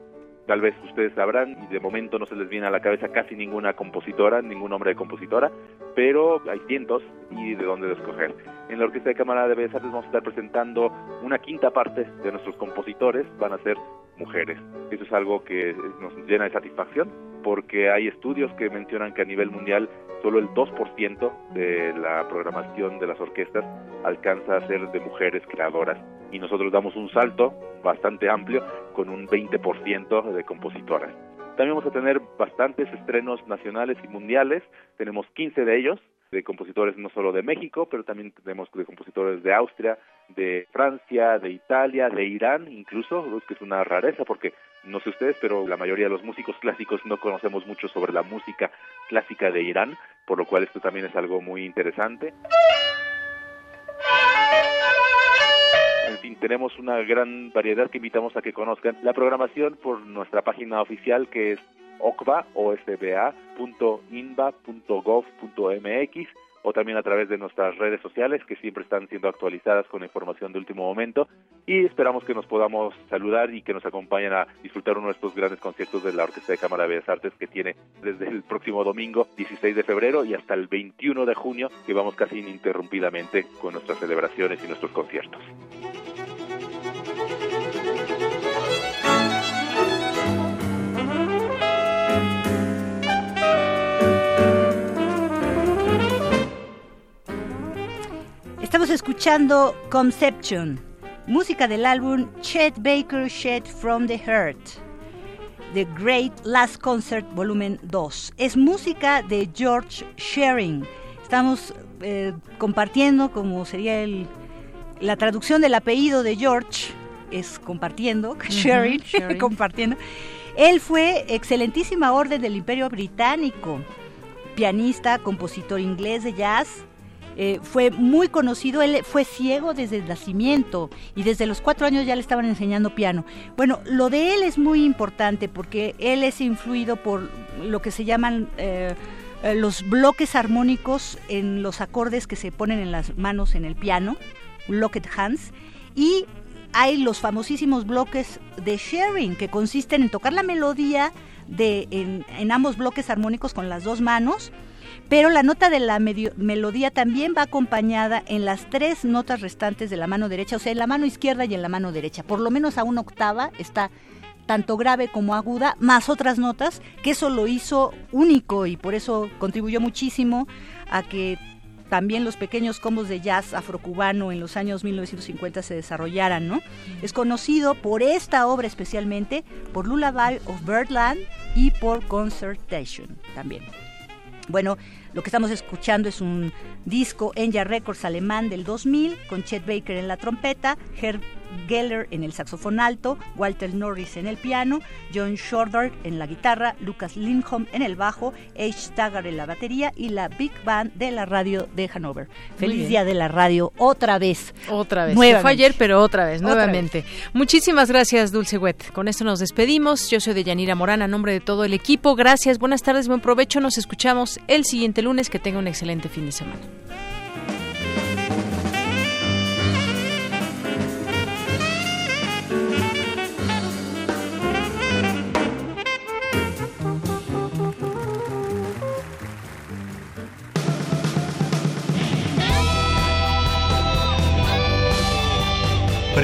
tal vez ustedes sabrán, y de momento no se les viene a la cabeza casi ninguna compositora, ningún nombre de compositora, pero hay cientos y de dónde escoger. En la Orquesta de Cámara de Bellas Artes vamos a estar presentando una quinta parte de nuestros compositores, van a ser mujeres. Eso es algo que nos llena de satisfacción porque hay estudios que mencionan que a nivel mundial solo el 2% de la programación de las orquestas alcanza a ser de mujeres creadoras y nosotros damos un salto bastante amplio con un 20% de compositoras. También vamos a tener bastantes estrenos nacionales y mundiales, tenemos 15 de ellos, de compositores no solo de México, pero también tenemos de compositores de Austria, de Francia, de Italia, de Irán, incluso, que es una rareza porque no sé ustedes, pero la mayoría de los músicos clásicos no conocemos mucho sobre la música clásica de Irán, por lo cual esto también es algo muy interesante. Tenemos una gran variedad que invitamos a que conozcan la programación por nuestra página oficial que es ocba, osba.inba.gov.mx o también a través de nuestras redes sociales que siempre están siendo actualizadas con información de último momento y esperamos que nos podamos saludar y que nos acompañen a disfrutar uno de estos grandes conciertos de la Orquesta de Cámara de Bellas Artes que tiene desde el próximo domingo 16 de febrero y hasta el 21 de junio que vamos casi ininterrumpidamente con nuestras celebraciones y nuestros conciertos. Escuchando Conception, música del álbum Chet Baker Shed from the Heart, The Great Last Concert Volumen 2. Es música de George Shearing. Estamos eh, compartiendo, como sería el, la traducción del apellido de George, es compartiendo, sharing, compartiendo. Él fue excelentísima orden del Imperio Británico, pianista, compositor inglés de jazz, eh, fue muy conocido, él fue ciego desde el nacimiento y desde los cuatro años ya le estaban enseñando piano. Bueno, lo de él es muy importante porque él es influido por lo que se llaman... Eh, los bloques armónicos en los acordes que se ponen en las manos en el piano, locked hands, y hay los famosísimos bloques de sharing que consisten en tocar la melodía en ambos bloques armónicos con las dos manos pero la nota de la melodía también va acompañada en las tres notas restantes de la mano derecha, o sea, en la mano izquierda y en la mano derecha. Por lo menos a una octava está tanto grave como aguda, más otras notas, que eso lo hizo único y por eso contribuyó muchísimo a que también los pequeños combos de jazz afrocubano en los años 1950 se desarrollaran, ¿no? Es conocido por esta obra especialmente, por Lullaby of Birdland y por Concertation también. Bueno, lo que estamos escuchando es un disco Enya Records alemán del 2000 con Chet Baker en la trompeta, Herb Geller en el saxofón alto, Walter Norris en el piano, John Shorter en la guitarra, Lucas Lindholm en el bajo, H. Taggart en la batería y la Big Band de la radio de Hanover. Feliz día de la radio otra vez. Otra vez. Fue ayer, pero otra vez, nuevamente. Muchísimas gracias, Dulce Wet. Con esto nos despedimos. Yo soy de Yanira Morán, a nombre de todo el equipo. Gracias, buenas tardes, buen provecho. Nos escuchamos el siguiente lunes. Que tenga un excelente fin de semana.